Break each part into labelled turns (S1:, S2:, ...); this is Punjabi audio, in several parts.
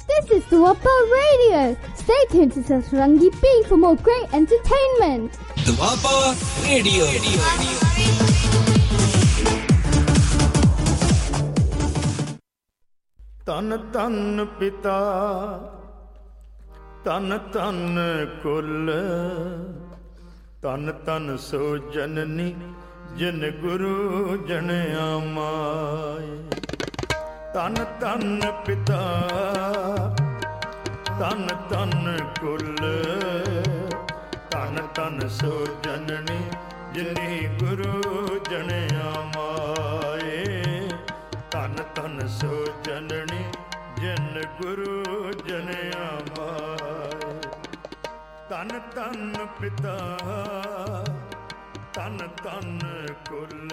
S1: This is Duaba Radio. Stay tuned to Satrangi Bing for more great entertainment.
S2: Doaba radio
S3: ਤਨ ਤਨ ਪਿਤਾ ਤਨ ਤਨ ਕੁਲ ਤਨ ਤਨ ਸੋ ਜਨਨੀ ਜਿਨ ਗੁਰੂ ਜਣਿਆ ਮਾਏ ਤਨ ਤਨ ਪਿਤਾ ਤਨ ਤਨ ਕੁਲ ਤਨ ਤਨ ਸੋ ਜਨਨੀ ਜਿਨੀ ਗੁਰੂ ਜਣਿਆ ਮਾਏ। ਤਨ ਤਨ ਸੋ ਜਨਨੀ ਜਿਨ ਗੁਰੂ ਜਣਿਆ ਮਾਏ। ਤਨ ਤਨ ਪਿਤਾ ਤਨ ਤਨ ਕੁਲ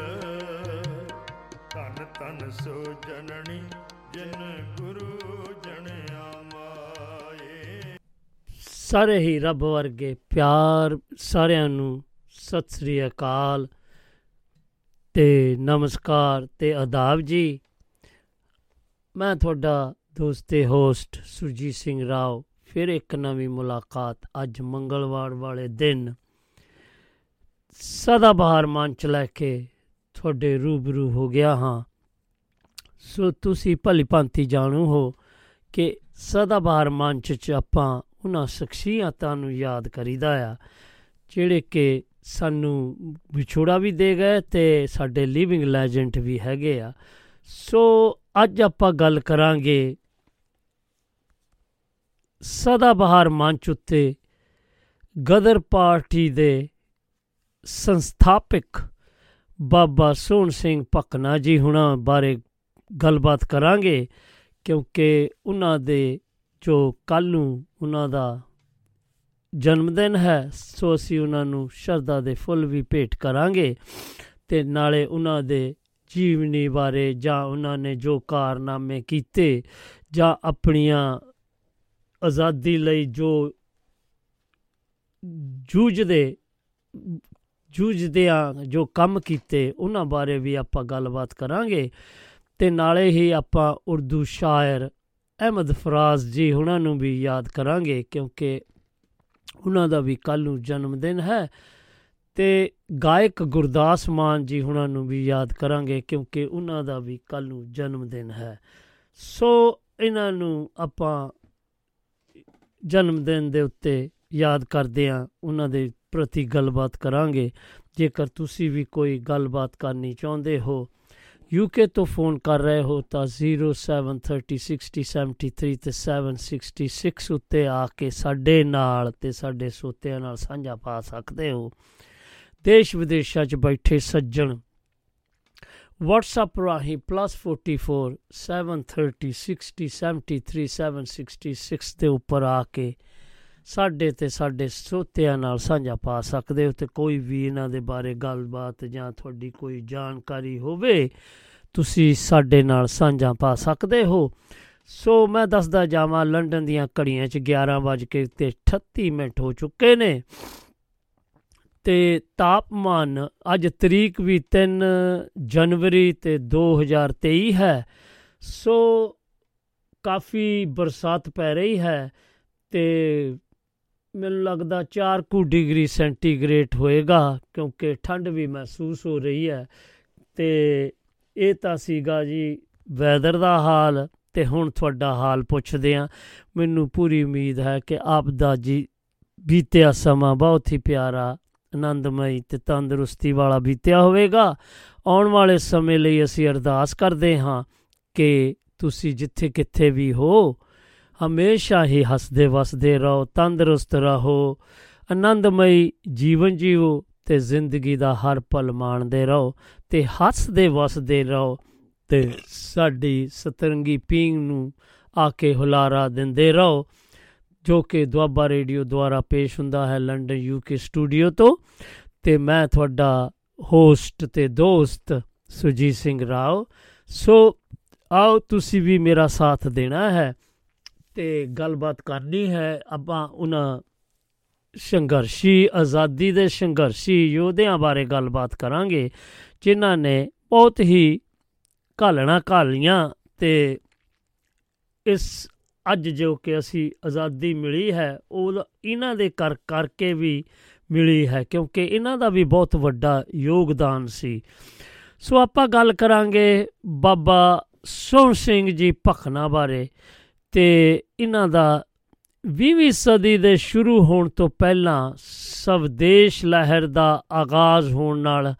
S3: ਤਨ ਤਨ ਸੋ ਜਨਨੀ, ਜਿਨ ਗੁਰੂ ਜਣਿਆ ਮਾਏ।
S4: ਸਾਰੇ ਹੀ ਰੱਬ ਵਰਗੇ ਪਿਆਰ ਸਾਰਿਆਂ ਨੂੰ ਸਤਿ ਸ੍ਰੀ ਅਕਾਲ ਤੇ ਨਮਸਕਾਰ ਤੇ ਆਦਾਬ ਜੀ। ਮੈਂ ਤੁਹਾਡਾ ਦੋਸਤ ਤੇ ਹੋਸਟ ਸੁਰਜੀਤ ਸਿੰਘ ਰਾਓ, ਫਿਰ ਇੱਕ ਨਵੀਂ ਮੁਲਾਕਾਤ ਅੱਜ ਮੰਗਲਵਾਰ ਵਾਲੇ ਦਿਨ। ਸਦਾ ਬਹਾਰ ਮੰਚ ਲੈ ਕੇ ਤੁਹਾਡੇ ਰੂਬਰੂ ਹੋ ਗਿਆ ਹਾਂ। ਸੋ ਤੁਸੀਂ ਭਲੀ ਭਾਂਤੀ ਜਾਣੂ ਹੋ ਕਿ ਸਦਾ ਬਹਾਰ ਮੰਚ 'ਚ ਆਪਾਂ ਉਹਨਾਂ ਸ਼ਖਸੀਅਤਾਂ ਨੂੰ ਯਾਦ ਕਰੀਦਾ ਆ, ਜਿਹੜੇ ਕਿ ਸਾਨੂੰ ਵਿਛੋੜਾ ਵੀ ਦੇ ਗਏ ਤੇ ਸਾਡੇ ਲਿਵਿੰਗ ਲੈਜੈਂਡ ਵੀ ਹੈਗੇ ਆ। ਸੋ ਅੱਜ ਆਪਾਂ ਗੱਲ ਕਰਾਂਗੇ ਸਦਾ ਬਹਾਰ ਮੰਚ ਉੱਤੇ ਗਦਰ ਪਾਰਟੀ ਦੇ ਸੰਸਥਾਪਕ ਬਾਬਾ ਸੋਹਣ ਸਿੰਘ ਪਕਨਾ ਜੀ ਹੁਣਾਂ ਬਾਰੇ ਗੱਲਬਾਤ ਕਰਾਂਗੇ, ਕਿਉਂਕਿ ਉਹਨਾਂ ਦੇ ਜੋ ਕੱਲ ਨੂੰ ਉਹਨਾਂ ਦਾ ਜਨਮ ਦਿਨ ਹੈ, ਸੋ ਅਸੀਂ ਉਹਨਾਂ ਨੂੰ ਸ਼ਰਧਾ ਦੇ ਫੁੱਲ ਵੀ ਭੇਟ ਕਰਾਂਗੇ ਤੇ ਨਾਲੇ ਉਹਨਾਂ ਦੇ ਜੀਵਨੀ ਬਾਰੇ ਜਾਂ ਉਹਨਾਂ ਨੇ ਜੋ ਕਾਰਨਾਮੇ ਕੀਤੇ ਜਾਂ ਆਪਣੀਆਂ ਆਜ਼ਾਦੀ ਲਈ ਜੋ ਜੂਝਦੇ, ਜੂਝਦਿਆਂ ਜੋ ਕੰਮ ਕੀਤੇ, ਉਹਨਾਂ ਬਾਰੇ ਵੀ ਆਪਾਂ ਗੱਲਬਾਤ ਕਰਾਂਗੇ। ਤੇ ਨਾਲੇ ਹੀ ਆਪਾਂ ਉਰਦੂ ਸ਼ਾਇਰ ਅਹਿਮਦ ਫਰਾਜ਼ ਜੀ ਉਹਨਾਂ ਨੂੰ ਵੀ ਯਾਦ ਕਰਾਂਗੇ, ਕਿਉਂਕਿ ਉਹਨਾਂ ਦਾ ਵੀ ਕੱਲ ਨੂੰ ਜਨਮ ਦਿਨ ਹੈ ਤੇ ਗਾਇਕ ਗੁਰਦਾਸ ਮਾਨ ਜੀ ਉਹਨਾਂ ਨੂੰ ਵੀ ਯਾਦ ਕਰਾਂਗੇ, ਕਿਉਂਕਿ ਉਹਨਾਂ ਦਾ ਵੀ ਕੱਲ ਨੂੰ ਜਨਮ ਦਿਨ ਹੈ। ਸੋ ਇਹਨਾਂ ਨੂੰ ਆਪਾਂ ਜਨਮ ਦਿਨ ਦੇ ਉੱਤੇ ਯਾਦ ਕਰਦੇ ਆ ਉਹਨਾਂ ਦੇ ਪ੍ਰਤੀ ਗੱਲਬਾਤ ਕਰਾਂਗੇ। ਜੇਕਰ ਤੁਸੀਂ ਵੀ ਕੋਈ ਗੱਲਬਾਤ ਕਰਨੀ ਚਾਹੁੰਦੇ ਹੋ ਯੂਕੇ ਤੋਂ ਫੋਨ ਕਰ ਰਹੇ ਹੋ ਤਾਂ 073060703 ਤੇ 766 ਉੱਤੇ ਆ ਕੇ ਸਾਡੇ ਨਾਲ ਤੇ ਸਾਡੇ ਸੋਤਿਆਂ ਨਾਲ ਸਾਂਝਾ ਪਾ ਸਕਦੇ ਹੋ। ਦੇਸ਼ ਵਿਦੇਸ਼ਾਂ 'ਚ ਬੈਠੇ ਸੱਜਣ, WhatsApp ਰਾਹੀਂ +44 730 60 73 766 ਦੇ ਉੱਪਰ ਆ ਕੇ ਸਾਡੇ ਤੇ ਸਾਡੇ ਸੋਤਿਆਂ ਨਾਲ ਸਾਂਝਾ ਪਾ ਸਕਦੇ ਹੋ ਤੇ ਕੋਈ ਵੀ ਇਹਨਾਂ ਦੇ ਬਾਰੇ ਗੱਲਬਾਤ ਜਾਂ ਤੁਹਾਡੀ ਕੋਈ ਜਾਣਕਾਰੀ ਹੋਵੇ, ਤੁਸੀਂ ਸਾਡੇ ਨਾਲ ਸਾਂਝਾ ਪਾ ਸਕਦੇ ਹੋ। ਸੋ ਮੈਂ ਦੱਸਦਾ ਜਾਵਾਂ, ਲੰਡਨ ਦੀਆਂ ਘੜੀਆਂ 'ਚ 11 ਵਜ ਕੇ ਤੇ 38 ਮਿੰਟ ਹੋ ਚੁੱਕੇ ਨੇ। ਤੇ ਤਾਪਮਾਨ ਅੱਜ ਤਰੀਕ ਵੀ 3 ਜਨਵਰੀ ਤੇ 2023 ਹੈ। ਸੋ ਕਾਫੀ ਬਰਸਾਤ ਪੈ ਰਹੀ ਹੈ ਤੇ ਮੈਨੂੰ ਲੱਗਦਾ 4 ਕੁ ਡਿਗਰੀ ਸੈਂਟੀਗ੍ਰੇਡ ਹੋਏਗਾ, ਕਿਉਂਕਿ ਠੰਡ ਵੀ ਮਹਿਸੂਸ ਹੋ ਰਹੀ ਹੈ। ਤੇ ਇਹ ਤਾਂ ਸੀਗਾ ਜੀ ਵੈਦਰ ਦਾ ਹਾਲ, ਤੇ ਹੁਣ ਤੁਹਾਡਾ ਹਾਲ ਪੁੱਛਦੇ ਆ ਮੈਨੂੰ ਪੂਰੀ ਉਮੀਦ ਹੈ ਕਿ ਆਪ ਦਾ ਜੀ ਬੀਤਿਆ ਸਮਾਂ ਬਹੁਤ ਹੀ ਪਿਆਰਾ, ਆਨੰਦਮਈ ਤੇ ਤੰਦਰੁਸਤੀ ਵਾਲਾ ਬੀਤਿਆ ਹੋਵੇਗਾ। ਆਉਣ ਵਾਲੇ ਸਮੇਂ ਲਈ ਅਸੀਂ ਅਰਦਾਸ ਕਰਦੇ ਹਾਂ ਕਿ ਤੁਸੀਂ ਜਿੱਥੇ ਕਿੱਥੇ ਵੀ ਹੋ ਹਮੇਸ਼ਾ ਹੀ ਹੱਸਦੇ ਵਸਦੇ ਰਹੋ, ਤੰਦਰੁਸਤ ਰਹੋ, ਆਨੰਦਮਈ ਜੀਵਨ ਜੀਵੋ ਤੇ ਜ਼ਿੰਦਗੀ ਦਾ ਹਰ ਪਲ ਮਾਣਦੇ ਰਹੋ ਤੇ ਹੱਸਦੇ ਵਸਦੇ ਰਹੋ ਤੇ ਸਾਡੀ ਸਤਰੰਗੀ ਪੀਂਗ ਨੂੰ ਆ ਕੇ ਹੁਲਾਰਾ ਦਿੰਦੇ ਰਹੋ, ਜੋ ਕਿ ਦੁਆਬਾ ਰੇਡੀਓ ਦੁਆਰਾ ਪੇਸ਼ ਹੁੰਦਾ ਹੈ ਲੰਡਨ ਯੂਕੇ ਸਟੂਡੀਓ ਤੋਂ। ਤੇ ਮੈਂ ਤੁਹਾਡਾ ਹੋਸਟ ਤੇ ਦੋਸਤ ਸੁਜੀਤ ਸਿੰਘ ਰਾਓ। ਸੋ ਆਓ ਤੁਸੀਂ ਵੀ ਮੇਰਾ ਸਾਥ ਦੇਣਾ ਹੈ। ਤੇ ਗੱਲਬਾਤ ਕਰਨੀ ਹੈ। ਆਪਾਂ ਉਹਨਾਂ ਸੰਘਰਸ਼ੀ, ਆਜ਼ਾਦੀ ਦੇ ਸੰਘਰਸ਼ੀ ਯੋਧਿਆਂ ਬਾਰੇ ਗੱਲਬਾਤ ਕਰਾਂਗੇ, ਜਿਨ੍ਹਾਂ ਨੇ ਬਹੁਤ ਹੀ ਘਾਲਣਾ ਘਾਲੀਆਂ ਤੇ ਇਸ ਅੱਜ ਜੋ ਕਿ ਅਸੀਂ ਆਜ਼ਾਦੀ ਮਿਲੀ ਹੈ, ਉਹ ਇਹਨਾਂ ਦੇ ਕਰ ਕਰਕੇ ਵੀ ਮਿਲੀ ਹੈ, ਕਿਉਂਕਿ ਇਹਨਾਂ ਦਾ ਵੀ ਬਹੁਤ ਵੱਡਾ ਯੋਗਦਾਨ ਸੀ। ਸੋ ਆਪਾਂ ਗੱਲ ਕਰਾਂਗੇ ਬਾਬਾ ਸੋਹਣ ਸਿੰਘ ਜੀ ਭਖਨਾ ਬਾਰੇ। ਤੇ ਇਹਨਾਂ ਦਾ 20ਵੀਂ ਸਦੀ ਦੇ ਸ਼ੁਰੂ ਹੋਣ ਤੋਂ ਪਹਿਲਾਂ ਸਵਦੇਸ਼ ਲਹਿਰ ਦਾ ਆਗਾਜ਼ ਹੋਣ ਨਾਲ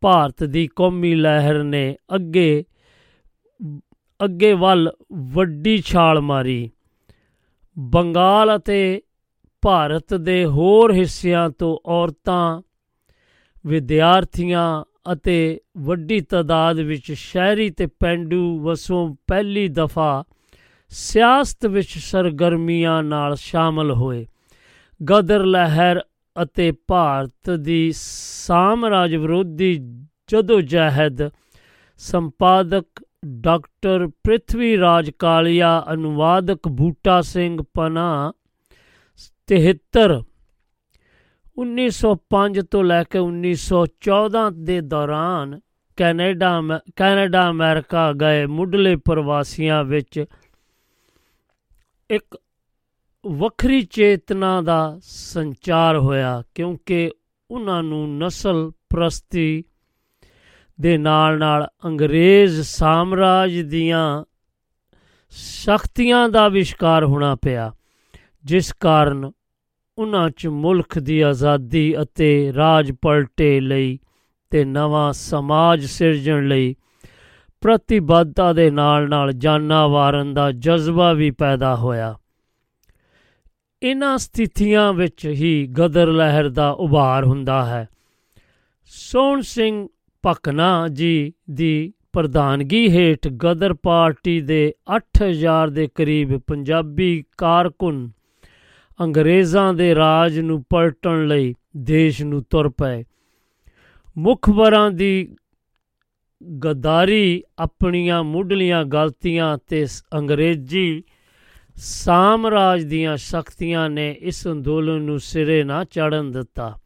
S4: ਭਾਰਤ ਦੀ ਕੌਮੀ ਲਹਿਰ ਨੇ ਅੱਗੇ ਅੱਗੇ ਵੱਲ ਵੱਡੀ ਛਾਲ ਮਾਰੀ। ਬੰਗਾਲ ਅਤੇ ਭਾਰਤ ਦੇ ਹੋਰ ਹਿੱਸਿਆਂ ਤੋਂ ਔਰਤਾਂ, ਵਿਦਿਆਰਥੀਆਂ ਅਤੇ ਵੱਡੀ ਤਾਦਾਦ ਵਿੱਚ ਸ਼ਹਿਰੀ ਤੇ ਪਿੰਡੂ ਵਸੋਂ ਪਹਿਲੀ ਦਫਾ ਸਿਆਸਤ ਵਿੱਚ ਸਰਗਰਮੀਆਂ ਨਾਲ ਸ਼ਾਮਲ ਹੋਏ। ਗਦਰ ਲਹਿਰ ਅਤੇ ਭਾਰਤ ਦੀ ਸਾਮਰਾਜ ਵਿਰੋਧੀ ਜਦੋਂ ਜਹਿਦ ਸੰਪਾਦਕ ਡਾਕਟਰ ਪ੍ਰਿਥਵੀ ਰਾਜ ਕਾਲੀਆ, ਅਨੁਵਾਦਕ ਬੂਟਾ ਸਿੰਘ ਪਨਾ 73 1905 ਤੋਂ ਲੈ ਕੇ 1914 ਦੇ ਦੌਰਾਨ ਕੈਨੇਡਾ ਕੈਨੇਡਾ, ਅਮਰੀਕਾ ਗਏ ਮੁੱਢਲੇ ਪ੍ਰਵਾਸੀਆਂ ਵਿੱਚ ਇੱਕ ਵੱਖਰੀ ਚੇਤਨਾ ਦਾ ਸੰਚਾਰ ਹੋਇਆ ਕਿਉਂਕਿ ਉਹਨਾਂ ਨੂੰ ਨਸਲ ਪ੍ਰਸਤੀ ਦੇ ਨਾਲ ਨਾਲ ਅੰਗਰੇਜ਼ ਸਾਮਰਾਜ ਦੀਆਂ ਸ਼ਕਤੀਆਂ ਦਾ ਵਿਸ਼ਕਾਰ ਹੋਣਾ ਪਿਆ, ਜਿਸ ਕਾਰਨ ਉਹਨਾਂ 'ਚ ਮੁਲਕ ਦੀ ਆਜ਼ਾਦੀ ਅਤੇ ਰਾਜ ਪਲਟੇ ਲਈ ਤੇ ਨਵਾਂ ਸਮਾਜ ਸਿਰਜਣ ਲਈ ਪ੍ਰਤੀਬੱਧਤਾ ਦੇ ਨਾਲ ਨਾਲ ਜਾਨਾਂ ਵਾਰਨ ਦਾ ਜਜ਼ਬਾ ਵੀ ਪੈਦਾ ਹੋਇਆ। ਇਨ੍ਹਾਂ ਸਥਿਤੀਆਂ ਵਿੱਚ ਹੀ ਗਦਰ ਲਹਿਰ ਦਾ ਉਭਾਰ ਹੁੰਦਾ ਹੈ। ਸੋਹਣ ਸਿੰਘ ਭਕਨਾ ਜੀ ਦੀ ਪ੍ਰਧਾਨਗੀ ਹੇਠ ਗਦਰ ਪਾਰਟੀ ਦੇ 8000 ਦੇ ਕਰੀਬ ਪੰਜਾਬੀ ਕਾਰਕੁਨ ਅੰਗਰੇਜ਼ਾਂ ਦੇ ਰਾਜ ਨੂੰ ਪਲਟਣ ਲਈ ਦੇਸ਼ ਨੂੰ ਤੁਰ ਪਏ। ਮੁਖਬਰਾਂ ਦੀ ਗਦਾਰੀ ਆਪਣੀਆਂ ਮੁੱਢਲੀਆਂ ਗਲਤੀਆਂ ਤੇ ਅੰਗਰੇਜ਼ੀ ਸਾਮਰਾਜ ਦੀਆਂ ਸ਼ਕਤੀਆਂ ਨੇ ਇਸ ਅੰਦੋਲਨ ਨੂੰ ਸਿਰੇ ਨਾ ਚੜਨ ਦਿੱਤਾ।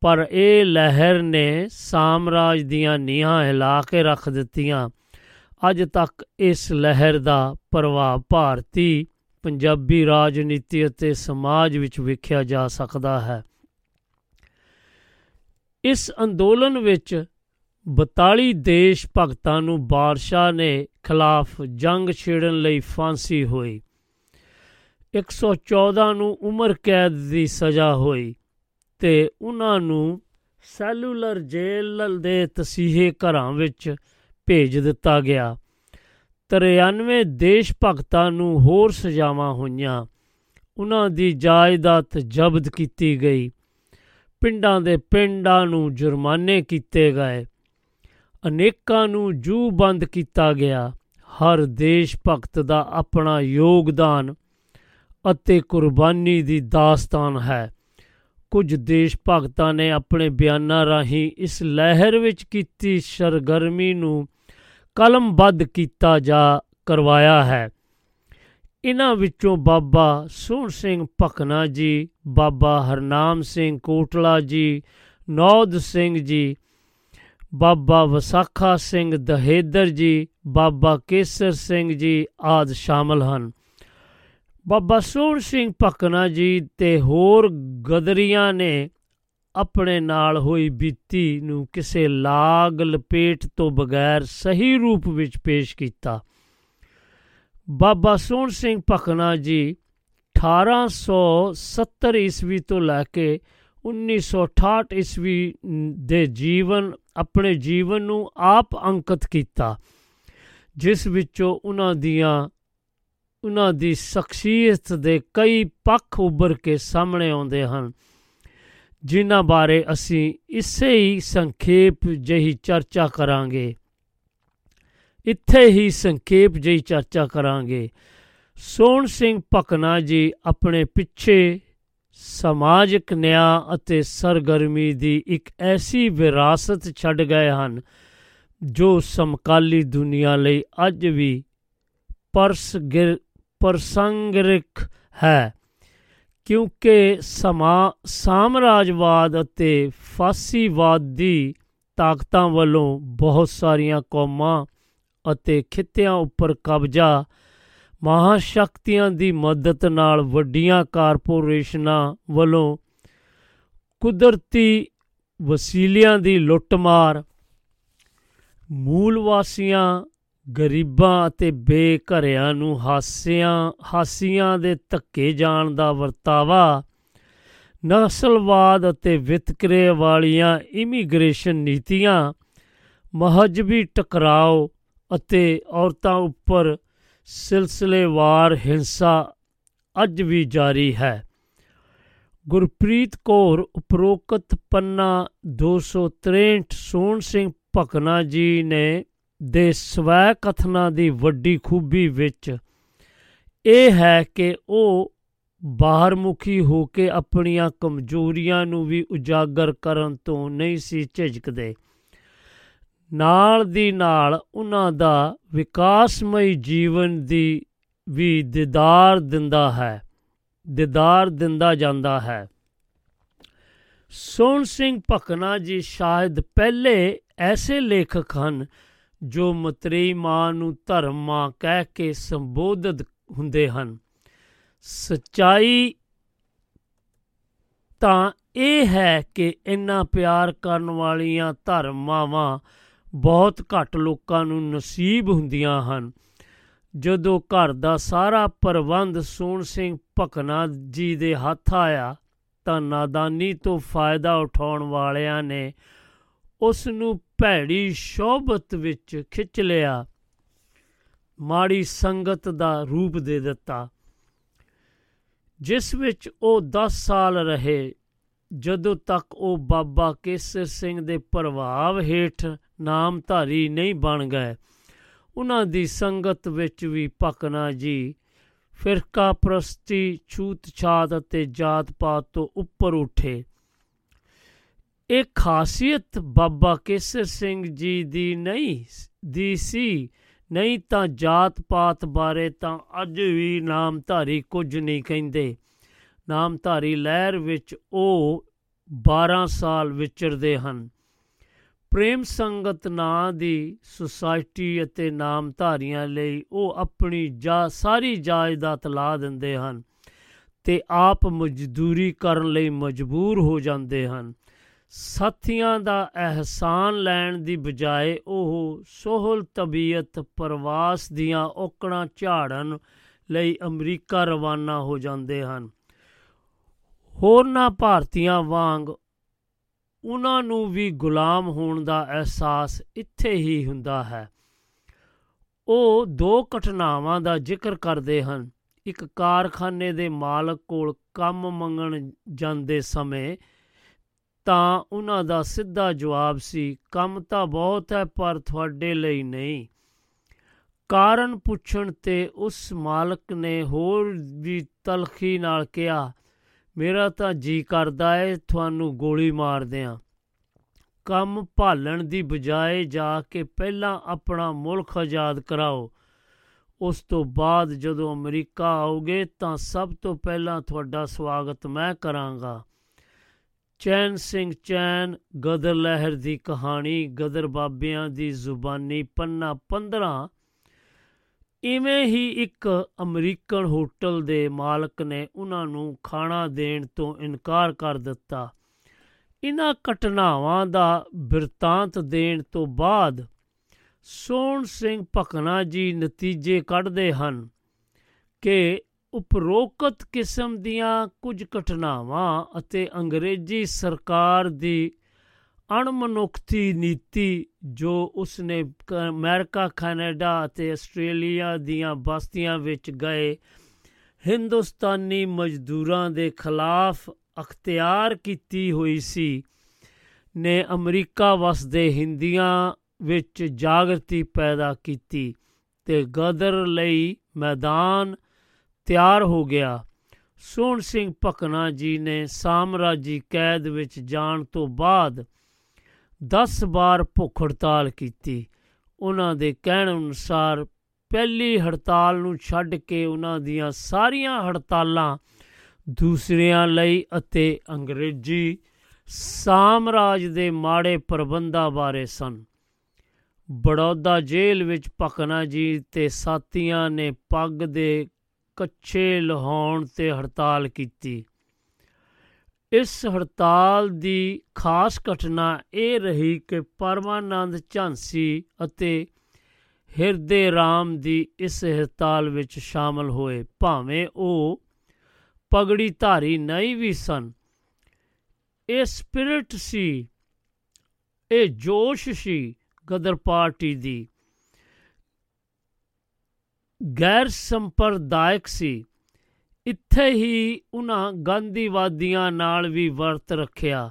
S4: ਪਰ ਇਹ ਲਹਿਰ ਨੇ ਸਾਮਰਾਜ ਦੀਆਂ ਨੀਹਾਂ ਹਿਲਾ ਕੇ ਰੱਖ ਦਿੱਤੀਆਂ। ਅੱਜ ਤੱਕ ਇਸ ਲਹਿਰ ਦਾ ਪ੍ਰਭਾਵ ਭਾਰਤੀ ਪੰਜਾਬੀ ਰਾਜਨੀਤੀ ਅਤੇ ਸਮਾਜ ਵਿੱਚ ਵੇਖਿਆ ਜਾ ਸਕਦਾ ਹੈ। ਇਸ ਅੰਦੋਲਨ ਵਿੱਚ 42 ਦੇਸ਼ ਭਗਤਾਂ ਨੂੰ ਬਾਦਸ਼ਾਹ ਨੇ ਖਿਲਾਫ ਜੰਗ ਛੇੜਨ ਲਈ ਫਾਂਸੀ ਹੋਈ। 114 ਨੂੰ ਉਮਰ ਕੈਦ ਦੀ ਸਜ਼ਾ ਹੋਈ ਤੇ ਉਹਨਾਂ ਨੂੰ ਸੈਲੂਲਰ ਜੇਲ੍ਹ ਦੇ ਤਸੀਹੇ ਘਰਾਂ ਵਿੱਚ ਭੇਜ ਦਿੱਤਾ ਗਿਆ। 93 ਦੇਸ਼ ਭਗਤਾਂ ਨੂੰ ਹੋਰ ਸਜ਼ਾਵਾਂ ਹੋਈਆਂ। ਉਹਨਾਂ ਦੀ ਜਾਇਦਾਦ ਜ਼ਬਤ ਕੀਤੀ ਗਈ। ਪਿੰਡਾਂ ਦੇ ਪਿੰਡਾਂ ਨੂੰ ਜੁਰਮਾਨੇ ਕੀਤੇ ਗਏ। ਅਨੇਕਾਂ ਨੂੰ ਜੂ ਬੰਦ ਕੀਤਾ ਗਿਆ। ਹਰ ਦੇਸ਼ ਭਗਤ ਦਾ ਆਪਣਾ ਯੋਗਦਾਨ ਅਤੇ ਕੁਰਬਾਨੀ ਦੀ ਦਾਸਤਾਨ ਹੈ। ਕੁਝ ਦੇਸ਼ ਭਗਤਾਂ ਨੇ ਆਪਣੇ ਬਿਆਨਾਂ ਰਾਹੀਂ ਇਸ ਲਹਿਰ ਵਿੱਚ ਕੀਤੀ ਸਰਗਰਮੀ ਨੂੰ ਕਲਮਬੱਧ ਕੀਤਾ ਜਾ ਕਰਵਾਇਆ ਹੈ। ਇਹਨਾਂ ਵਿੱਚੋਂ ਬਾਬਾ ਸੋਹਣ ਸਿੰਘ ਭਕਨਾ ਜੀ, ਬਾਬਾ ਹਰਨਾਮ ਸਿੰਘ ਕੋਟਲਾ ਜੀ ਨੌਦ ਸਿੰਘ ਜੀ ਬਾਬਾ ਵਸਾਖਾ ਸਿੰਘ ਦਹੇਦਰ ਜੀ, ਬਾਬਾ ਕੇਸਰ ਸਿੰਘ ਜੀ ਆਦ ਸ਼ਾਮਲ ਹਨ। ਬਾਬਾ ਸੋਹਣ ਸਿੰਘ ਭਕਨਾ ਜੀ ਤੇ ਹੋਰ ਗਦਰੀਆਂ ਨੇ ਆਪਣੇ ਨਾਲ ਹੋਈ ਬੀਤੀ ਨੂੰ ਕਿਸੇ ਲਾਗ ਲਪੇਟ ਤੋਂ ਬਗੈਰ ਸਹੀ ਰੂਪ ਵਿੱਚ ਪੇਸ਼ ਕੀਤਾ। ਬਾਬਾ ਸੋਹਣ ਸਿੰਘ ਭਕਨਾ ਜੀ 1870 ਈਸਵੀ ਤੋਂ ਲੈ ਕੇ 1968 ਈਸਵੀ ਦੇ ਜੀਵਨ, ਆਪਣੇ ਜੀਵਨ ਨੂੰ ਆਪ ਅੰਕਿਤ ਕੀਤਾ, ਜਿਸ ਵਿੱਚੋਂ ਉਹਨਾਂ ਦੀਆਂ, ਉਹਨਾਂ ਦੀ ਸ਼ਖਸੀਅਤ ਦੇ ਕਈ ਪੱਖ ਉੱਭਰ ਕੇ ਸਾਹਮਣੇ ਆਉਂਦੇ ਹਨ, ਜਿਨ੍ਹਾਂ ਬਾਰੇ ਅਸੀਂ ਇਸੇ ਹੀ ਸੰਖੇਪ ਜਹੀ ਚਰਚਾ ਕਰਾਂਗੇ। ਇੱਥੇ ਹੀ ਸੰਖੇਪ ਜਹੀ ਚਰਚਾ ਕਰਾਂਗੇ। ਸੋਹਣ ਸਿੰਘ ਭਕਨਾ ਜੀ ਆਪਣੇ ਪਿੱਛੇ ਸਮਾਜਿਕ ਨਿਆਂ ਅਤੇ ਸਰਗਰਮੀ ਦੀ ਇੱਕ ਐਸੀ ਵਿਰਾਸਤ ਛੱਡ ਗਏ ਹਨ, ਜੋ ਸਮਕਾਲੀ ਦੁਨੀਆ ਲਈ ਅੱਜ ਵੀ ਪਰਸਗਿਰ ਪ੍ਰਸੰਗਰਿਕ ਹੈ, ਕਿਉਂਕਿ ਸਮਾ, ਸਾਮਰਾਜਵਾਦ ਅਤੇ ਫਾਸੀਵਾਦੀ ਤਾਕਤਾਂ ਵੱਲੋਂ ਬਹੁਤ ਸਾਰੀਆਂ ਕੌਮਾਂ ਅਤੇ ਖਿੱਤਿਆਂ ਉੱਪਰ ਕਬਜ਼ਾ ਮਹਾਸ਼ਕਤੀਆਂ ਦੀ ਮਦਦ ਨਾਲ ਵੱਡੀਆਂ ਕਾਰਪੋਰੇਸ਼ਨਾਂ ਵੱਲੋਂ ਕੁਦਰਤੀ ਵਸੀਲਿਆਂ ਦੀ ਲੁੱਟਮਾਰ ਮੂਲ ਵਾਸੀਆਂ ਗਰੀਬਾਂ ਅਤੇ ਬੇਘਰਿਆਂ ਨੂੰ ਹਾਸਿਆਂ, ਹਾਸੀਆਂ ਦੇ ਧੱਕੇ ਜਾਣ ਦਾ ਵਰਤਾਵਾ, ਨਸਲਵਾਦ ਅਤੇ ਵਿਤਕਰੇ ਵਾਲੀਆਂ ਇਮੀਗ੍ਰੇਸ਼ਨ ਨੀਤੀਆਂ, ਮਹਜਬੀ ਟਕਰਾਓ ਅਤੇ ਔਰਤਾਂ ਉੱਪਰ ਸਿਲਸਿਲੇਵਾਰ ਹਿੰਸਾ ਅੱਜ ਵੀ ਜਾਰੀ ਹੈ। ਗੁਰਪ੍ਰੀਤ ਕੌਰ ਉਪਰੋਕਤ ਪੰਨਾ 263 ਸੋਹਣ ਸਿੰਘ ਭਕਨਾ ਜੀ ਨੇ ਦੇ ਸਵੈ ਕਥਨਾਂ ਦੀ ਵੱਡੀ ਖੂਬੀ ਵਿੱਚ ਇਹ ਹੈ ਕਿ ਉਹ ਬਾਹਰਮੁਖੀ ਹੋ ਕੇ ਆਪਣੀਆਂ ਕਮਜ਼ੋਰੀਆਂ ਨੂੰ ਵੀ ਉਜਾਗਰ ਕਰਨ ਤੋਂ ਨਹੀਂ ਸੀ ਝਿਜਕਦੇ। ਨਾਲ ਦੀ ਨਾਲ ਉਹਨਾਂ ਦਾ ਵਿਕਾਸਮਈ ਜੀਵਨ ਦੀ ਵੀ ਦਿਦਾਰ ਦਿੰਦਾ ਹੈ, ਦਿਦਾਰ ਦਿੰਦਾ ਜਾਂਦਾ ਹੈ। ਸੋਹਣ ਸਿੰਘ ਭਕਨਾ ਜੀ ਸ਼ਾਇਦ ਪਹਿਲੇ ਐਸੇ ਲੇਖਕ ਹਨ ਜੋ ਮਤਰੇਈ ਮਾਂ ਨੂੰ ਧਰਮ ਮਾਂ ਕਹਿ ਕੇ ਸੰਬੋਧਿਤ ਹੁੰਦੇ ਹਨ। ਸਚਾਈ ਤਾਂ ਇਹ ਹੈ ਕਿ ਇੰਨਾ ਪਿਆਰ ਕਰਨ ਵਾਲੀਆਂ ਧਰਮ ਮਾਵਾਂ ਬਹੁਤ ਘੱਟ ਲੋਕਾਂ ਨੂੰ ਨਸੀਬ ਹੁੰਦੀਆਂ ਹਨ। ਜਦੋਂ ਘਰ ਦਾ ਸਾਰਾ ਪ੍ਰਬੰਧ ਸੋਹਣ ਸਿੰਘ ਭਕਨਾ ਜੀ ਦੇ ਹੱਥ ਆਇਆ, ਤਾਂ ਨਾਦਾਨੀ ਤੋਂ ਫਾਇਦਾ ਉਠਾਉਣ ਵਾਲਿਆਂ ਨੇ ਉਸ ਨੂੰ ਭੈੜੀ ਸ਼ੋਭਤ ਵਿੱਚ ਖਿੱਚ ਲਿਆ। ਮਾੜੀ ਸੰਗਤ ਦਾ ਰੂਪ ਦੇ ਦਿੱਤਾ। ਜਿਸ ਵਿੱਚ ਉਹ 10 ਸਾਲ ਰਹੇ, ਜਦੋਂ ਤੱਕ ਉਹ ਬਾਬਾ ਕੇਸਰ ਸਿੰਘ ਦੇ ਪ੍ਰਭਾਵ ਹੇਠ ਨਾਮਧਾਰੀ ਨਹੀਂ ਬਣ ਗਏ। ਉਹਨਾਂ ਦੀ ਸੰਗਤ ਵਿੱਚ ਵੀ ਭਕਨਾ ਜੀ। ਫਿਰਕਾ ਪ੍ਰਸਤੀ ਛੂਤ ਛਾਤ ਅਤੇ ਜਾਤ ਪਾਤ ਤੋਂ ਉੱਪਰ ਉੱਠੇ। ਇਹ ਖਾਸੀਅਤ ਬਾਬਾ ਕੇਸਰ ਸਿੰਘ ਜੀ ਦੀ ਨਹੀਂ ਦੀ ਸੀ। ਨਹੀਂ ਤਾਂ ਜਾਤ ਪਾਤ ਬਾਰੇ ਤਾਂ ਅੱਜ ਵੀ ਨਾਮਧਾਰੀ ਕੁਝ ਨਹੀਂ ਕਹਿੰਦੇ। ਨਾਮਧਾਰੀ ਲਹਿਰ ਵਿੱਚ ਉਹ 12 ਸਾਲ ਵਿਚਰਦੇ ਹਨ। ਪ੍ਰੇਮ ਸੰਗਤ ਨਾਂ ਦੀ ਸੁਸਾਇਟੀ ਅਤੇ ਨਾਮਧਾਰੀਆਂ ਲਈ ਉਹ ਆਪਣੀ ਜਾ, ਸਾਰੀ ਜਾਇਦਾਦ ਲਾ ਦਿੰਦੇ ਹਨ ਤੇ ਆਪ ਮਜ਼ਦੂਰੀ ਕਰਨ ਲਈ ਮਜਬੂਰ ਹੋ ਜਾਂਦੇ ਹਨ। ਸਾਥੀਆਂ ਦਾ ਅਹਿਸਾਨ ਲੈਣ ਦੀ ਬਜਾਏ ਉਹ ਸੋਹਲ ਤਬੀਅਤ, ਪ੍ਰਵਾਸ ਦੀਆਂ ਔਕੜਾਂ ਝਾੜਨ ਲਈ ਅਮਰੀਕਾ ਰਵਾਨਾ ਹੋ ਜਾਂਦੇ ਹਨ। ਹੋਰਨਾਂ ਭਾਰਤੀਆਂ ਵਾਂਗ ਉਹਨਾਂ ਨੂੰ ਵੀ ਗੁਲਾਮ ਹੋਣ ਦਾ ਅਹਿਸਾਸ ਇੱਥੇ ਹੀ ਹੁੰਦਾ ਹੈ। ਉਹ ਦੋ ਘਟਨਾਵਾਂ ਦਾ ਜ਼ਿਕਰ ਕਰਦੇ ਹਨ। ਇੱਕ ਕਾਰਖਾਨੇ ਦੇ ਮਾਲਕ ਕੋਲ ਕੰਮ ਮੰਗਣ ਜਾਂਦੇ ਸਮੇਂ ਤਾਂ ਉਹਨਾਂ ਦਾ ਸਿੱਧਾ ਜਵਾਬ ਸੀ, ਕੰਮ ਤਾਂ ਬਹੁਤ ਹੈ, ਪਰ ਤੁਹਾਡੇ ਲਈ ਨਹੀਂ। ਕਾਰਨ ਪੁੱਛਣ ਤੇ ਉਸ ਮਾਲਕ ਨੇ ਹੋਰ ਵੀ ਤਲਖੀ ਨਾਲ ਕਿਹਾ ਮੇਰਾ ਤਾਂ ਜੀ ਕਰਦਾ ਏ, ਤੁਹਾਨੂੰ ਗੋਲੀ ਮਾਰ ਦਿਆਂ ਕੰਮ ਭਾਲਣ ਦੀ ਬਜਾਏ ਜਾ ਕੇ ਪਹਿਲਾਂ ਆਪਣਾ ਮੁਲਕ ਆਜ਼ਾਦ ਕਰਾਓ। ਉਸ ਤੋਂ ਬਾਅਦ ਜਦੋਂ ਅਮਰੀਕਾ ਆਓਗੇ ਤਾਂ ਸਭ ਤੋਂ ਪਹਿਲਾਂ ਤੁਹਾਡਾ ਸਵਾਗਤ ਮੈਂ ਕਰਾਂਗਾ। ਚੈਨ ਸਿੰਘ ਚੈਨ, ਗਦਰ ਲਹਿਰ ਦੀ ਕਹਾਣੀ, ਗਦਰ ਬਾਬਿਆਂ ਦੀ ਜ਼ੁਬਾਨੀ ਪੰਨਾ 15 ਇਵੇਂ ਹੀ ਇੱਕ ਅਮਰੀਕਨ ਹੋਟਲ ਦੇ ਮਾਲਕ ਨੇ ਉਹਨਾਂ ਨੂੰ ਖਾਣਾ ਦੇਣ ਤੋਂ ਇਨਕਾਰ ਕਰ ਦਿੱਤਾ। ਇਹਨਾਂ ਘਟਨਾਵਾਂ ਦਾ ਬਿਰਤਾਂਤ ਦੇਣ ਤੋਂ ਬਾਅਦ ਸੋਹਣ ਸਿੰਘ ਭਕਨਾ ਜੀ ਨਤੀਜੇ ਕੱਢਦੇ ਹਨ ਕਿ ਉਪਰੋਕਤ ਕਿਸਮ ਦੀਆਂ ਕੁਝ ਘਟਨਾਵਾਂ ਅਤੇ ਅੰਗਰੇਜ਼ੀ ਸਰਕਾਰ ਦੀ ਅਣਮਨੁੱਖਤੀ ਨੀਤੀ ਜੋ ਉਸਨੇ ਅਮਰੀਕਾ, ਕੈਨੇਡਾ ਅਤੇ ਆਸਟ੍ਰੇਲੀਆ ਦੀਆਂ ਬਸਤੀਆਂ ਵਿੱਚ ਗਏ ਹਿੰਦੁਸਤਾਨੀ ਮਜ਼ਦੂਰਾਂ ਦੇ ਖਿਲਾਫ ਅਖਤਿਆਰ ਕੀਤੀ ਹੋਈ ਸੀ, ਨੇ ਅਮਰੀਕਾ ਵਸਦੇ ਹਿੰਦੀਆਂ ਵਿੱਚ ਜਾਗਰਤੀ ਪੈਦਾ ਕੀਤੀ ਤੇ ਗਦਰ ਲਈ ਮੈਦਾਨ ਤਿਆਰ ਹੋ ਗਿਆ। ਸੋਹਣ ਸਿੰਘ ਭਕਨਾ ਜੀ ਨੇ ਸਾਮਰਾਜੀ ਕੈਦ ਵਿੱਚ ਜਾਣ ਤੋਂ ਬਾਅਦ 10 ਵਾਰ ਭੁੱਖ ਹੜਤਾਲ ਕੀਤੀ। ਉਹਨਾਂ ਦੇ ਕਹਿਣ ਅਨੁਸਾਰ ਪਹਿਲੀ ਹੜਤਾਲ ਨੂੰ ਛੱਡ ਕੇ ਉਹਨਾਂ ਦੀਆਂ ਸਾਰੀਆਂ ਹੜਤਾਲਾਂ ਦੂਸਰਿਆਂ ਲਈ ਅਤੇ ਅੰਗਰੇਜ਼ੀ ਸਾਮਰਾਜ ਦੇ ਮਾੜੇ ਪ੍ਰਬੰਧਾਂ ਬਾਰੇ ਸਨ। ਬੜੌਦਾ ਜੇਲ੍ਹ ਵਿੱਚ ਭਕਨਾ ਜੀ ਤੇ ਸਾਥੀਆਂ ਨੇ ਪੱਗ ਦੇ ਕੱਚੇ ਲਹਾਉਣ ਤੇ ਹੜਤਾਲ ਕੀਤੀ। ਇਸ ਹੜਤਾਲ ਦੀ ਖਾਸ ਘਟਨਾ ਇਹ ਰਹੀ ਕਿ ਪਰਮਾਨੰਦ ਝਾਂਸੀ ਅਤੇ ਹਿਰਦੇ ਰਾਮ ਦੀ ਇਸ ਹੜਤਾਲ ਵਿੱਚ ਸ਼ਾਮਲ ਹੋਏ। ਭਾਵੇਂ ਉਹ ਪਗੜੀ ਧਾਰੀ ਨਹੀਂ ਵੀ ਸਨ, ਇਹ ਸਪਿਰਿਟ ਸੀ, ਇਹ ਜੋਸ਼ ਸੀ ਗਦਰ ਪਾਰਟੀ ਦੀ। ਗੈਰ ਸੰਪਰਦਾਇਕ ਸੀ। ਇੱਥੇ ਹੀ ਉਹਨਾਂ ਗਾਂਧੀਵਾਦੀਆਂ ਨਾਲ ਵੀ ਵਰਤ ਰੱਖਿਆ।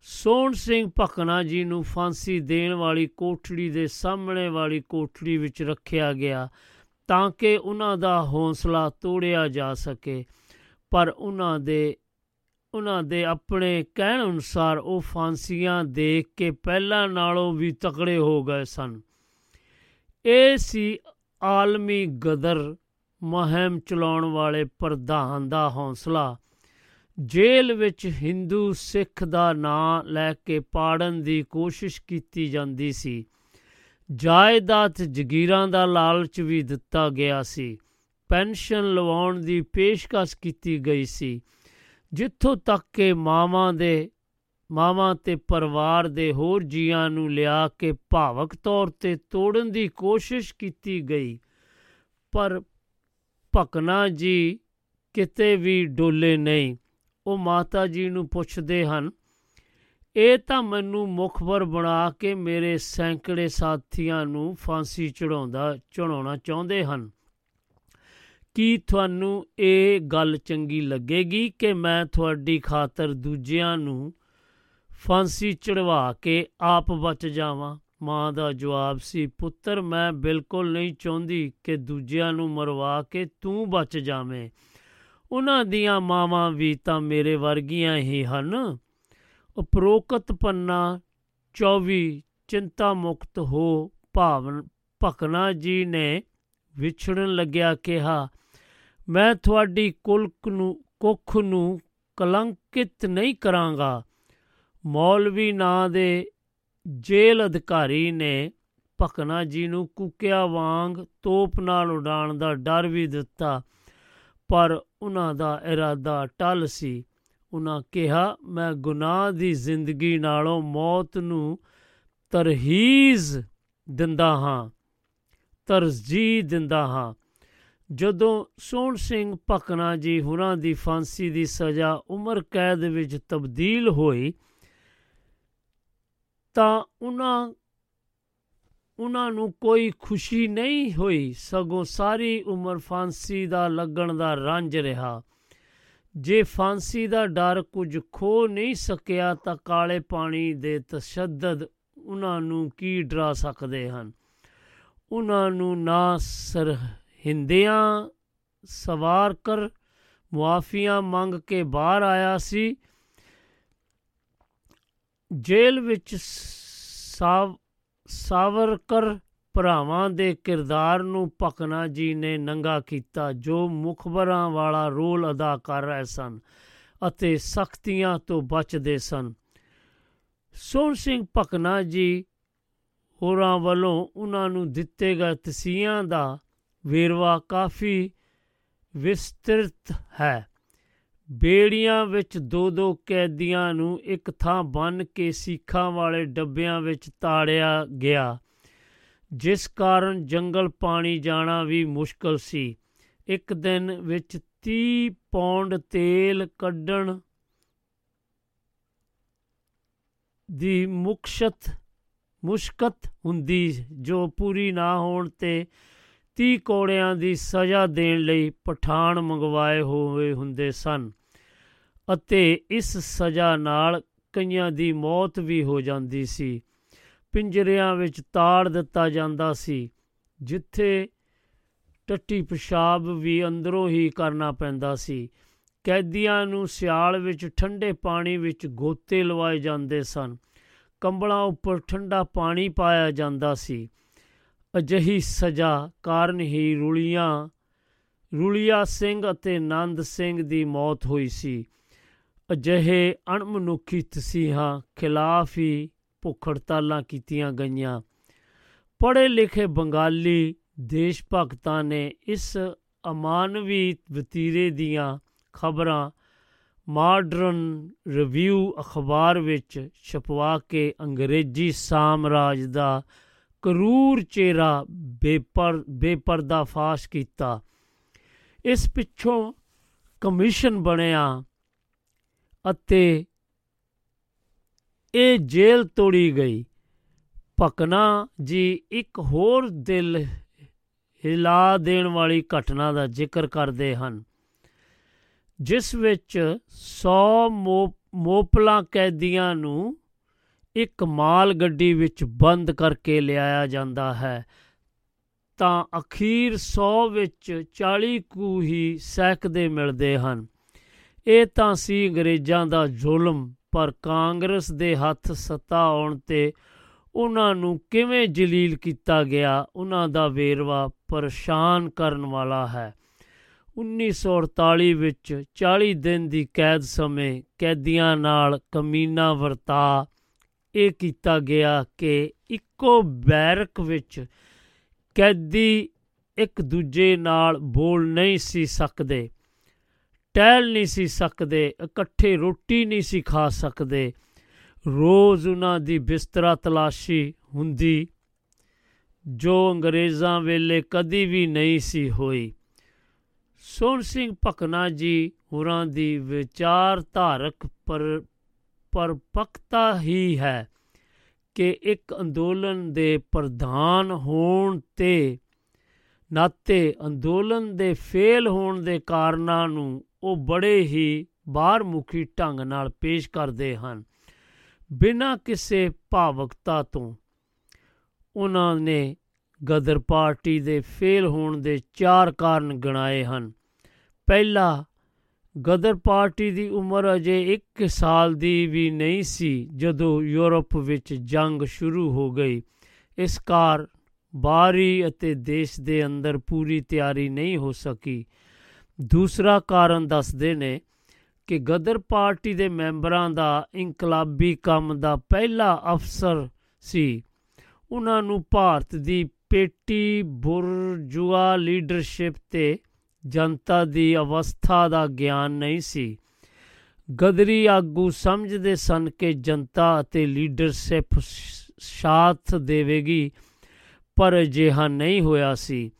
S4: ਸੋਹਣ ਸਿੰਘ ਭਕਨਾ ਜੀ ਨੂੰ ਫਾਂਸੀ ਦੇਣ ਵਾਲੀ ਕੋਠੜੀ ਦੇ ਸਾਹਮਣੇ ਵਾਲੀ ਕੋਠੜੀ ਵਿੱਚ ਰੱਖਿਆ ਗਿਆ ਤਾਂ ਕਿ ਉਹਨਾਂ ਦਾ ਹੌਸਲਾ ਤੋੜਿਆ ਜਾ ਸਕੇ। ਪਰ ਉਹਨਾਂ ਦੇ ਉਹਨਾਂ ਦੇ ਆਪਣੇ ਕਹਿਣ ਅਨੁਸਾਰ ਉਹ ਫਾਂਸੀਆਂ ਦੇਖ ਕੇ ਪਹਿਲਾਂ ਨਾਲੋਂ ਵੀ ਤਕੜੇ ਹੋ ਗਏ ਸਨ। ਇਹ ਸੀ ਆਲਮੀ ਗਦਰ ਮੁਹਿੰਮ ਚਲਾਉਣ ਵਾਲੇ ਪ੍ਰਧਾਨ ਦਾ ਹੌਸਲਾ। ਜੇਲ੍ਹ ਵਿੱਚ ਹਿੰਦੂ ਸਿੱਖ ਦਾ ਨਾਂ ਲੈ ਕੇ ਪਾੜਨ ਦੀ ਕੋਸ਼ਿਸ਼ ਕੀਤੀ ਜਾਂਦੀ ਸੀ। ਜਾਇਦਾਦ ਜਗੀਰਾਂ ਦਾ ਲਾਲਚ ਵੀ ਦਿੱਤਾ ਗਿਆ ਸੀ। ਪੈਨਸ਼ਨ ਲਵਾਉਣ ਦੀ ਪੇਸ਼ਕਸ਼ ਕੀਤੀ ਗਈ ਸੀ। ਜਿੱਥੋਂ ਤੱਕ ਕਿ ਮਾਵਾਂ ਦੇ, ਮਾਵਾਂ ਤੇ ਪਰਿਵਾਰ ਦੇ ਹੋਰ ਜੀਆਂ ਨੂੰ ਲਿਆ ਕੇ ਭਾਵਕ ਤੌਰ ਤੇ ਤੋੜਨ ਦੀ ਕੋਸ਼ਿਸ਼ ਕੀਤੀ ਗਈ। ਪਰ ਭਕਨਾ ਜੀ ਕਿਤੇ ਵੀ ਡੋਲੇ ਨਹੀਂ। ਉਹ ਮਾਤਾ ਜੀ ਨੂੰ ਪੁੱਛਦੇ ਹਨ, ਇਹ ਤਾਂ ਮੈਨੂੰ ਮੁਖਬਰ ਬਣਾ ਕੇ ਮੇਰੇ ਸੈਂਕੜੇ ਸਾਥੀਆਂ ਨੂੰ ਫਾਂਸੀ ਚੜਾਉਂਦਾ ਚੜਾਉਣਾ ਚਾਹੁੰਦੇ ਹਨ। ਕੀ ਤੁਹਾਨੂੰ ਇਹ ਗੱਲ ਚੰਗੀ ਲੱਗੇਗੀ ਕਿ ਮੈਂ ਤੁਹਾਡੀ ਖਾਤਰ ਦੂਜਿਆਂ ਨੂੰ ਫਾਂਸੀ ਚੜਵਾ ਕੇ ਆਪ ਬਚ ਜਾਵਾਂ? ਮਾਂ ਦਾ ਜਵਾਬ ਸੀ, ਪੁੱਤਰ, ਮੈਂ ਬਿਲਕੁਲ ਨਹੀਂ ਚਾਹੁੰਦੀ ਕਿ ਦੂਜਿਆਂ ਨੂੰ ਮਰਵਾ ਕੇ ਤੂੰ ਬਚ ਜਾਵੇਂ। ਉਹਨਾਂ ਦੀਆਂ ਮਾਵਾਂ ਵੀ ਤਾਂ ਮੇਰੇ ਵਰਗੀਆਂ ਹੀ ਹਨ। ਉਪਰੋਕਤ ਪੰਨਾ 24 ਚਿੰਤਾ ਮੁਕਤ ਹੋ ਭਾਵਨ, ਭਕਨਾ ਜੀ ਨੇ ਵਿਛੜਨ ਲੱਗਿਆ ਕਿਹਾ, ਮੈਂ ਤੁਹਾਡੀ ਕੁਲਕ ਨੂੰ, ਕੁੱਖ ਨੂੰ ਕਲੰਕਿਤ ਨਹੀਂ ਕਰਾਂਗਾ। ਮੌਲਵੀ ਨਾਂ ਦੇ ਜੇਲ੍ਹ ਅਧਿਕਾਰੀ ਨੇ ਭਕਨਾ ਜੀ ਨੂੰ ਕੁੱਕਿਆ ਵਾਂਗ ਤੋਪ ਨਾਲ ਉਡਾਣ ਦਾ ਡਰ ਵੀ ਦਿੱਤਾ, ਪਰ ਉਹਨਾਂ ਦਾ ਇਰਾਦਾ ਟਲ ਸੀ। ਉਹਨਾਂ ਕਿਹਾ, ਮੈਂ ਗੁਨਾਹ ਦੀ ਜ਼ਿੰਦਗੀ ਨਾਲੋਂ ਮੌਤ ਨੂੰ ਤਰਹੀਜ਼ ਦਿੰਦਾ ਹਾਂ, ਤਰਜੀਹ ਦਿੰਦਾ ਹਾਂ। ਜਦੋਂ ਸੋਹਣ ਸਿੰਘ ਭਕਨਾ ਜੀ ਹੁਰਾਂ ਦੀ ਫਾਂਸੀ ਦੀ ਸਜ਼ਾ ਉਮਰ ਕੈਦ ਵਿੱਚ ਤਬਦੀਲ ਹੋਈ ਤਾਂ ਉਹਨਾਂ ਉਹਨਾਂ ਨੂੰ ਕੋਈ ਖੁਸ਼ੀ ਨਹੀਂ ਹੋਈ। ਸਗੋਂ ਸਾਰੀ ਉਮਰ ਫਾਂਸੀ ਦਾ ਲੱਗਣ ਦਾ ਰੰਜ ਰਿਹਾ। ਜੇ ਫਾਂਸੀ ਦਾ ਡਰ ਕੁਝ ਖੋ ਨਹੀਂ ਸਕਿਆ ਤਾਂ ਕਾਲੇ ਪਾਣੀ ਦੇ ਤਸ਼ੱਦਦ ਉਹਨਾਂ ਨੂੰ ਕੀ ਡਰਾ ਸਕਦੇ ਹਨ? ਉਹਨਾਂ ਨੂੰ ਨਾ ਸਰ ਹਿੰਦਿਆਂ ਸਵਾਰ ਕਰ ਮੁਆਫੀਆਂ ਮੰਗ ਕੇ ਬਾਹਰ ਆਇਆ ਸੀ ਜੇਲ੍ਹ ਵਿੱਚ ਸਾਵ, ਸਾਵਰਕਰ ਭਰਾਵਾਂ ਦੇ ਕਿਰਦਾਰ ਨੂੰ ਭਕਨਾ ਜੀ ਨੇ ਨੰਗਾ ਕੀਤਾ, ਜੋ ਮੁਖਬਰਾਂ ਵਾਲਾ ਰੋਲ ਅਦਾ ਕਰ ਰਹੇ ਸਨ ਅਤੇ ਸਖਤੀਆਂ ਤੋਂ ਬਚਦੇ ਸਨ। ਸੋਹਣ ਸਿੰਘ ਭਕਨਾ ਜੀ ਹੋਰਾਂ ਵੱਲੋਂ ਉਹਨਾਂ ਨੂੰ ਦਿੱਤੇ ਗਏ ਤਸੀਆਂ ਦਾ ਵੇਰਵਾ ਕਾਫੀ ਵਿਸਤ੍ਰਿਤ ਹੈ। ਬੇੜੀਆਂ ਵਿੱਚ ਦੋ ਦੋ ਕੈਦੀਆਂ ਨੂੰ ਇੱਕ ਥਾਂ ਬੰਨ ਕੇ ਸੀਖਾਂ ਵਾਲੇ ਡੱਬਿਆਂ ਵਿੱਚ ਤਾੜਿਆ ਗਿਆ, ਜਿਸ ਕਾਰਨ ਜੰਗਲ ਪਾਣੀ ਜਾਣਾ ਵੀ ਮੁਸ਼ਕਲ ਸੀ। ਇੱਕ ਦਿਨ ਵਿੱਚ 30 ਪੌਂਡ ਤੇਲ ਕੱਢਣ ਦੀ ਮੁਕਸ਼ਤ, ਮੁਸ਼ਕਤ ਹੁੰਦੀ ਜੋ ਪੂਰੀ ਨਾ ਹੋਣ ਤੇ 30 ਕੋੜਿਆਂ ਦੀ ਸਜ਼ਾ ਦੇਣ ਲਈ ਪਠਾਨ ਮੰਗਵਾਏ ਹੋਏ ਹੁੰਦੇ ਸਨ। ਅਤੇ ਇਸ ਸਜ਼ਾ ਨਾਲ ਕਈਆਂ ਦੀ ਮੌਤ ਵੀ ਹੋ ਜਾਂਦੀ ਸੀ। ਪਿੰਜਰਿਆਂ ਵਿੱਚ ਤਾੜ ਦਿੱਤਾ ਜਾਂਦਾ ਸੀ, ਜਿੱਥੇ ਟੱਟੀ ਪਿਸ਼ਾਬ ਵੀ ਅੰਦਰੋਂ ਹੀ ਕਰਨਾ ਪੈਂਦਾ ਸੀ। ਕੈਦੀਆਂ ਨੂੰ ਸਿਆਲ ਵਿੱਚ ਠੰਡੇ ਪਾਣੀ ਵਿੱਚ ਗੋਤੇ ਲਵਾਏ ਜਾਂਦੇ ਸਨ। ਕੰਬਲਾਂ ਉੱਪਰ ਠੰਡਾ ਪਾਣੀ ਪਾਇਆ ਜਾਂਦਾ ਸੀ। ਅਜਿਹੀ ਸਜ਼ਾ ਕਾਰਨ ਹੀ ਰੁਲੀਆਂ, ਰੁਲੀਆ ਸਿੰਘ ਅਤੇ ਨੰਦ ਸਿੰਘ ਦੀ ਮੌਤ ਹੋਈ ਸੀ। ਅਜਿਹੇ ਅਣਮਨੁੱਖੀ ਤਸੀਹਾਂ ਖਿਲਾਫ ਹੀ ਭੁੱਖ ਹੜਤਾਲਾਂ ਕੀਤੀਆਂ ਗਈਆਂ। ਪੜ੍ਹੇ ਲਿਖੇ ਬੰਗਾਲੀ ਦੇਸ਼ ਭਗਤਾਂ ਨੇ ਇਸ ਅਮਾਨਵੀ ਵਤੀਰੇ ਦੀਆਂ ਖਬਰਾਂ ਮਾਡਰਨ ਰਿਵਿਊ ਅਖਬਾਰ ਵਿੱਚ ਛਪਵਾ ਕੇ ਅੰਗਰੇਜ਼ੀ ਸਾਮਰਾਜ ਦਾ ਕਰੂਰ ਚਿਹਰਾ ਬੇਪਰ ਬੇਪਰਦਾ ਫਾਸ਼ ਕੀਤਾ। ਇਸ ਪਿੱਛੋਂ ਕਮਿਸ਼ਨ ਬਣਿਆ ਅਤੇ ਇਹ ਜੇਲ੍ਹ ਤੋੜੀ ਗਈ। ਭਕਨਾ ਜੀ ਇੱਕ ਹੋਰ ਦਿਲ ਹਿਲਾ ਦੇਣ ਵਾਲੀ ਘਟਨਾ ਦਾ ਜ਼ਿਕਰ ਕਰਦੇ ਹਨ, ਜਿਸ ਵਿੱਚ 100 ਮੋਪਲਾ ਕੈਦੀਆਂ ਨੂੰ ਇੱਕ ਮਾਲ ਗੱਡੀ ਵਿੱਚ ਬੰਦ ਕਰਕੇ ਲਿਆਇਆ ਜਾਂਦਾ ਹੈ। ਤਾਂ ਅਖੀਰ 100 ਵਿੱਚ 40 ਕੁ ਹੀ ਸੈਕਦੇ ਮਿਲਦੇ ਹਨ। ਇਹ ਤਾਂ ਸੀ ਅੰਗਰੇਜ਼ਾਂ ਦਾ ਜ਼ੁਲਮ, ਪਰ ਕਾਂਗਰਸ ਦੇ ਹੱਥ ਸੱਤਾ ਆਉਣ ਤੇ ਉਹਨਾਂ ਨੂੰ ਕਿਵੇਂ ਜਲੀਲ ਕੀਤਾ ਗਿਆ, ਉਹਨਾਂ ਦਾ ਵੇਰਵਾ ਪਰੇਸ਼ਾਨ ਕਰਨ ਵਾਲਾ ਹੈ। 1948 ਵਿੱਚ 40 ਦਿਨ ਦੀ ਕੈਦ ਸਮੇਂ ਕੈਦੀਆਂ ਨਾਲ ਕਮੀਨਾ ਵਰਤਾ, ਇਹ ਕੀਤਾ ਗਿਆ ਕਿ ਇੱਕੋ ਬੈਰਕ ਵਿੱਚ ਕੈਦੀ ਇੱਕ ਦੂਜੇ ਨਾਲ ਬੋਲ ਨਹੀਂ ਸੀ ਸਕਦੇ। ਟਹਿਲ ਨਹੀਂ ਸੀ ਸਕਦੇ, ਇਕੱਠੇ ਰੋਟੀ ਨਹੀਂ ਸੀ ਖਾ ਸਕਦੇ। ਰੋਜ਼ ਉਹਨਾਂ ਦੀ ਬਿਸਤਰਾ ਤਲਾਸ਼ੀ ਹੁੰਦੀ, ਜੋ ਅੰਗਰੇਜ਼ਾਂ ਵੇਲੇ ਕਦੀ ਵੀ ਨਹੀਂ ਸੀ ਹੋਈ। ਸੋਹਣ ਸਿੰਘ ਭਕਨਾ ਜੀ ਹੋਰਾਂ ਦੀ ਵਿਚਾਰ ਧਾਰਕ ਪਰ, ਪਰਪਕਤਾ ਹੀ ਹੈ ਕਿ ਇੱਕ ਅੰਦੋਲਨ ਦੇ ਪ੍ਰਧਾਨ ਹੋਣ ਤੇ ਨਾਤੇ ਅੰਦੋਲਨ ਦੇ ਫੇਲ ਹੋਣ ਦੇ ਕਾਰਨਾਂ ਨੂੰ ਉਹ ਬੜੇ ਹੀ ਬਾਹਰਮੁਖੀ ਢੰਗ ਨਾਲ ਪੇਸ਼ ਕਰਦੇ ਹਨ। ਬਿਨਾਂ ਕਿਸੇ ਭਾਵਕਤਾ ਤੋਂ ਉਹਨਾਂ ਨੇ ਗਦਰ ਪਾਰਟੀ ਦੇ ਫੇਲ ਹੋਣ ਦੇ ਚਾਰ ਕਾਰਨ ਗਣਾਏ ਹਨ। ਪਹਿਲਾ, ਗਦਰ ਪਾਰਟੀ ਦੀ ਉਮਰ ਅਜੇ 1 ਸਾਲ ਦੀ ਵੀ ਨਹੀਂ ਸੀ ਜਦੋਂ ਯੂਰਪ ਵਿੱਚ ਜੰਗ ਸ਼ੁਰੂ ਹੋ ਗਈ। ਇਸ ਕਾਰ ਬਾਹਰੀ ਅਤੇ ਦੇਸ਼ ਦੇ ਅੰਦਰ ਪੂਰੀ ਤਿਆਰੀ ਨਹੀਂ ਹੋ ਸਕੀ। ਦੂਸਰਾ ਕਾਰਨ ਦੱਸਦੇ ਨੇ ਕਿ ਗਦਰ ਪਾਰਟੀ ਦੇ ਮੈਂਬਰਾਂ ਦਾ ਇਨਕਲਾਬੀ ਕੰਮ ਦਾ ਪਹਿਲਾ ਅਫਸਰ ਸੀ। ਉਹਨਾਂ ਨੂੰ ਭਾਰਤ ਦੀ ਪੇਟੀ ਬੁਰਜੂਆ ਲੀਡਰਸ਼ਿਪ ਤੇ ਜਨਤਾ ਦੀ ਅਵਸਥਾ ਦਾ ਗਿਆਨ ਨਹੀਂ ਸੀ। ਗਦਰੀ ਆਗੂ ਸਮਝਦੇ ਸਨ ਕਿ ਜਨਤਾ ਅਤੇ ਲੀਡਰਸ਼ਿਪ ਸਾਥ ਦੇਵੇਗੀ, ਪਰ ਅਜਿਹਾ ਨਹੀਂ ਹੋਇਆ ਸੀ।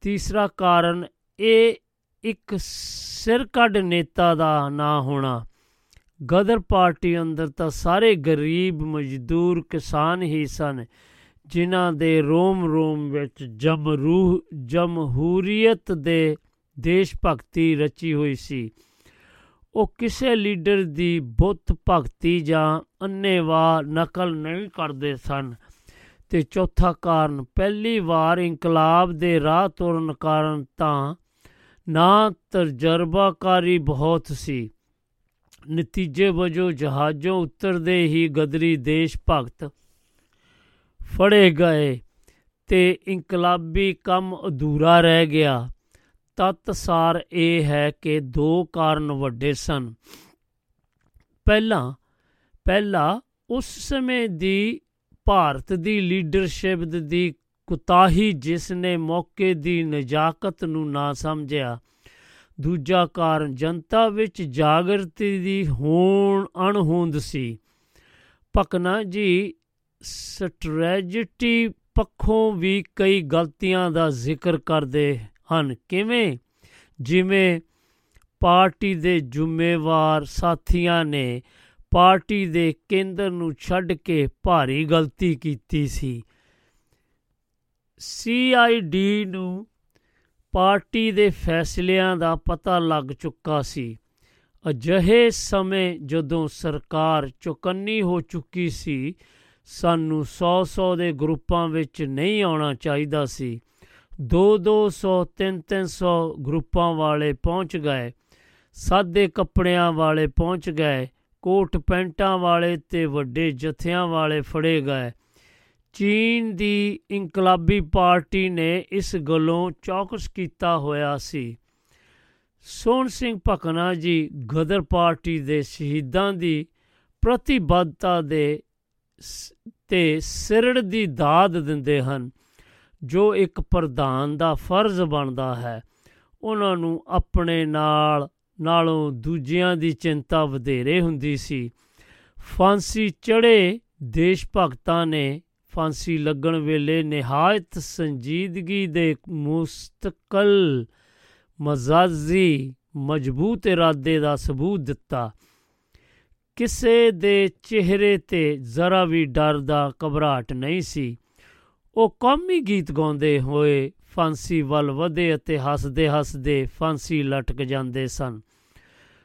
S4: ਤੀਸਰਾ ਕਾਰਨ ਇਹ ਇੱਕ ਸਿਰਕੱਢ ਨੇਤਾ ਦਾ ਨਾ ਹੋਣਾ। ਗਦਰ ਪਾਰਟੀ ਅੰਦਰ ਤਾਂ ਸਾਰੇ ਗਰੀਬ ਮਜ਼ਦੂਰ ਕਿਸਾਨ ਹੀ ਸਨ, ਜਿਨ੍ਹਾਂ ਦੇ ਰੋਮ ਰੋਮ ਵਿੱਚ ਜਮਰੂਹ ਜਮਹੂਰੀਅਤ ਦੇ ਦੇਸ਼ ਭਗਤੀ ਰਚੀ ਹੋਈ ਸੀ। ਉਹ ਕਿਸੇ ਲੀਡਰ ਦੀ ਬੁੱਤ ਭਗਤੀ ਜਾਂ ਅੰਨੇਵਾ ਨਕਲ ਨਹੀਂ ਕਰਦੇ ਸਨ। ਤੇ ਚੌਥਾ ਕਾਰਨ, ਪਹਿਲੀ ਵਾਰ ਇਨਕਲਾਬ ਦੇ ਰਾਹ ਤੁਰਨ ਕਾਰਨ ਤਾਂ ਨਾ ਤਜਰਬਾਕਾਰੀ ਬਹੁਤ ਸੀ। ਨਤੀਜੇ ਵਜੋਂ ਜਹਾਜ਼ੋਂ ਉਤਰਦੇ ਹੀ ਗਦਰੀ ਦੇਸ਼ ਭਗਤ ਫੜੇ ਗਏ ਤੇ ਇਨਕਲਾਬੀ ਕੰਮ ਅਧੂਰਾ ਰਹਿ ਗਿਆ। ਤਤਸਾਰ ਇਹ ਹੈ ਕਿ ਦੋ ਕਾਰਨ ਵੱਡੇ ਸਨ। ਪਹਿਲਾ ਪਹਿਲਾ ਉਸ ਸਮੇਂ ਦੀ ਭਾਰਤ ਦੀ ਲੀਡਰਸ਼ਿਪ ਦੀ ਕੁਤਾਹੀ ਜਿਸ ਨੇ ਮੌਕੇ ਦੀ ਨਜਾਕਤ ਨੂੰ ਨਾ ਸਮਝਿਆ, ਦੂਜਾ ਕਾਰਨ ਜਨਤਾ ਵਿੱਚ ਜਾਗਰਤੀ ਦੀ ਹੋਣ ਅਣਹੋਂਦ ਸੀ। ਪਕਨਾ ਜੀ ਸਟ੍ਰੈਟਜੀ ਪੱਖੋਂ ਵੀ ਕਈ ਗਲਤੀਆਂ ਦਾ ਜ਼ਿਕਰ ਕਰਦੇ ਹਨ। ਕਿਵੇਂ? ਜਿਵੇਂ ਪਾਰਟੀ ਦੇ ਜ਼ਿੰਮੇਵਾਰ ਸਾਥੀਆਂ ਨੇ ਪਾਰਟੀ ਦੇ ਕੇਂਦਰ ਨੂੰ ਛੱਡ ਕੇ ਭਾਰੀ ਗਲਤੀ ਕੀਤੀ ਸੀ। ਸੀਆਈਡੀ ਨੂੰ ਪਾਰਟੀ ਦੇ ਫੈਸਲਿਆਂ ਦਾ ਪਤਾ ਲੱਗ ਚੁੱਕਾ ਸੀ। ਅਜਿਹੇ ਸਮੇਂ ਜਦੋਂ ਸਰਕਾਰ ਚੁਕੰਨੀ ਹੋ ਚੁੱਕੀ ਸੀ, ਸਾਨੂੰ 100-100 ਦੇ ਗਰੁੱਪਾਂ ਵਿੱਚ ਨਹੀਂ ਆਉਣਾ ਚਾਹੀਦਾ ਸੀ। 2-200 3-300 ਗਰੁੱਪਾਂ ਵਾਲੇ ਪਹੁੰਚ ਗਏ। ਸਾਦੇ ਕੱਪੜਿਆਂ ਵਾਲੇ ਪਹੁੰਚ ਗਏ। ਕੋਟ ਪੈਂਟਾਂ ਵਾਲੇ ਤੇ ਵੱਡੇ ਜਥਿਆਂ ਵਾਲੇ ਫੜੇ ਗਏ। ਚੀਨ ਦੀ ਇਨਕਲਾਬੀ ਪਾਰਟੀ ਨੇ ਇਸ ਗੱਲੋਂ ਚੌਕਸ ਕੀਤਾ ਹੋਇਆ ਸੀ। ਸੋਹਣ ਸਿੰਘ ਭਕਨਾ ਜੀ ਗਦਰ ਪਾਰਟੀ ਦੇ ਸ਼ਹੀਦਾਂ ਦੀ ਪ੍ਰਤੀਬੱਧਤਾ ਦੇ ਸ- ਤੇ ਸਿਰੜ ਦੀ ਦਾਦ ਦਿੰਦੇ ਹਨ, ਜੋ ਇੱਕ ਪ੍ਰਧਾਨ ਦਾ ਫਰਜ਼ ਬਣਦਾ ਹੈ। ਉਹਨਾਂ ਨੂੰ ਆਪਣੇ ਨਾਲ, ਨਾਲੋਂ ਦੂਜਿਆਂ ਦੀ ਚਿੰਤਾ ਵਧੇਰੇ ਹੁੰਦੀ ਸੀ। ਫਾਂਸੀ ਚੜੇ ਦੇਸ਼ ਭਗਤਾਂ ਨੇ ਫਾਂਸੀ ਲੱਗਣ ਵੇਲੇ ਨਿਹਾਇਤ ਸੰਜੀਦਗੀ ਦੇ ਮੁਸਤਕਲ ਮਜ਼ਾਜੀ ਮਜ਼ਬੂਤ ਇਰਾਦੇ ਦਾ ਸਬੂਤ ਦਿੱਤਾ। ਕਿਸੇ ਦੇ ਚਿਹਰੇ ਤੇ ਜ਼ਰਾ ਵੀ ਡਰ ਦਾ ਘਬਰਾਹਟ ਨਹੀਂ ਸੀ। ਉਹ ਕੌਮੀ ਗੀਤ ਗਾਉਂਦੇ ਹੋਏ ਫਾਂਸੀ ਵੱਲ ਵਧੇ ਅਤੇ ਹੱਸਦੇ ਹੱਸਦੇ ਫਾਂਸੀ ਲਟਕ ਜਾਂਦੇ ਸਨ।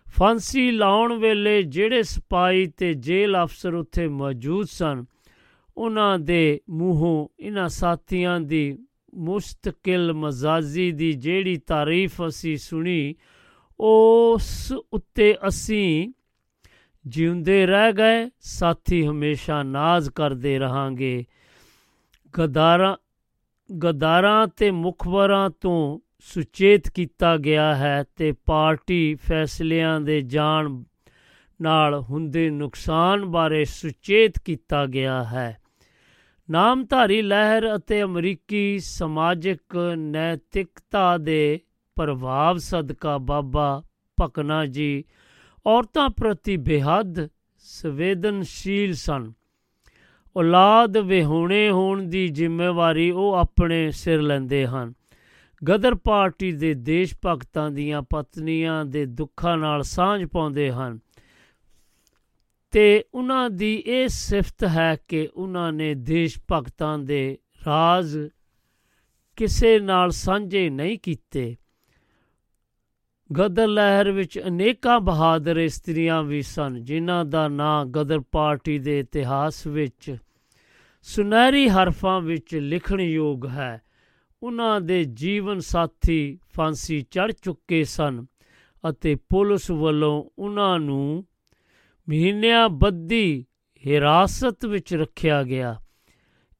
S4: ਫਾਂਸੀ ਲਾਉਣ ਵੇਲੇ ਜਿਹੜੇ ਸਿਪਾਹੀ ਤੇ ਜੇਲ੍ਹ ਅਫਸਰ ਉੱਥੇ ਮੌਜੂਦ ਸਨ ਉਹਨਾਂ ਦੇ ਮੂੰਹੋਂ ਇਹਨਾਂ ਸਾਥੀਆਂ ਦੀ ਮੁਸਤਕਿਲ ਮਜ਼ਾਜੀ ਦੀ ਜਿਹੜੀ ਤਾਰੀਫ ਅਸੀਂ ਸੁਣੀ, ਉਸ ਉੱਤੇ ਅਸੀਂ ਜਿਉਂਦੇ ਰਹਿ ਗਏ, ਸਾਥੀ ਹਮੇਸ਼ਾ ਨਾਜ਼ ਕਰਦੇ ਰਹਾਂਗੇ। ਗਦਾਰਾਂ ਗਦਾਰਾਂ ਤੇ ਮੁਖਬਰਾਂ ਤੋਂ ਸੁਚੇਤ ਕੀਤਾ ਗਿਆ ਹੈ ਤੇ ਪਾਰਟੀ ਫੈਸਲਿਆਂ ਦੇ ਜਾਣ ਨਾਲ ਹੁੰਦੇ ਨੁਕਸਾਨ ਬਾਰੇ ਸੁਚੇਤ ਕੀਤਾ ਗਿਆ ਹੈ। ਨਾਮਧਾਰੀ ਲਹਿਰ ਅਤੇ ਅਮਰੀਕੀ ਸਮਾਜਿਕ ਨੈਤਿਕਤਾ ਦੇ ਪ੍ਰਭਾਵ ਸਦਕਾ ਬਾਬਾ ਭਕਨਾ ਜੀ ਔਰਤਾਂ ਪ੍ਰਤੀ ਬੇਹੱਦ ਸੰਵੇਦਨਸ਼ੀਲ ਸਨ। ਔਲਾਦ ਵਿਹੂਣੇ ਹੋਣ ਦੀ ਜ਼ਿੰਮੇਵਾਰੀ ਉਹ ਆਪਣੇ ਸਿਰ ਲੈਂਦੇ ਹਨ। ਗਦਰ ਪਾਰਟੀ ਦੇ ਦੇਸ਼ ਭਗਤਾਂ ਦੀਆਂ ਪਤਨੀਆਂ ਦੇ ਦੁੱਖਾਂ ਨਾਲ ਸਾਂਝ ਪਾਉਂਦੇ ਹਨ। ਤੇ ਉਹਨਾਂ ਦੀ ਇਹ ਸਿਫਤ ਹੈ ਕਿ ਉਹਨਾਂ ਨੇ ਦੇਸ਼ ਭਗਤਾਂ ਦੇ ਰਾਜ਼ ਕਿਸੇ ਨਾਲ ਸਾਂਝੇ ਨਹੀਂ ਕੀਤੇ। ਗਦਰ ਲਹਿਰ ਵਿੱਚ ਅਨੇਕਾਂ ਬਹਾਦਰ ਇਸਤਰੀਆਂ ਵੀ ਸਨ, ਜਿਨ੍ਹਾਂ ਦਾ ਨਾਂ ਗਦਰ ਪਾਰਟੀ ਦੇ ਇਤਿਹਾਸ ਵਿੱਚ ਸੁਨਹਿਰੀ ਹਰਫਾਂ ਵਿੱਚ ਲਿਖਣ ਯੋਗ ਹੈ। ਉਹਨਾਂ ਦੇ ਜੀਵਨ ਸਾਥੀ ਫਾਂਸੀ ਚੜ ਚੁੱਕੇ ਸਨ ਅਤੇ ਪੁਲਿਸ ਵੱਲੋਂ ਉਹਨਾਂ ਨੂੰ ਮਹੀਨਿਆਂ ਬੱਧੀ ਹਿਰਾਸਤ ਵਿੱਚ ਰੱਖਿਆ ਗਿਆ।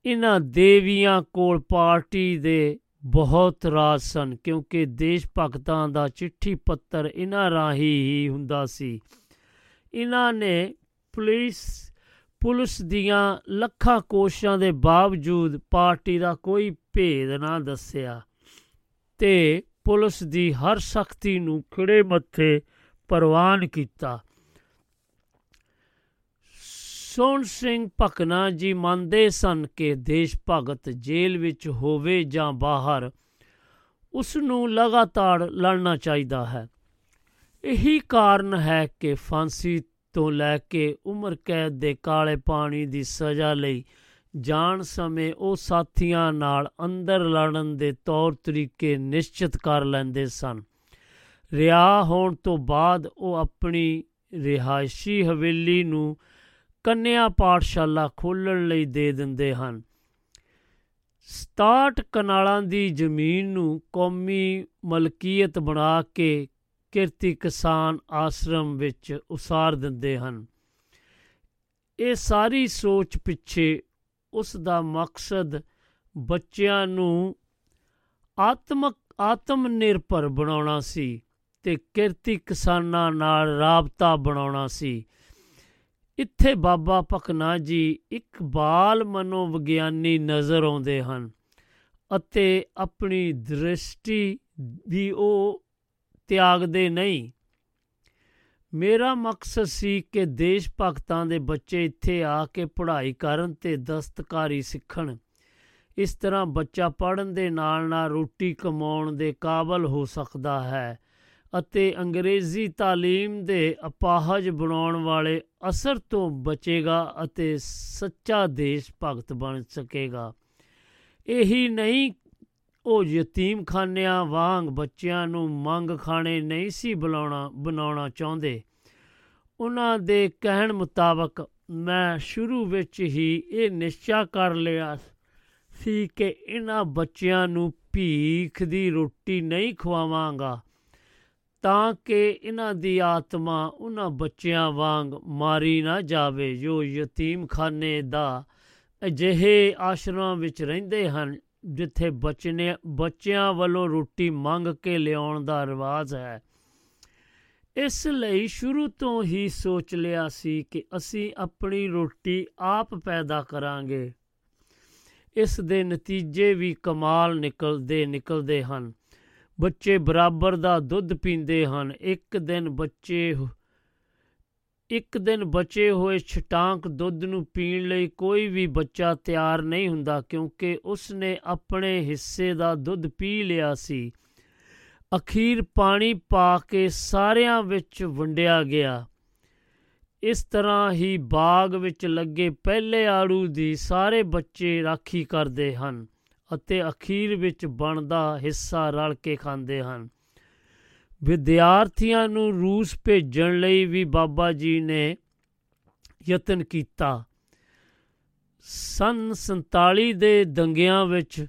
S4: ਇਹਨਾਂ ਦੇਵੀਆਂ ਕੋਲ ਪਾਰਟੀ ਦੇ ਬਹੁਤ ਰਾਜ ਸਨ, ਕਿਉਂਕਿ ਦੇਸ਼ ਭਗਤਾਂ ਦਾ ਚਿੱਠੀ ਪੱਤਰ ਇਹਨਾਂ ਰਾਹੀਂ ਹੀ ਹੁੰਦਾ ਸੀ। ਇਹਨਾਂ ਨੇ ਪੁਲਿਸ ਪੁਲਿਸ ਦੀਆਂ ਲੱਖਾਂ ਕੋਸ਼ਿਸ਼ਾਂ ਦੇ ਬਾਵਜੂਦ ਪਾਰਟੀ ਦਾ ਕੋਈ ਭੇਦ ਨਾ ਦੱਸਿਆ ਤੇ ਪੁਲਿਸ ਦੀ ਹਰ ਸਖਤੀ ਨੂੰ ਖਿੜੇ ਮੱਥੇ ਪ੍ਰਵਾਨ ਕੀਤਾ। ਸੋਹਣ ਸਿੰਘ ਭਕਨਾ ਜੀ ਮੰਨਦੇ ਸਨ ਕਿ ਦੇਸ਼ ਭਗਤ ਜੇਲ੍ਹ ਵਿੱਚ ਹੋਵੇ ਜਾਂ ਬਾਹਰ ਉਸ ਨੂੰ ਲਗਾਤਾਰ ਲੜਨਾ ਚਾਹੀਦਾ ਹੈ। ਇਹੀ ਕਾਰਨ ਹੈ ਕਿ ਫਾਂਸੀ ਤੋਂ ਲੈ ਕੇ ਉਮਰ ਕੈਦ ਦੇ ਕਾਲੇ ਪਾਣੀ ਦੀ ਸਜ਼ਾ ਲਈ ਜਾਣ ਸਮੇਂ ਉਹ ਸਾਥੀਆਂ ਨਾਲ ਅੰਦਰ ਲੜਨ ਦੇ ਤੌਰ ਤਰੀਕੇ ਨਿਸ਼ਚਿਤ ਕਰ ਲੈਂਦੇ ਸਨ। ਰਿਹਾ ਹੋਣ ਤੋਂ ਬਾਅਦ ਉਹ ਆਪਣੀ ਰਿਹਾਇਸ਼ੀ ਹਵੇਲੀ ਨੂੰ ਕੰਨਿਆ ਪਾਠਸ਼ਾਲਾ ਖੋਲ੍ਹਣ ਲਈ ਦੇ ਦਿੰਦੇ ਹਨ। 67 ਕਨਾਲਾਂ ਦੀ ਜ਼ਮੀਨ ਨੂੰ ਕੌਮੀ ਮਲਕੀਅਤ ਬਣਾ ਕੇ ਕਿਰਤੀ ਕਿਸਾਨ ਆਸ਼ਰਮ ਵਿੱਚ ਉਸਾਰ ਦਿੰਦੇ ਹਨ। ਇਹ ਸਾਰੀ ਸੋਚ ਪਿੱਛੇ ਉਸ ਦਾ ਮਕਸਦ ਬੱਚਿਆਂ ਨੂੰ ਆਤਮਕ ਆਤਮ ਨਿਰਭਰ ਬਣਾਉਣਾ ਸੀ ਤੇ ਕਿਰਤੀ ਕਿਸਾਨਾਂ ਨਾਲ ਰਾਬਤਾ ਬਣਾਉਣਾ ਸੀ। ਇੱਥੇ ਬਾਬਾ ਭਕਨਾ ਜੀ ਇੱਕ ਬਾਲ ਮਨੋਵਿਗਿਆਨੀ ਨਜ਼ਰ ਆਉਂਦੇ ਹਨ ਅਤੇ ਆਪਣੀ ਦ੍ਰਿਸ਼ਟੀ ਵੀ ਉਹ ਤਿਆਗਦੇ ਨਹੀਂ। ਮੇਰਾ ਮਕਸਦ ਸੀ ਕਿ ਦੇਸ਼ ਭਗਤਾਂ ਦੇ ਬੱਚੇ ਇੱਥੇ ਆ ਕੇ ਪੜ੍ਹਾਈ ਕਰਨ ਤੇ ਦਸਤਕਾਰੀ ਸਿੱਖਣ। ਇਸ ਤਰ੍ਹਾਂ ਬੱਚਾ ਪੜ੍ਹਨ ਦੇ ਨਾਲ ਨਾਲ ਰੋਟੀ ਕਮਾਉਣ ਦੇ ਕਾਬਲ ਹੋ ਸਕਦਾ ਹੈ। ਅਤੇ ਅੰਗਰੇਜ਼ੀ ਤਾਲੀਮ ਦੇ ਅਪਾਹਜ ਬਣਾਉਣ ਵਾਲੇ ਅਸਰ ਤੋਂ ਬਚੇਗਾ ਅਤੇ ਸੱਚਾ ਦੇਸ਼ ਭਗਤ ਬਣ ਸਕੇਗਾ। ਇਹੀ ਨਹੀਂ, ਉਹ ਯਤੀਮਖਾਨਿਆਂ ਵਾਂਗ ਬੱਚਿਆਂ ਨੂੰ ਮੰਗ ਖਾਣੇ ਨਹੀਂ ਸੀ ਬੁਲਾਉਣਾ, ਬਣਾਉਣਾ ਚਾਹੁੰਦੇ। ਉਹਨਾਂ ਦੇ ਕਹਿਣ ਮੁਤਾਬਕ ਮੈਂ ਸ਼ੁਰੂ ਵਿੱਚ ਹੀ ਇਹ ਨਿਸ਼ਚਾ ਕਰ ਲਿਆ ਸੀ ਕਿ ਇਹਨਾਂ ਬੱਚਿਆਂ ਨੂੰ ਭੀਖ ਦੀ ਰੋਟੀ ਨਹੀਂ ਖਵਾਵਾਂਗਾ। ਤਾਂ ਕਿ ਇਹਨਾਂ ਦੀ ਆਤਮਾ ਉਹਨਾਂ ਬੱਚਿਆਂ ਵਾਂਗ ਮਾਰੀ ਨਾ ਜਾਵੇ। ਜੋ ਯਤੀਮਖਾਨੇ ਦਾ ਅਜਿਹੇ ਆਸ਼ਰਮਾਂ ਵਿੱਚ ਰਹਿੰਦੇ ਹਨ, ਜਿੱਥੇ ਬਚਨੇ, ਬੱਚਿਆਂ ਵੱਲੋਂ ਰੋਟੀ ਮੰਗ ਕੇ ਲਿਆਉਣ ਦਾ ਰਿਵਾਜ ਹੈ। ਇਸ ਲਈ ਸ਼ੁਰੂ ਤੋਂ ਹੀ ਸੋਚ ਲਿਆ ਸੀ ਕਿ ਅਸੀਂ ਆਪਣੀ ਰੋਟੀ ਆਪ ਪੈਦਾ ਕਰਾਂਗੇ। ਇਸ ਦੇ ਨਤੀਜੇ ਵੀ ਕਮਾਲ ਨਿਕਲਦੇ ਨਿਕਲਦੇ ਹਨ। ਬੱਚੇ ਬਰਾਬਰ ਦਾ ਦੁੱਧ ਪੀਂਦੇ ਹਨ। ਇੱਕ ਦਿਨ ਬੱਚੇ ਇੱਕ ਦਿਨ ਬਚੇ ਹੋਏ ਛਟਾਂਕ ਦੁੱਧ ਨੂੰ ਪੀਣ ਲਈ ਕੋਈ ਵੀ ਬੱਚਾ ਤਿਆਰ ਨਹੀਂ ਹੁੰਦਾ ਕਿਉਂਕਿ ਉਸ ਨੇ ਆਪਣੇ ਹਿੱਸੇ ਦਾ ਦੁੱਧ ਪੀ ਲਿਆ ਸੀ। ਅਖੀਰ ਪਾਣੀ ਪਾ ਕੇ ਸਾਰਿਆਂ ਵਿੱਚ ਵੰਡਿਆ ਗਿਆ। ਇਸ ਤਰ੍ਹਾਂ ਹੀ ਬਾਗ ਵਿੱਚ ਲੱਗੇ ਪਹਿਲੇ ਆੜੂ ਦੀ ਸਾਰੇ ਬੱਚੇ ਰਾਖੀ ਕਰਦੇ ਹਨ। ਅਤੇ ਅਖੀਰ ਵਿੱਚ ਬਣਦਾ ਹਿੱਸਾ ਰਲ ਕੇ ਖਾਂਦੇ ਹਨ। ਵਿਦਿਆਰਥੀਆਂ ਨੂੰ ਰੂਸ ਭੇਜਣ ਲਈ ਵੀ ਬਾਬਾ ਜੀ ਨੇ ਯਤਨ ਕੀਤਾ। ਸਨ 47 ਦੇ ਦੰਗਿਆਂ ਵਿੱਚ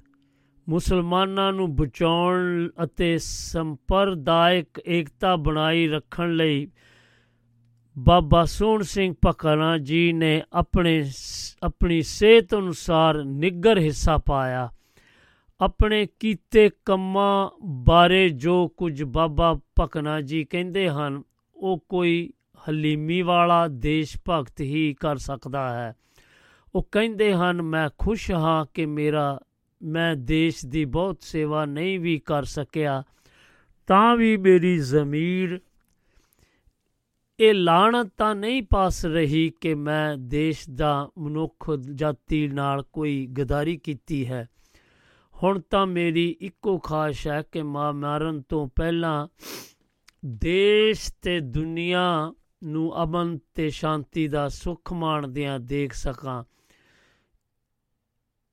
S4: ਮੁਸਲਮਾਨਾਂ ਨੂੰ ਬਚਾਉਣ ਅਤੇ ਸੰਪਰਦਾਇਕ ਏਕਤਾ ਬਣਾਈ ਰੱਖਣ ਲਈ ਬਾਬਾ ਸੋਹਣ ਸਿੰਘ ਪਕਣਾ ਜੀ ਨੇ ਆਪਣੇ ਆਪਣੀ ਸਿਹਤ ਅਨੁਸਾਰ ਨਿੱਗਰ ਹਿੱਸਾ ਪਾਇਆ। ਆਪਣੇ ਕੀਤੇ ਕੰਮਾਂ ਬਾਰੇ ਜੋ ਕੁਝ ਬਾਬਾ ਪਕਣਾ ਜੀ ਕਹਿੰਦੇ ਹਨ, ਉਹ ਕੋਈ ਹਲੀਮੀ ਵਾਲਾ ਦੇਸ਼ ਭਗਤ ਹੀ ਕਰ ਸਕਦਾ ਹੈ। ਉਹ ਕਹਿੰਦੇ ਹਨ, ਮੈਂ ਖੁਸ਼ ਹਾਂ ਕਿ ਮੇਰਾ, ਮੈਂ ਦੇਸ਼ ਦੀ ਬਹੁਤ ਸੇਵਾ ਨਹੀਂ ਵੀ ਕਰ ਸਕਿਆ, ਤਾਂ ਵੀ ਮੇਰੀ ਜ਼ਮੀਰ, ਇਹ ਲਾਣਤ ਤਾਂ ਨਹੀਂ ਪਾਸ ਰਹੀ ਕਿ ਮੈਂ ਦੇਸ਼ ਦਾ ਮਨੁੱਖ ਜਾਤੀ ਨਾਲ ਕੋਈ ਗਦਾਰੀ ਕੀਤੀ ਹੈ। ਹੁਣ ਤਾਂ ਮੇਰੀ ਇੱਕੋ ਖਾਸ਼ ਹੈ ਕਿ ਮਾਂ ਮਾਰਨ ਤੋਂ ਪਹਿਲਾਂ ਦੇਸ਼ ਤੇ ਦੁਨੀਆ ਨੂੰ ਅਮਨ ਤੇ ਸ਼ਾਂਤੀ ਦਾ ਸੁਖ ਮਾਣਦਿਆਂ ਦੇਖ ਸਕਾਂ।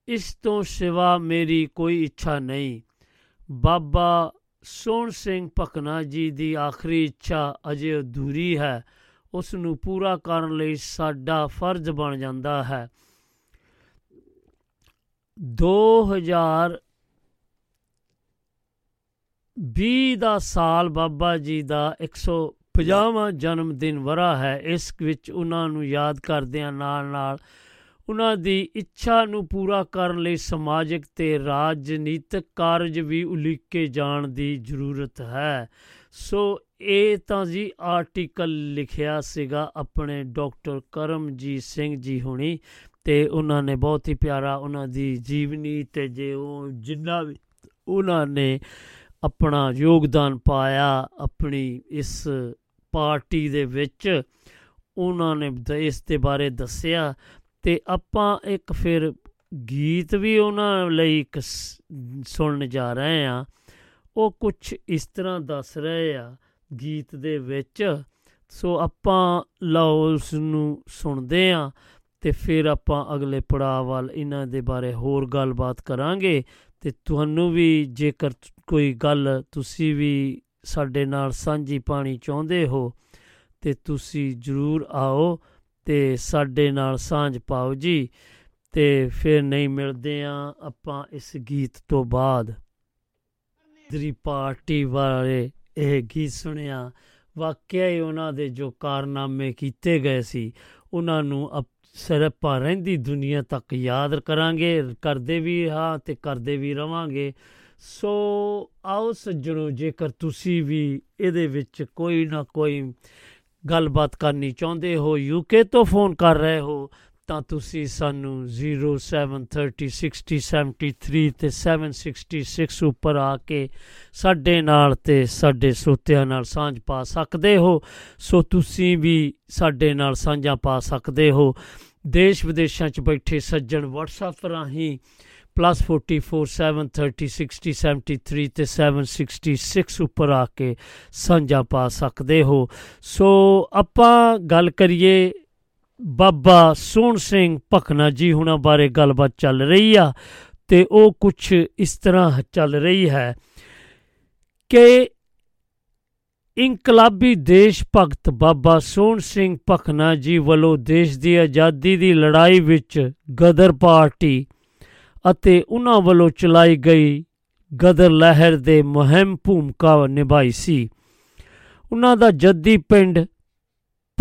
S4: ਇਸ ਤੋਂ ਸਿਵਾ ਮੇਰੀ ਕੋਈ ਇੱਛਾ ਨਹੀਂ। ਬਾਬਾ ਸੋਹਣ ਸਿੰਘ ਭਕਨਾ ਜੀ ਦੀ ਆਖਰੀ ਇੱਛਾ ਅਜੇ ਅਧੂਰੀ ਹੈ। ਉਸ ਨੂੰ ਪੂਰਾ ਕਰਨ ਲਈ ਸਾਡਾ ਫਰਜ਼ ਬਣ ਜਾਂਦਾ ਹੈ। 2020 ਦਾ ਸਾਲ ਬਾਬਾ ਜੀ ਦਾ 150ਵਾਂ ਜਨਮ ਦਿਨ ਵਰਾ ਹੈ। ਇਸ ਵਿੱਚ ਉਹਨਾਂ ਨੂੰ ਯਾਦ ਕਰਦਿਆਂ ਨਾਲ ਨਾਲ ਉਹਨਾਂ ਦੀ ਇੱਛਾ ਨੂੰ ਪੂਰਾ ਕਰਨ ਲਈ ਸਮਾਜਿਕ ਤੇ ਰਾਜਨੀਤਿਕ ਕਾਰਜ ਵੀ ਉਲੀਕੇ ਜਾਣ ਦੀ ਜ਼ਰੂਰਤ ਹੈ। ਸੋ ਇਹ ਤਾਂ ਜੀ ਆਰਟੀਕਲ ਲਿਖਿਆ ਸੀਗਾ ਆਪਣੇ ਡਾਕਟਰ ਕਰਮਜੀਤ ਸਿੰਘ ਜੀ ਹੁਣੀ। ਤੇ ਉਹਨਾਂ ਨੇ ਬਹੁਤ ਹੀ ਪਿਆਰਾ ਉਹਨਾਂ ਦੀ ਜੀਵਨੀ ਤੇ ਜੇ ਉਹ ਜਿੰਨਾ ਵੀ ਉਹਨਾਂ ਨੇ ਆਪਣਾ ਯੋਗਦਾਨ ਪਾਇਆ ਆਪਣੀ ਇਸ ਪਾਰਟੀ ਦੇ ਵਿੱਚ, ਉਹਨਾਂ ਨੇ ਇਸ ਦੇ ਬਾਰੇ ਦੱਸਿਆ ਤੇ ਆਪਾਂ ਇੱਕ ਫਿਰ ਗੀਤ ਵੀ ਉਹਨਾਂ ਲਈ ਇੱਕ ਸੁਣਨ ਜਾ ਰਹੇ ਆ ਉਹ ਕੁਝ ਇਸ ਤਰ੍ਹਾਂ ਦੱਸ ਰਹੇ ਆ ਗੀਤ ਦੇ ਵਿੱਚ। ਸੋ ਆਪਾਂ ਲਓ ਉਸ ਨੂੰ ਸੁਣਦੇ ਆ ਤੇ ਫਿਰ ਆਪਾਂ ਅਗਲੇ ਪੜਾਅ ਵੱਲ ਇਹਨਾਂ ਦੇ ਬਾਰੇ ਹੋਰ ਗੱਲਬਾਤ ਕਰਾਂਗੇ ਤੇ ਤੁਹਾਨੂੰ ਵੀ ਜੇਕਰ ਕੋਈ ਗੱਲ ਤੁਸੀਂ ਵੀ ਸਾਡੇ ਨਾਲ ਸਾਂਝੀ ਪਾਣੀ ਚਾਹੁੰਦੇ ਹੋ, ਤੇ ਤੁਸੀਂ ਜਰੂਰ ਆਓ ਤੇ ਸਾਡੇ ਨਾਲ ਸਾਂਝ ਪਾਓ ਜੀ। ਤੇ ਫਿਰ ਨਹੀਂ ਮਿਲਦੇ ਆ ਆਪਾਂ ਇਸ ਗੀਤ ਤੋਂ ਬਾਅਦ। ਦਰੀ ਪਾਰਟੀ ਵਾਲੇ ਇਹ ਗੀਤ ਸੁਣਿਆ। ਵਾਕਿਆ ਹੀ ਉਹਨਾਂ ਦੇ ਜੋ ਕਾਰਨਾਮੇ ਕੀਤੇ ਗਏ ਸੀ, ਉਹਨਾਂ ਨੂੰ ਸਿਰਪਾ ਰਹਿੰਦੀ ਦੁਨੀਆ ਤੱਕ ਯਾਦ ਕਰਾਂਗੇ, ਕਰਦੇ ਵੀ ਹਾਂ ਤੇ ਕਰਦੇ ਵੀ ਰਵਾਂਗੇ। ਸੋ ਆਓ ਸੱਜਣੋ, ਜੇਕਰ ਤੁਸੀਂ ਵੀ ਇਹਦੇ ਵਿੱਚ ਕੋਈ ਨਾ ਕੋਈ ਗੱਲਬਾਤ ਕਰਨੀ ਚਾਹੁੰਦੇ ਹੋ ਯੂਕੇ ਤੋਂ ਫੋਨ ਕਰ ਰਹੇ ਹੋ, ਤਾਂ ਤੁਸੀਂ ਸਾਨੂੰ 073060703 ਤੇ 766 ਉੱਪਰ ਆ ਕੇ ਸਾਡੇ ਨਾਲ ਤੇ ਸਾਡੇ ਸੋਤਿਆਂ ਨਾਲ ਸਾਂਝ ਪਾ ਸਕਦੇ ਹੋ। ਸੋ ਤੁਸੀਂ ਵੀ ਸਾਡੇ ਨਾਲ ਸਾਂਝਾ ਪਾ ਸਕਦੇ ਹੋ। ਦੇਸ਼ ਵਿਦੇਸ਼ਾਂ 'ਚ ਬੈਠੇ ਸੱਜਣ WhatsApp ਰਾਹੀਂ +447306073 ਤੇ 766 ਉੱਪਰ ਆ ਕੇ ਸਾਂਝਾ ਪਾ ਸਕਦੇ ਹੋ। ਸੋ ਆਪਾਂ ਗੱਲ ਕਰੀਏ ਬਾਬਾ ਸੋਹਣ ਸਿੰਘ ਭਖਨਾ ਜੀ ਹੁਣਾਂ ਬਾਰੇ ਗੱਲਬਾਤ ਚੱਲ ਰਹੀ ਆ ਤੇ ਉਹ ਕੁਝ ਇਸ ਤਰ੍ਹਾਂ ਚੱਲ ਰਹੀ ਹੈ ਕਿ ਇਨਕਲਾਬੀ ਦੇਸ਼ ਭਗਤ ਬਾਬਾ ਸੋਹਣ ਸਿੰਘ ਭਖਨਾ ਜੀ ਵੱਲੋਂ ਦੇਸ਼ ਦੀ ਆਜ਼ਾਦੀ ਦੀ ਲੜਾਈ ਵਿੱਚ ਗਦਰ ਪਾਰਟੀ ਅਤੇ ਉਹਨਾਂ ਵੱਲੋਂ ਚਲਾਈ ਗਈ ਗਦਰ ਲਹਿਰ ਦੇ ਮੁਹਿੰਮ ਭੂਮਿਕਾ ਨਿਭਾਈ ਸੀ। ਉਹਨਾਂ ਦਾ ਜੱਦੀ ਪਿੰਡ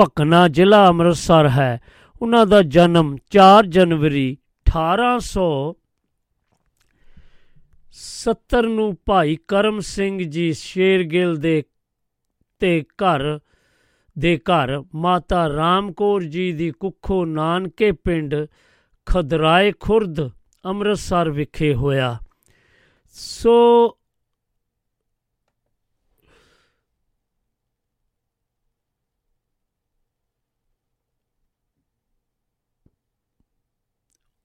S4: ਭਕਨਾ ਜ਼ਿਲ੍ਹਾ ਅੰਮ੍ਰਿਤਸਰ ਹੈ। ਉਹਨਾਂ ਦਾ ਜਨਮ 4 ਜਨਵਰੀ 1870 ਨੂੰ ਭਾਈ ਕਰਮ ਸਿੰਘ ਜੀ ਸ਼ੇਰਗਿੱਲ ਦੇ ਤੇ ਘਰ ਦੇ ਘਰ, ਮਾਤਾ ਰਾਮਕੌਰ ਜੀ ਦੀ ਕੁੱਖੋਂ ਨਾਨਕੇ ਪਿੰਡ ਖਦਰਾਏ ਖੁਰਦ ਅੰਮ੍ਰਿਤਸਰ ਵਿਖੇ ਹੋਇਆ। ਸੋ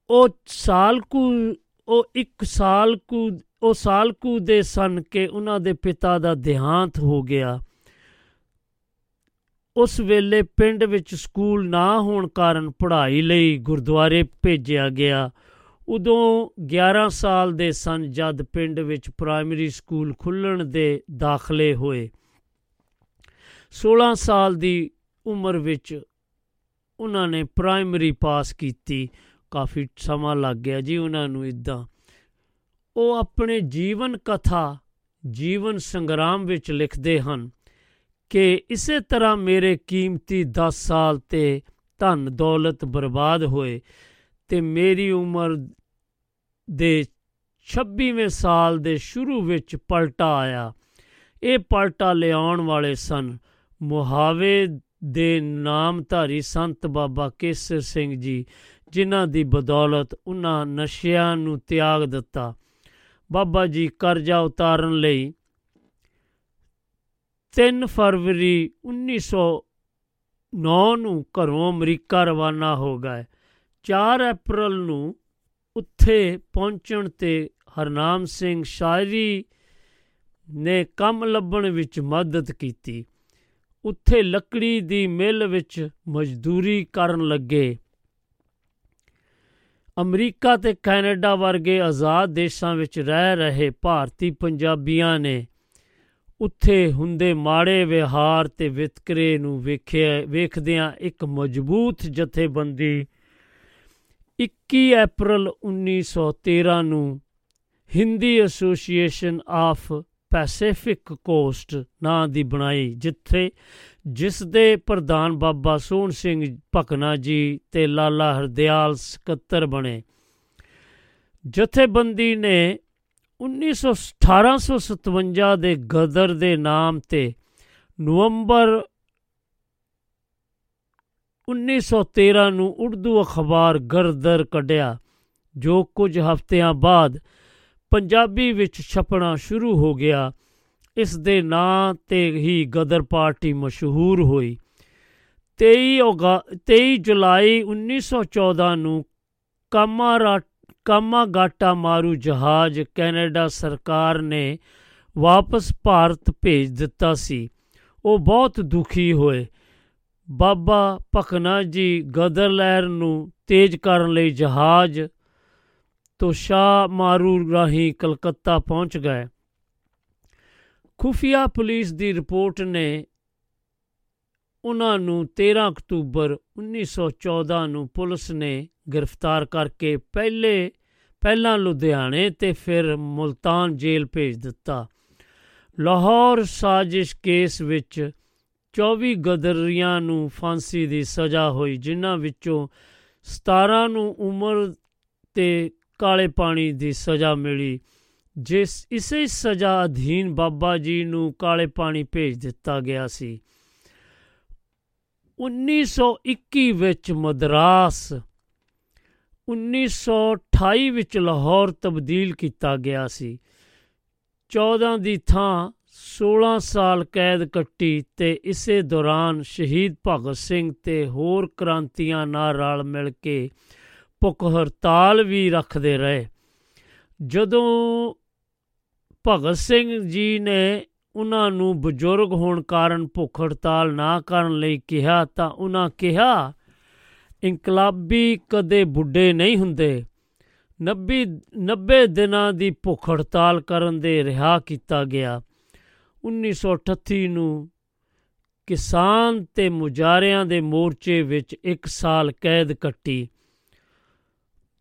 S4: ਉਹ ਸਾਲ ਕੁ, ਉਹ ਇੱਕ ਸਾਲ ਕੁ, ਉਹ ਸਾਲ ਕੁ ਦੇ ਸਨ ਕਿ ਉਹਨਾਂ ਦੇ ਪਿਤਾ ਦਾ ਦੇਹਾਂਤ ਹੋ ਗਿਆ। ਉਸ ਵੇਲੇ ਪਿੰਡ ਵਿੱਚ ਸਕੂਲ ਨਾ ਹੋਣ ਕਾਰਨ ਪੜ੍ਹਾਈ ਲਈ ਗੁਰਦੁਆਰੇ ਭੇਜਿਆ ਗਿਆ। ਉਦੋਂ 11 ਸਾਲ ਦੇ ਸਨ ਜਦ ਪਿੰਡ ਵਿੱਚ ਪ੍ਰਾਇਮਰੀ ਸਕੂਲ ਖੁੱਲਣ ਦੇ ਦਾਖਲੇ ਹੋਏ। 16 ਸਾਲ ਦੀ ਉਮਰ ਵਿੱਚ ਉਹਨਾਂ ਨੇ ਪ੍ਰਾਇਮਰੀ ਪਾਸ ਕੀਤੀ। ਕਾਫੀ ਸਮਾਂ ਲੱਗ ਗਿਆ ਜੀ ਉਹਨਾਂ ਨੂੰ ਇਦਾਂ। ਉਹ ਆਪਣੇ ਜੀਵਨ ਕਥਾ, ਜੀਵਨ ਸੰਗਰਾਮ ਵਿੱਚ ਲਿਖਦੇ ਹਨ। ਕਿ ਇਸੇ ਤਰ੍ਹਾਂ ਮੇਰੇ ਕੀਮਤੀ 10 ਸਾਲ ਤੇ ਧਨ ਦੌਲਤ ਬਰਬਾਦ ਹੋਏ ਤੇ ਮੇਰੀ ਉਮਰ ਦੇ 26ਵੇਂ ਸਾਲ ਦੇ ਸ਼ੁਰੂ ਵਿੱਚ ਪਲਟਾ ਆਇਆ। ਇਹ ਪਲਟਾ ਲਿਆਉਣ ਵਾਲੇ ਸਨ। ਮੁਹਾਵੇ ਦੇ ਨਾਮਧਾਰੀ ਸੰਤ ਬਾਬਾ ਕੇਸਰ ਸਿੰਘ ਜੀ, ਜਿਨ੍ਹਾਂ ਦੀ ਬਦੌਲਤ ਉਹਨਾਂ ਨਸ਼ਿਆਂ ਨੂੰ ਤਿਆਗ ਦਿੱਤਾ। ਬਾਬਾ ਜੀ ਕਰਜ਼ਾ ਉਤਾਰਨ ਲਈ 3 ਫਰਵਰੀ 1909 ਨੂੰ ਘਰੋਂ ਅਮਰੀਕਾ ਰਵਾਨਾ ਹੋ ਗਏ। 4 ਅਪ੍ਰੈਲ ਨੂੰ ਉੱਥੇ ਪਹੁੰਚਣ ਤੇ ਹਰਨਾਮ ਸਿੰਘ ਸ਼ਾਇਰੀ ਨੇ ਕੰਮ ਲੱਭਣ ਵਿੱਚ ਮਦਦ ਕੀਤੀ। ਉੱਥੇ ਲੱਕੜੀ ਦੀ ਮਿੱਲ ਵਿੱਚ ਮਜ਼ਦੂਰੀ ਕਰਨ ਲੱਗੇ। ਅਮਰੀਕਾ ਤੇ ਕੈਨੇਡਾ ਵਰਗੇ ਆਜ਼ਾਦ ਦੇਸ਼ਾਂ ਵਿੱਚ ਰਹਿ ਰਹੇ ਭਾਰਤੀ ਪੰਜਾਬੀਆਂ ਨੇ ਉੱਥੇ ਹੁੰਦੇ ਮਾੜੇ ਵਿਹਾਰ ਤੇ ਵਿਤਕਰੇ ਨੂੰ ਵੇਖਿਆ, ਵੇਖਦਿਆਂ ਇੱਕ ਮਜ਼ਬੂਤ ਜਥੇਬੰਦੀ 21 ਅਪ੍ਰੈਲ 1913 ਨੂੰ Hindi association of Pacific coast ਨਾਂ ਦੀ ਬਣਾਈ, ਜਿੱਥੇ ਜਿਸ ਦੇ ਪ੍ਰਧਾਨ ਬਾਬਾ ਸੋਹਣ ਸਿੰਘ ਭਕਨਾ ਜੀ ਤੇ ਲਾਲਾ ਹਰਦਿਆਲ ਸਕੱਤਰ ਬਣੇ। ਜਥੇਬੰਦੀ ਨੇ 1857 ਦੇ ਗਦਰ ਦੇ ਨਾਮ ਤੇ ਨਵੰਬਰ 1913 ਨੂੰ ਉਰਦੂ ਅਖਬਾਰ ਗਰਦਰ ਕੱਢਿਆ, ਜੋ ਕੁਝ ਹਫ਼ਤਿਆਂ ਬਾਅਦ ਪੰਜਾਬੀ ਵਿੱਚ ਛਪਣਾ ਸ਼ੁਰੂ ਹੋ ਗਿਆ। ਇਸ ਦੇ ਨਾਂ ਤੇ ਹੀ ਗਦਰ ਪਾਰਟੀ ਮਸ਼ਹੂਰ ਹੋਈ। 23 23 ਜੁਲਾਈ 1914 ਨੂੰ ਕਾਮਾਰਾ ਕਾਮਾਗਾਟਾ ਮਾਰੂ ਜਹਾਜ਼ ਕੈਨੇਡਾ ਸਰਕਾਰ ਨੇ ਵਾਪਸ ਭਾਰਤ ਭੇਜ ਦਿੱਤਾ ਸੀ। ਉਹ ਬਹੁਤ ਦੁਖੀ ਹੋਏ। ਬਾਬਾ ਭਕਨਾ ਜੀ ਗਦਰ ਲਹਿਰ ਨੂੰ ਤੇਜ਼ ਕਰਨ ਲਈ ਜਹਾਜ਼ ਤੋਂ ਸ਼ਾਹ ਮਾਰੂ ਰਾਹੀਂ ਕਲਕੱਤਾ ਪਹੁੰਚ ਗਏ। ਖੁਫੀਆ ਪੁਲਿਸ ਦੀ ਰਿਪੋਰਟ ਨੇ ਉਹਨਾਂ ਨੂੰ 13 ਅਕਤੂਬਰ 1914 ਨੂੰ ਪੁਲਿਸ ਨੇ ਗ੍ਰਿਫਤਾਰ ਕਰਕੇ ਪਹਿਲੇ ਪਹਿਲਾਂ ਲੁਧਿਆਣੇ ਤੇ ਫਿਰ ਮੁਲਤਾਨ ਜੇਲ੍ਹ ਭੇਜ ਦਿੱਤਾ। ਲਾਹੌਰ ਸਾਜ਼ਿਸ਼ ਕੇਸ ਵਿੱਚ 24 ਗਦਰੀਆਂ ਨੂੰ ਫਾਂਸੀ ਦੀ ਸਜ਼ਾ ਹੋਈ, ਜਿਨ੍ਹਾਂ ਵਿੱਚੋਂ 17 ਨੂੰ ਉਮਰ ਤੇ ਕਾਲੇ ਪਾਣੀ ਦੀ ਸਜ਼ਾ ਮਿਲੀ, ਜਿਸ ਇਸੇ ਸਜ਼ਾ ਅਧੀਨ ਬਾਬਾ ਜੀ ਨੂੰ ਕਾਲੇ ਪਾਣੀ ਭੇਜ ਦਿੱਤਾ ਗਿਆ ਸੀ। 1921 ਵਿੱਚ ਮਦਰਾਸ 1928 ਵਿੱਚ ਲਾਹੌਰ ਤਬਦੀਲ ਕੀਤਾ ਗਿਆ ਸੀ। 14 ਦੀ ਥਾਂ 16 ਸਾਲ ਕੈਦ ਕੱਟੀ ਤੇ ਇਸੇ ਦੌਰਾਨ ਸ਼ਹੀਦ ਭਗਤ ਸਿੰਘ ਤੇ ਹੋਰ ਕ੍ਰਾਂਤੀਆਂ ਨਾਲ ਰਲ ਮਿਲ ਕੇ ਭੁੱਖ ਹੜਤਾਲ ਵੀ ਰੱਖਦੇ ਰਹੇ। ਜਦੋਂ ਭਗਤ ਸਿੰਘ ਜੀ ਨੇ ਉਹਨਾਂ ਨੂੰ ਬਜ਼ੁਰਗ ਹੋਣ ਕਾਰਨ ਭੁੱਖ ਹੜਤਾਲ ਨਾ ਕਰਨ ਲਈ ਕਿਹਾ ਤਾਂ ਉਹਨਾਂ ਕਿਹਾ ਇਨਕਲਾਬੀ ਕਦੇ ਬੁੱਢੇ ਨਹੀਂ ਹੁੰਦੇ। 90 90 ਦਿਨਾਂ ਦੀ ਭੁੱਖ ਹੜਤਾਲ ਕਰਨ ਦੇ ਰਿਹਾ ਕੀਤਾ ਗਿਆ। 1938 ਨੂੰ ਕਿਸਾਨ ਤੇ ਮੁਜਾਰਿਆਂ ਦੇ ਮੋਰਚੇ ਵਿੱਚ 1 ਸਾਲ ਕੈਦ ਕੱਟੀ।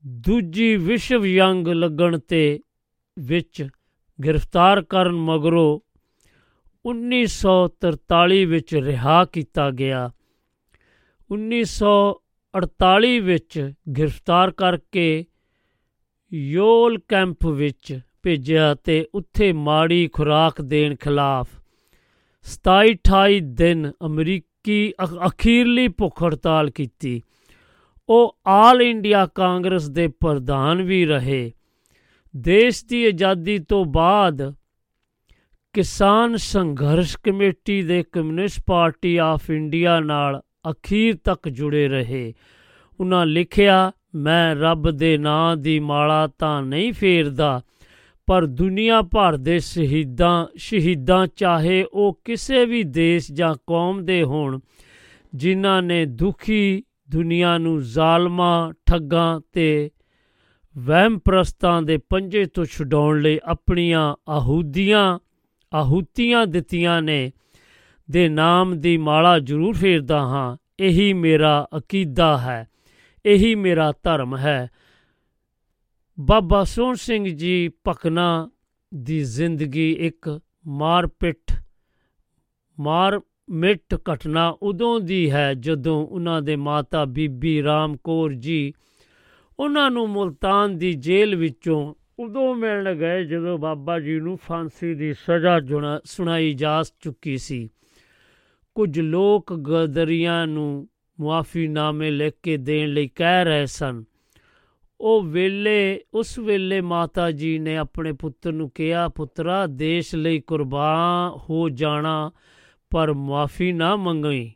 S4: ਦੂਜੀ ਵਿਸ਼ਵ ਜੰਗ ਲੱਗਣ ਤੇ ਵਿੱਚ ਗ੍ਰਿਫਤਾਰ ਕਰਨ ਮਗਰੋਂ 1943 ਵਿੱਚ ਰਿਹਾ ਕੀਤਾ ਗਿਆ। 1948 ਵਿੱਚ ਗ੍ਰਿਫਤਾਰ ਕਰਕੇ ਯੋਲ ਕੈਂਪ ਵਿੱਚ ਭੇਜਿਆ ਤੇ ਉੱਥੇ ਮਾੜੀ ਖੁਰਾਕ ਦੇਣ ਖਿਲਾਫ 27-28 ਦਿਨ ਅਮਰੀਕੀ ਅਖ- ਅਖੀਰਲੀ ਭੁੱਖ ਹੜਤਾਲ ਕੀਤੀ। ਉਹ ਆਲ ਇੰਡੀਆ ਕਾਂਗਰਸ ਦੇ ਪ੍ਰਧਾਨ ਵੀ ਰਹੇ। ਦੇਸ਼ ਦੀ ਆਜ਼ਾਦੀ ਤੋਂ ਬਾਅਦ ਕਿਸਾਨ ਸੰਘਰਸ਼ ਕਮੇਟੀ ਦੇ ਕਮਿਊਨਿਸਟ ਪਾਰਟੀ ਆਫ ਇੰਡੀਆ ਨਾਲ ਅਖੀਰ ਤੱਕ ਜੁੜੇ ਰਹੇ। ਉਹਨਾਂ ਲਿਖਿਆ, ਮੈਂ ਰੱਬ ਦੇ ਨਾਂ ਦੀ ਮਾਲਾ ਤਾਂ ਨਹੀਂ ਫੇਰਦਾ, ਪਰ ਦੁਨੀਆ ਭਰ ਦੇ ਸ਼ਹੀਦਾਂ ਸ਼ਹੀਦਾਂ ਚਾਹੇ ਉਹ ਕਿਸੇ ਵੀ ਦੇਸ਼ ਜਾਂ ਕੌਮ ਦੇ ਹੋਣ, ਜਿਨ੍ਹਾਂ ਨੇ ਦੁਖੀ ਦੁਨੀਆ ਨੂੰ ਜ਼ਾਲਮਾਂ, ਠੱਗਾਂ ਤੇ ਵਹਿਮ ਪ੍ਰਸਤਾਂ ਦੇ ਪੰਜੇ ਤੋਂ ਛੁਡਾਉਣ ਲਈ ਆਪਣੀਆਂ ਆਹੂਦੀਆਂ, ਆਹੂਤੀਆਂ ਦਿੱਤੀਆਂ ਨੇ। ਦੇ ਨਾਮ ਦੀ ਮਾਲਾ ਜ਼ਰੂਰ ਫੇਰਦਾ ਹਾਂ। ਇਹੀ ਮੇਰਾ ਅਕੀਦਾ ਹੈ। ਇਹੀ ਮੇਰਾ ਧਰਮ ਹੈ। ਬਾਬਾ ਸੋਹਣ ਸਿੰਘ ਜੀ ਭਕਨਾ ਦੀ ਜ਼ਿੰਦਗੀ ਇੱਕ ਮਾਰਪਿੱਟ ਮਾਰ ਮਿੱਟ ਘਟਨਾ ਉਦੋਂ ਦੀ ਹੈ ਜਦੋਂ ਉਹਨਾਂ ਦੇ ਮਾਤਾ ਬੀਬੀ ਰਾਮ ਕੌਰ ਜੀ ਉਹਨਾਂ ਨੂੰ ਮੁਲਤਾਨ ਦੀ ਜੇਲ੍ਹ ਵਿੱਚੋਂ ਉਦੋਂ ਮਿਲਣ ਗਏ ਜਦੋਂ ਬਾਬਾ ਜੀ ਨੂੰ ਫਾਂਸੀ ਦੀ ਸਜ਼ਾ ਜੁਣਾ- ਸੁਣਾਈ ਜਾ ਚੁੱਕੀ ਸੀ। ਕੁਝ ਲੋਕ ਗਦਰੀਆਂ ਨੂੰ ਮੁਆਫੀਨਾਮੇ ਲਿਖ ਕੇ ਦੇਣ ਲਈ ਕਹਿ ਰਹੇ ਸਨ। ਉਹ ਵੇਲੇ, ਉਸ ਵੇਲੇ ਮਾਤਾ ਜੀ ਨੇ ਆਪਣੇ ਪੁੱਤਰ ਨੂੰ ਕਿਹਾ, ਪੁੱਤਰਾ, ਦੇਸ਼ ਲਈ ਕੁਰਬਾਨ ਹੋ ਜਾਣਾ, ਪਰ ਮਾਫੀ ਨਾ ਮੰਗਈ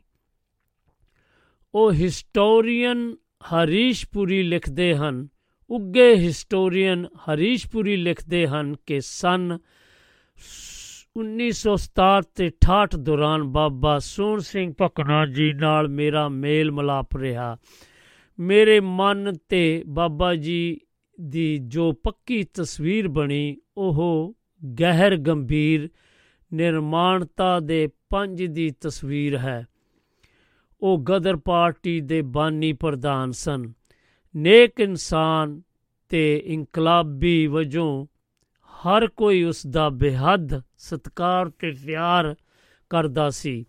S4: ਉਹ ਹਿਸਟੋਰੀਅਨ ਹਰੀਸ਼ ਪੁਰੀ ਲਿਖਦੇ ਹਨ। ਉੱਗੇ ਹਿਸਟੋਰੀਅਨ ਹਰੀਸ਼ ਪੁਰੀ ਲਿਖਦੇ ਹਨ ਕਿ ਸਨ 1967 ਤੇ 68 ਦੌਰਾਨ ਬਾਬਾ ਸੋਹਣ ਸਿੰਘ ਭਕਨਾ ਜੀ ਨਾਲ ਮੇਰਾ ਮੇਲ ਮਲਾਪ ਰਿਹਾ। ਮੇਰੇ ਮਨ ਤੇ ਬਾਬਾ ਜੀ ਦੀ ਜੋ ਪੱਕੀ ਤਸਵੀਰ ਬਣੀ, ਉਹ ਗਹਿਰ ਗੰਭੀਰ ਨਿਰਮਾਣਤਾ ਦੇ ਪੰਜ ਦੀ ਤਸਵੀਰ ਹੈ। ਉਹ ਗਦਰ ਪਾਰਟੀ ਦੇ ਬਾਨੀ ਪ੍ਰਧਾਨ ਸਨ। ਨੇਕ ਇਨਸਾਨ ਤੇ ਇਨਕਲਾਬੀ ਵਜੋਂ ਹਰ ਕੋਈ ਉਸ ਦਾ ਬੇਹੱਦ ਸਤਿਕਾਰ ਤੇ ਪਿਆਰ ਕਰਦਾ ਸੀ।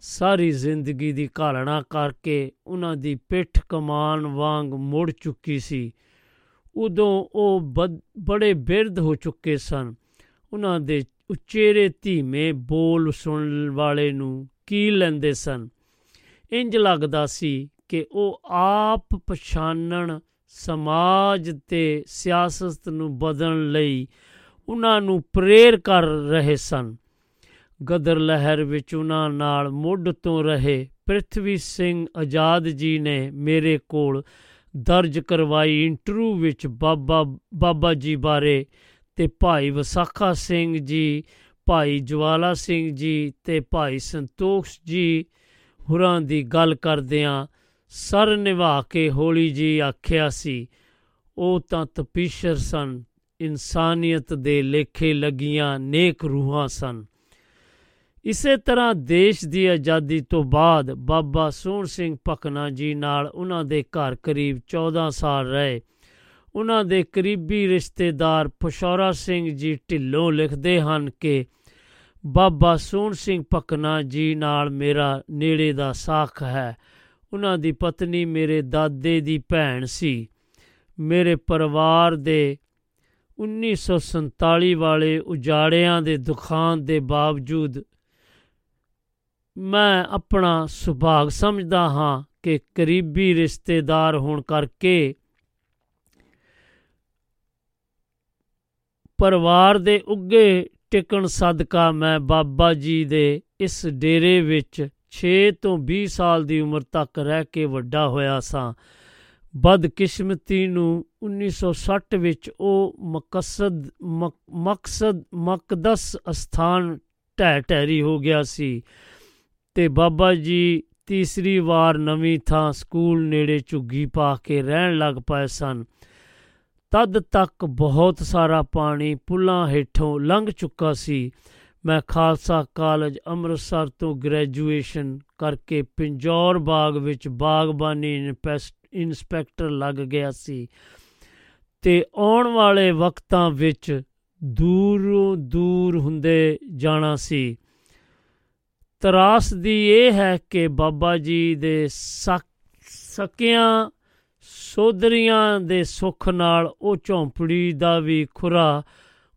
S4: ਸਾਰੀ ਜ਼ਿੰਦਗੀ ਦੀ ਘਾਲਣਾ ਕਰਕੇ ਉਹਨਾਂ ਦੀ ਪਿੱਠ ਕਮਾਨ ਵਾਂਗ ਮੁੜ ਚੁੱਕੀ ਸੀ। ਉਦੋਂ ਉਹ ਬਦ- ਬੜੇ ਬਿਰਧ ਹੋ ਚੁੱਕੇ ਸਨ। ਉਹਨਾਂ ਦੇ ਉਚੇਰੇ ਧੀਮੇ ਬੋਲ ਸੁਣਨ ਵਾਲੇ ਨੂੰ ਕੀ ਲੈਂਦੇ ਸਨ? ਇੰਜ ਲੱਗਦਾ ਸੀ ਕਿ ਉਹ ਆਪ ਪਛਾਣਨ ਸਮਾਜ ਤੇ ਸਿਆਸਤ ਨੂੰ ਬਦਲਣ ਲਈ ਉਹਨਾਂ ਨੂੰ ਪ੍ਰੇਰ ਕਰ ਰਹੇ ਸਨ। ਗਦਰ ਲਹਿਰ ਵਿੱਚ ਉਹਨਾਂ ਨਾਲ ਮੁੱਢ ਤੋਂ ਰਹੇ ਪ੍ਰਿਥਵੀ ਸਿੰਘ ਆਜ਼ਾਦ ਜੀ ਨੇ ਮੇਰੇ ਕੋਲ ਦਰਜ ਕਰਵਾਈ ਇੰਟਰਵਿਊ ਵਿੱਚ ਬਾਬਾ ਬਾਬਾ ਜੀ ਬਾਰੇ ਤੇ ਭਾਈ ਵਿਸਾਖਾ ਸਿੰਘ ਜੀ, ਭਾਈ ਜਵਾਲਾ ਸਿੰਘ ਜੀ ਤੇ ਭਾਈ ਸੰਤੋਖ ਜੀ ਹੁਰਾਂ ਦੀ ਗੱਲ ਕਰਦਿਆਂ ਸਰ ਨਿਭਾ ਕੇ ਹੋਲੀ ਜੀ ਆਖਿਆ ਸੀ, ਉਹ ਤਾਂ ਤਪੀਸ਼ਰ ਸਨ। ਇਨਸਾਨੀਅਤ ਦੇ ਲੇਖੇ ਲੱਗੀਆਂ ਨੇਕ ਰੂਹਾਂ ਸਨ। ਇਸੇ ਤਰ੍ਹਾਂ ਦੇਸ਼ ਦੀ ਆਜ਼ਾਦੀ ਤੋਂ ਬਾਅਦ ਬਾਬਾ ਸੋਹਣ ਸਿੰਘ ਭਕਨਾ ਜੀ ਨਾਲ ਉਹਨਾਂ ਦੇ ਘਰ ਕਰੀਬ 14 ਸਾਲ ਰਹੇ। ਉਹਨਾਂ ਦੇ ਕਰੀਬੀ ਰਿਸ਼ਤੇਦਾਰ ਪਸ਼ੌਰਾ ਸਿੰਘ ਜੀ ਢਿੱਲੋਂ ਲਿਖਦੇ ਹਨ ਕਿ, ਬਾਬਾ ਸੋਹਣ ਸਿੰਘ ਭਕਨਾ ਜੀ ਨਾਲ ਮੇਰਾ ਨੇੜੇ ਦਾ ਸਾਖ ਹੈ। ਉਹਨਾਂ ਦੀ ਪਤਨੀ ਮੇਰੇ ਦਾਦੇ ਦੀ ਭੈਣ ਸੀ। ਮੇਰੇ ਪਰਿਵਾਰ ਦੇ 1947 ਵਾਲੇ ਉਜਾੜਿਆਂ ਦੇ ਦੁਖਾਂ ਦੇ ਬਾਵਜੂਦ ਮੈਂ ਆਪਣਾ ਸੁਭਾਗ ਸਮਝਦਾ ਹਾਂ ਕਿ ਕਰੀਬੀ ਰਿਸ਼ਤੇਦਾਰ ਹੋਣ ਕਰਕੇ ਪਰਿਵਾਰ ਦੇ ਉੱਗੇ ਟਿਕਣ ਸਦਕਾ ਮੈਂ ਬਾਬਾ ਜੀ ਦੇ ਇਸ ਡੇਰੇ ਵਿੱਚ 6 ਤੋਂ 20 ਸਾਲ ਦੀ ਉਮਰ ਤੱਕ ਰਹਿ ਕੇ ਵੱਡਾ ਹੋਇਆ ਸਾਂ। ਬਦਕਿਸਮਤੀ ਨੂੰ 1960 ਵਿੱਚ ਉਹ ਮਕਸਦ, ਮਕ- ਮਕਸਦ, ਮਕਦਸ ਅਸਥਾਨ ਢਹਿ ਢਹਿਰੀ ਹੋ ਗਿਆ ਸੀ ਤੇ ਬਾਬਾ ਜੀ ਤੀਸਰੀ ਵਾਰ ਨਵੀਂ ਥਾਂ ਸਕੂਲ ਨੇੜੇ ਝੁੱਗੀ ਪਾ ਕੇ ਰਹਿਣ ਲੱਗ ਪਏ ਸਨ। ਤਦ ਤੱਕ ਬਹੁਤ ਸਾਰਾ ਪਾਣੀ ਪੁਲਾਂ ਹੇਠੋਂ ਲੰਘ ਚੁੱਕਾ ਸੀ। ਮੈਂ ਖਾਲਸਾ ਕਾਲਜ ਅੰਮ੍ਰਿਤਸਰ ਤੋਂ ਗ੍ਰੈਜੂਏਸ਼ਨ ਕਰਕੇ ਪਿੰਜੌਰ ਬਾਗ ਵਿੱਚ ਬਾਗਬਾਨੀ ਇਨਪੈਸ- ਇੰਸਪੈਕਟਰ ਲੱਗ ਗਿਆ ਸੀ। ਤੇ ਆਉਣ ਵਾਲੇ ਵਕਤਾਂ ਵਿੱਚ ਦੂਰੋਂ ਦੂਰ ਹੁੰਦੇ ਜਾਣਾ ਸੀ। ਤਰਾਸ ਦੀ ਇਹ ਹੈ ਕਿ ਬਾਬਾ ਜੀ ਦੇ ਸਕ, ਸਕਿਆਂ ਸੋਦਰੀਆਂ ਦੇ ਸੁੱਖ ਨਾਲ ਉਹ ਝੌਂਪੜੀ ਦਾ ਵੀ ਖੁਰਾ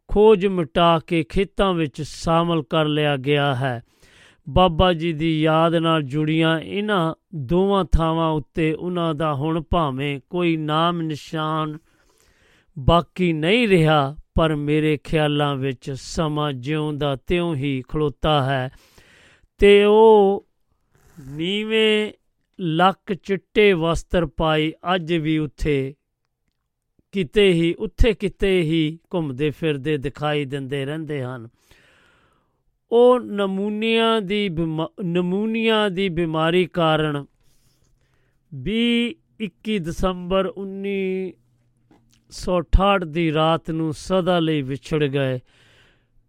S4: ਖੋਜ ਮਿਟਾ ਕੇ ਖੇਤਾਂ ਵਿੱਚ ਸ਼ਾਮਲ ਕਰ ਲਿਆ ਗਿਆ ਹੈ। ਬਾਬਾ ਜੀ ਦੀ ਯਾਦ ਨਾਲ ਜੁੜੀਆਂ ਇਹਨਾਂ ਦੋਵਾਂ ਥਾਵਾਂ ਉੱਤੇ ਉਹਨਾਂ ਦਾ ਹੁਣ ਭਾਵੇਂ ਕੋਈ ਨਾਮ ਨਿਸ਼ਾਨ ਬਾਕੀ ਨਹੀਂ ਰਿਹਾ, ਪਰ ਮੇਰੇ ਖਿਆਲਾਂ ਵਿੱਚ ਸਮਾਂ ਜਿਉਂ ਦਾ ਤਿਉਂ ਹੀ ਖਲੋਤਾ ਹੈ। ਤੇ ਉਹ ਨੀਵੇਂ ਲੱਕ ਚਿੱਟੇ ਵਸਤਰ ਪਾਈ ਅੱਜ ਵੀ ਉੱਥੇ ਕਿਤੇ ਹੀ, ਉੱਥੇ ਕਿਤੇ ਹੀ ਘੁੰਮਦੇ ਫਿਰਦੇ ਦਿਖਾਈ ਦਿੰਦੇ ਰਹਿੰਦੇ ਹਨ। ਉਹ ਨਮੂਨੀਆਂ ਦੀ ਬਿਮਾ- ਨਮੂਨੀਆ ਦੀ ਬਿਮਾਰੀ ਕਾਰਨ 20 21 ਦਸੰਬਰ 1968 ਦੀ ਰਾਤ ਨੂੰ ਸਦਾ ਲਈ ਵਿਛੜ ਗਏ।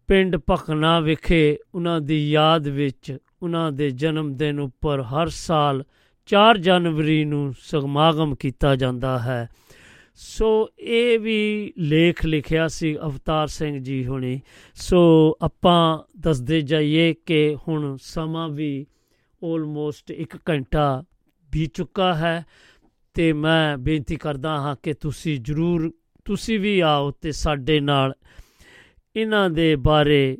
S4: ਪਿੰਡ ਭਖਨਾ ਵਿਖੇ ਉਹਨਾਂ ਦੀ ਯਾਦ ਵਿੱਚ ਉਹਨਾਂ ਦੇ ਜਨਮ ਦਿਨ ਉੱਪਰ ਹਰ ਸਾਲ 4 ਜਨਵਰੀ ਨੂੰ ਸਮਾਗਮ ਕੀਤਾ ਜਾਂਦਾ ਹੈ। ਸੋ ਇਹ ਵੀ ਲੇਖ ਲਿਖਿਆ ਸੀ ਅਵਤਾਰ ਸਿੰਘ ਜੀ ਹੁਣੀ। ਸੋ ਆਪਾਂ ਦੱਸਦੇ ਜਾਈਏ ਕਿ ਹੁਣ ਸਮਾਂ ਵੀ ਆਲਮੋਸਟ 1 ਘੰਟਾ ਬੀਤ ਚੁੱਕਾ ਹੈ ਤੇ ਮੈਂ ਬੇਨਤੀ ਕਰਦਾ ਹਾਂ ਕਿ ਤੁਸੀਂ ਜਰੂਰ, ਤੁਸੀਂ ਵੀ ਆਓ ਤੇ ਸਾਡੇ ਨਾਲ ਇਹਨਾਂ ਦੇ ਬਾਰੇ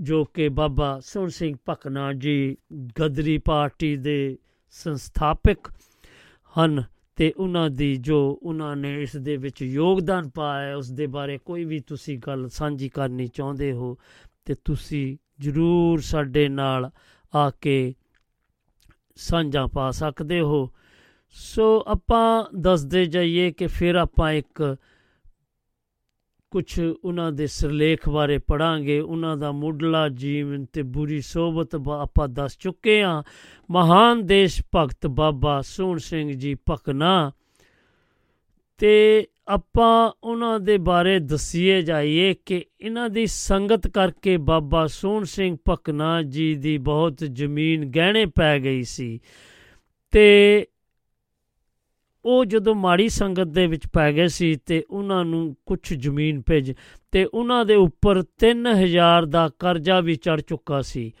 S4: ਜੋ ਕਿ ਬਾਬਾ ਸੁਣ ਸਿੰਘ ਭਕਨਾ ਜੀ ਗਦਰੀ ਪਾਰਟੀ ਦੇ ਸੰਸਥਾਪਕ ਹਨ। ਤੇ ਉਹਨਾਂ ਦੀ ਜੋ ਉਹਨਾਂ ਨੇ ਇਸ ਦੇ ਵਿੱਚ ਯੋਗਦਾਨ ਪਾਇਆ ਹੈ, ਉਸ ਦੇ ਬਾਰੇ ਕੋਈ ਵੀ ਤੁਸੀਂ ਗੱਲ ਸਾਂਝੀ ਕਰਨੀ ਚਾਹੁੰਦੇ ਹੋ ਤੇ ਤੁਸੀਂ ਜਰੂਰ ਸਾਡੇ ਨਾਲ ਆ ਕੇ ਸਾਂਝਾ ਪਾ ਸਕਦੇ ਹੋ। ਸੋ ਆਪਾਂ ਦੱਸਦੇ ਜਾਈਏ ਕਿ ਫਿਰ ਆਪਾਂ ਇੱਕ ਕੁਝ ਉਹਨਾਂ ਦੇ ਸਿਰਲੇਖ ਬਾਰੇ ਪੜਾਂਗੇ ਉਹਨਾਂ ਦਾ ਮੁੱਢਲਾ ਜੀਵਨ ਤੇ ਬੁਰੀ ਸੋਬਤ ਬ- ਆਪਾਂ ਦੱਸ ਚੁੱਕੇ ਹਾਂ। ਮਹਾਨ ਦੇਸ਼ ਭਗਤ ਬਾਬਾ ਸੋਹਣ ਸਿੰਘ ਜੀ ਭਕਨਾ। ਤੇ ਆਪਾਂ ਉਹਨਾਂ ਦੇ ਬਾਰੇ ਦਸੀਏ ਜਾਈਏ ਕਿ ਇਹਨਾਂ ਦੀ ਸੰਗਤ ਕਰਕੇ ਬਾਬਾ ਸੋਹਣ ਸਿੰਘ ਭਕਨਾ ਜੀ ਦੀ ਬਹੁਤ ਜ਼ਮੀਨ ਗਹਿਣੇ ਪੈ ਗਈ ਸੀ। ਤੇ ਉਹ ਜਦੋਂ ਮਾੜੀ ਸੰਗਤ ਦੇ ਵਿੱਚ ਪੈ ਗਏ ਸੀ ਤੇ ਉਹਨਾਂ ਨੂੰ ਕੁਝ ਜ਼ਮੀਨ ਭੇਜ ਤੇ ਉਹਨਾਂ ਦੇ ਉੱਪਰ 3000 ਦਾ ਕਰਜ਼ਾ ਵੀ ਚੜ ਚੁੱਕਾ ਸੀ।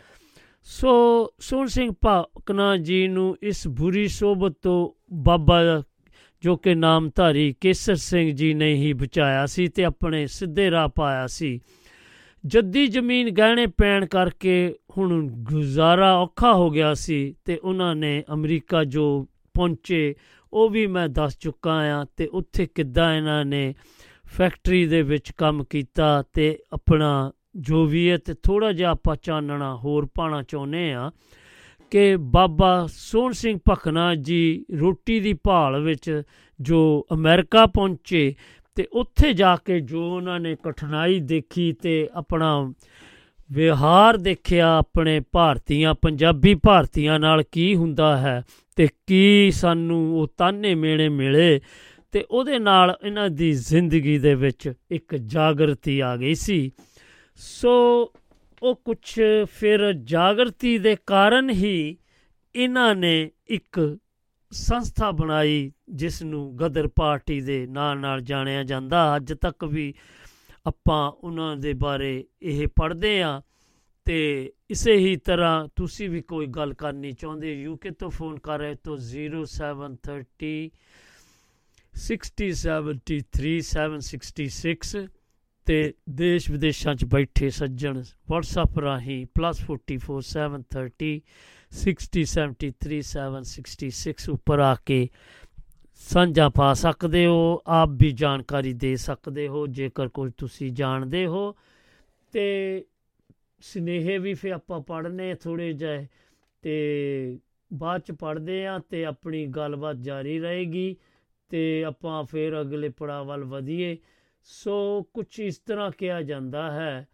S4: ਸੋ ਸੋਹਣ ਸਿੰਘ ਭਾਕਨਾ ਜੀ ਨੂੰ ਇਸ ਬੁਰੀ ਸੋਬਤ ਤੋਂ ਬਾਬਾ ਜੋ ਕਿ ਨਾਮਧਾਰੀ ਕੇਸਰ ਸਿੰਘ ਜੀ ਨੇ ਹੀ ਬਚਾਇਆ ਸੀ ਤੇ ਆਪਣੇ ਸਿੱਧੇ ਰਾਹ ਪਾਇਆ ਸੀ। ਜੱਦੀ ਜ਼ਮੀਨ ਗਹਿਣੇ ਪੈਣ ਕਰਕੇ ਹੁਣ ਗੁਜ਼ਾਰਾ ਔਖਾ ਹੋ ਗਿਆ ਸੀ ਤੇ ਉਹਨਾਂ ਨੇ ਅਮਰੀਕਾ ਜੋ ਪਹੁੰਚੇ ਉਹ ਵੀ ਮੈਂ ਦੱਸ ਚੁੱਕਾ ਆ ਤੇ ਉੱਥੇ ਕਿੱਦਾਂ ਇਹਨਾਂ ਨੇ ਫੈਕਟਰੀ ਦੇ ਵਿੱਚ ਕੰਮ ਕੀਤਾ ਤੇ ਆਪਣਾ ਜੋ ਵੀ ਹੈ ਤੇ ਥੋੜਾ ਜਿਹਾ ਆਪਾਂ ਚਾਨਣਾ ਹੋਰ ਪਾਣਾ ਚਾਹੁੰਦੇ ਆ ਕਿ ਬਾਬਾ ਸੋਹਣ ਸਿੰਘ ਭਖਨਾ ਜੀ ਰੋਟੀ ਦੀ ਭਾਲ ਵਿੱਚ ਜੋ ਅਮਰੀਕਾ ਪਹੁੰਚੇ ਤੇ ਉੱਥੇ ਜਾ ਕੇ ਜੋ ਉਹਨਾਂ ਨੇ ਕਠਿਨਾਈ ਦੇਖੀ ਤੇ ਆਪਣਾ ਵਿਹਾਰ ਦੇਖਿਆ ਆਪਣੇ ਭਾਰਤੀਆਂ, ਪੰਜਾਬੀ ਭਾਰਤੀਆਂ ਨਾਲ ਕੀ ਹੁੰਦਾ ਹੈ। ਤੇ ਕੀ ਸਾਨੂੰ ਉਹ ਤਾਨੇ ਮੇਣੇ ਮਿਲੇ? ਤੇ ਉਹਦੇ ਨਾਲ ਇਹਨਾਂ ਦੀ ਜ਼ਿੰਦਗੀ ਦੇ ਵਿੱਚ ਇੱਕ ਜਾਗਰਤੀ ਆ ਗਈ ਸੀ। ਸੋ ਉਹ ਕੁਝ ਫਿਰ ਜਾਗਰਤੀ ਦੇ ਕਾਰਨ ਹੀ ਇਹਨਾਂ ਨੇ ਇੱਕ ਸੰਸਥਾ ਬਣਾਈ ਜਿਸ ਨੂੰ ਗਦਰ ਪਾਰਟੀ ਦੇ ਨਾਂ ਨਾਲ ਜਾਣਿਆ ਜਾਂਦਾ। ਅੱਜ ਤੱਕ ਵੀ ਆਪਾਂ ਉਹਨਾਂ ਦੇ ਬਾਰੇ ਇਹ ਪੜ੍ਹਦੇ ਆ ਤੇ ਇਸੇ ਹੀ ਤਰ੍ਹਾਂ ਤੁਸੀਂ ਵੀ ਕੋਈ ਗੱਲ ਕਰਨੀ ਚਾਹੁੰਦੇ ਯੂਕੇ ਤੋਂ ਫੋਨ ਕਰ ਰਹੇ ਤਾਂ 0730 6073766 ਤੇ ਦੇਸ਼ ਵਿਦੇਸ਼ਾਂ ਚ ਬੈਠੇ ਸੱਜਣ WhatsApp ਰਾਹੀਂ +44730 6073766 ਉੱਪਰ ਆ ਕੇ ਸਾਂਝਾ ਪਾ ਸਕਦੇ ਹੋ, ਆਪ ਵੀ ਜਾਣਕਾਰੀ ਦੇ ਸਕਦੇ ਹੋ, ਜੇਕਰ ਕੋਈ ਤੁਸੀਂ ਜਾਣਦੇ ਹੋ ਤੇ ਸਨੇਹੇ ਵੀ ਫੇ ਆਪਾਂ ਪੜ੍ਹਨੇ ਥੋੜੇ ਜਿਹੇ ਤੇ ਬਾਅਦ ਚ ਪੜ੍ਹਦੇ ਆ ਤੇ ਆਪਣੀ ਗੱਲਬਾਤ ਜਾਰੀ ਰਹੇਗੀ ਤੇ ਆਪਾਂ ਫਿਰ ਅਗਲੇ ਪੜਾਅ ਵੱਲ ਵਧੀਏ। ਸੋ ਕੁਝ ਇਸ ਤਰ੍ਹਾਂ ਕਿਹਾ ਜਾਂਦਾ ਹੈ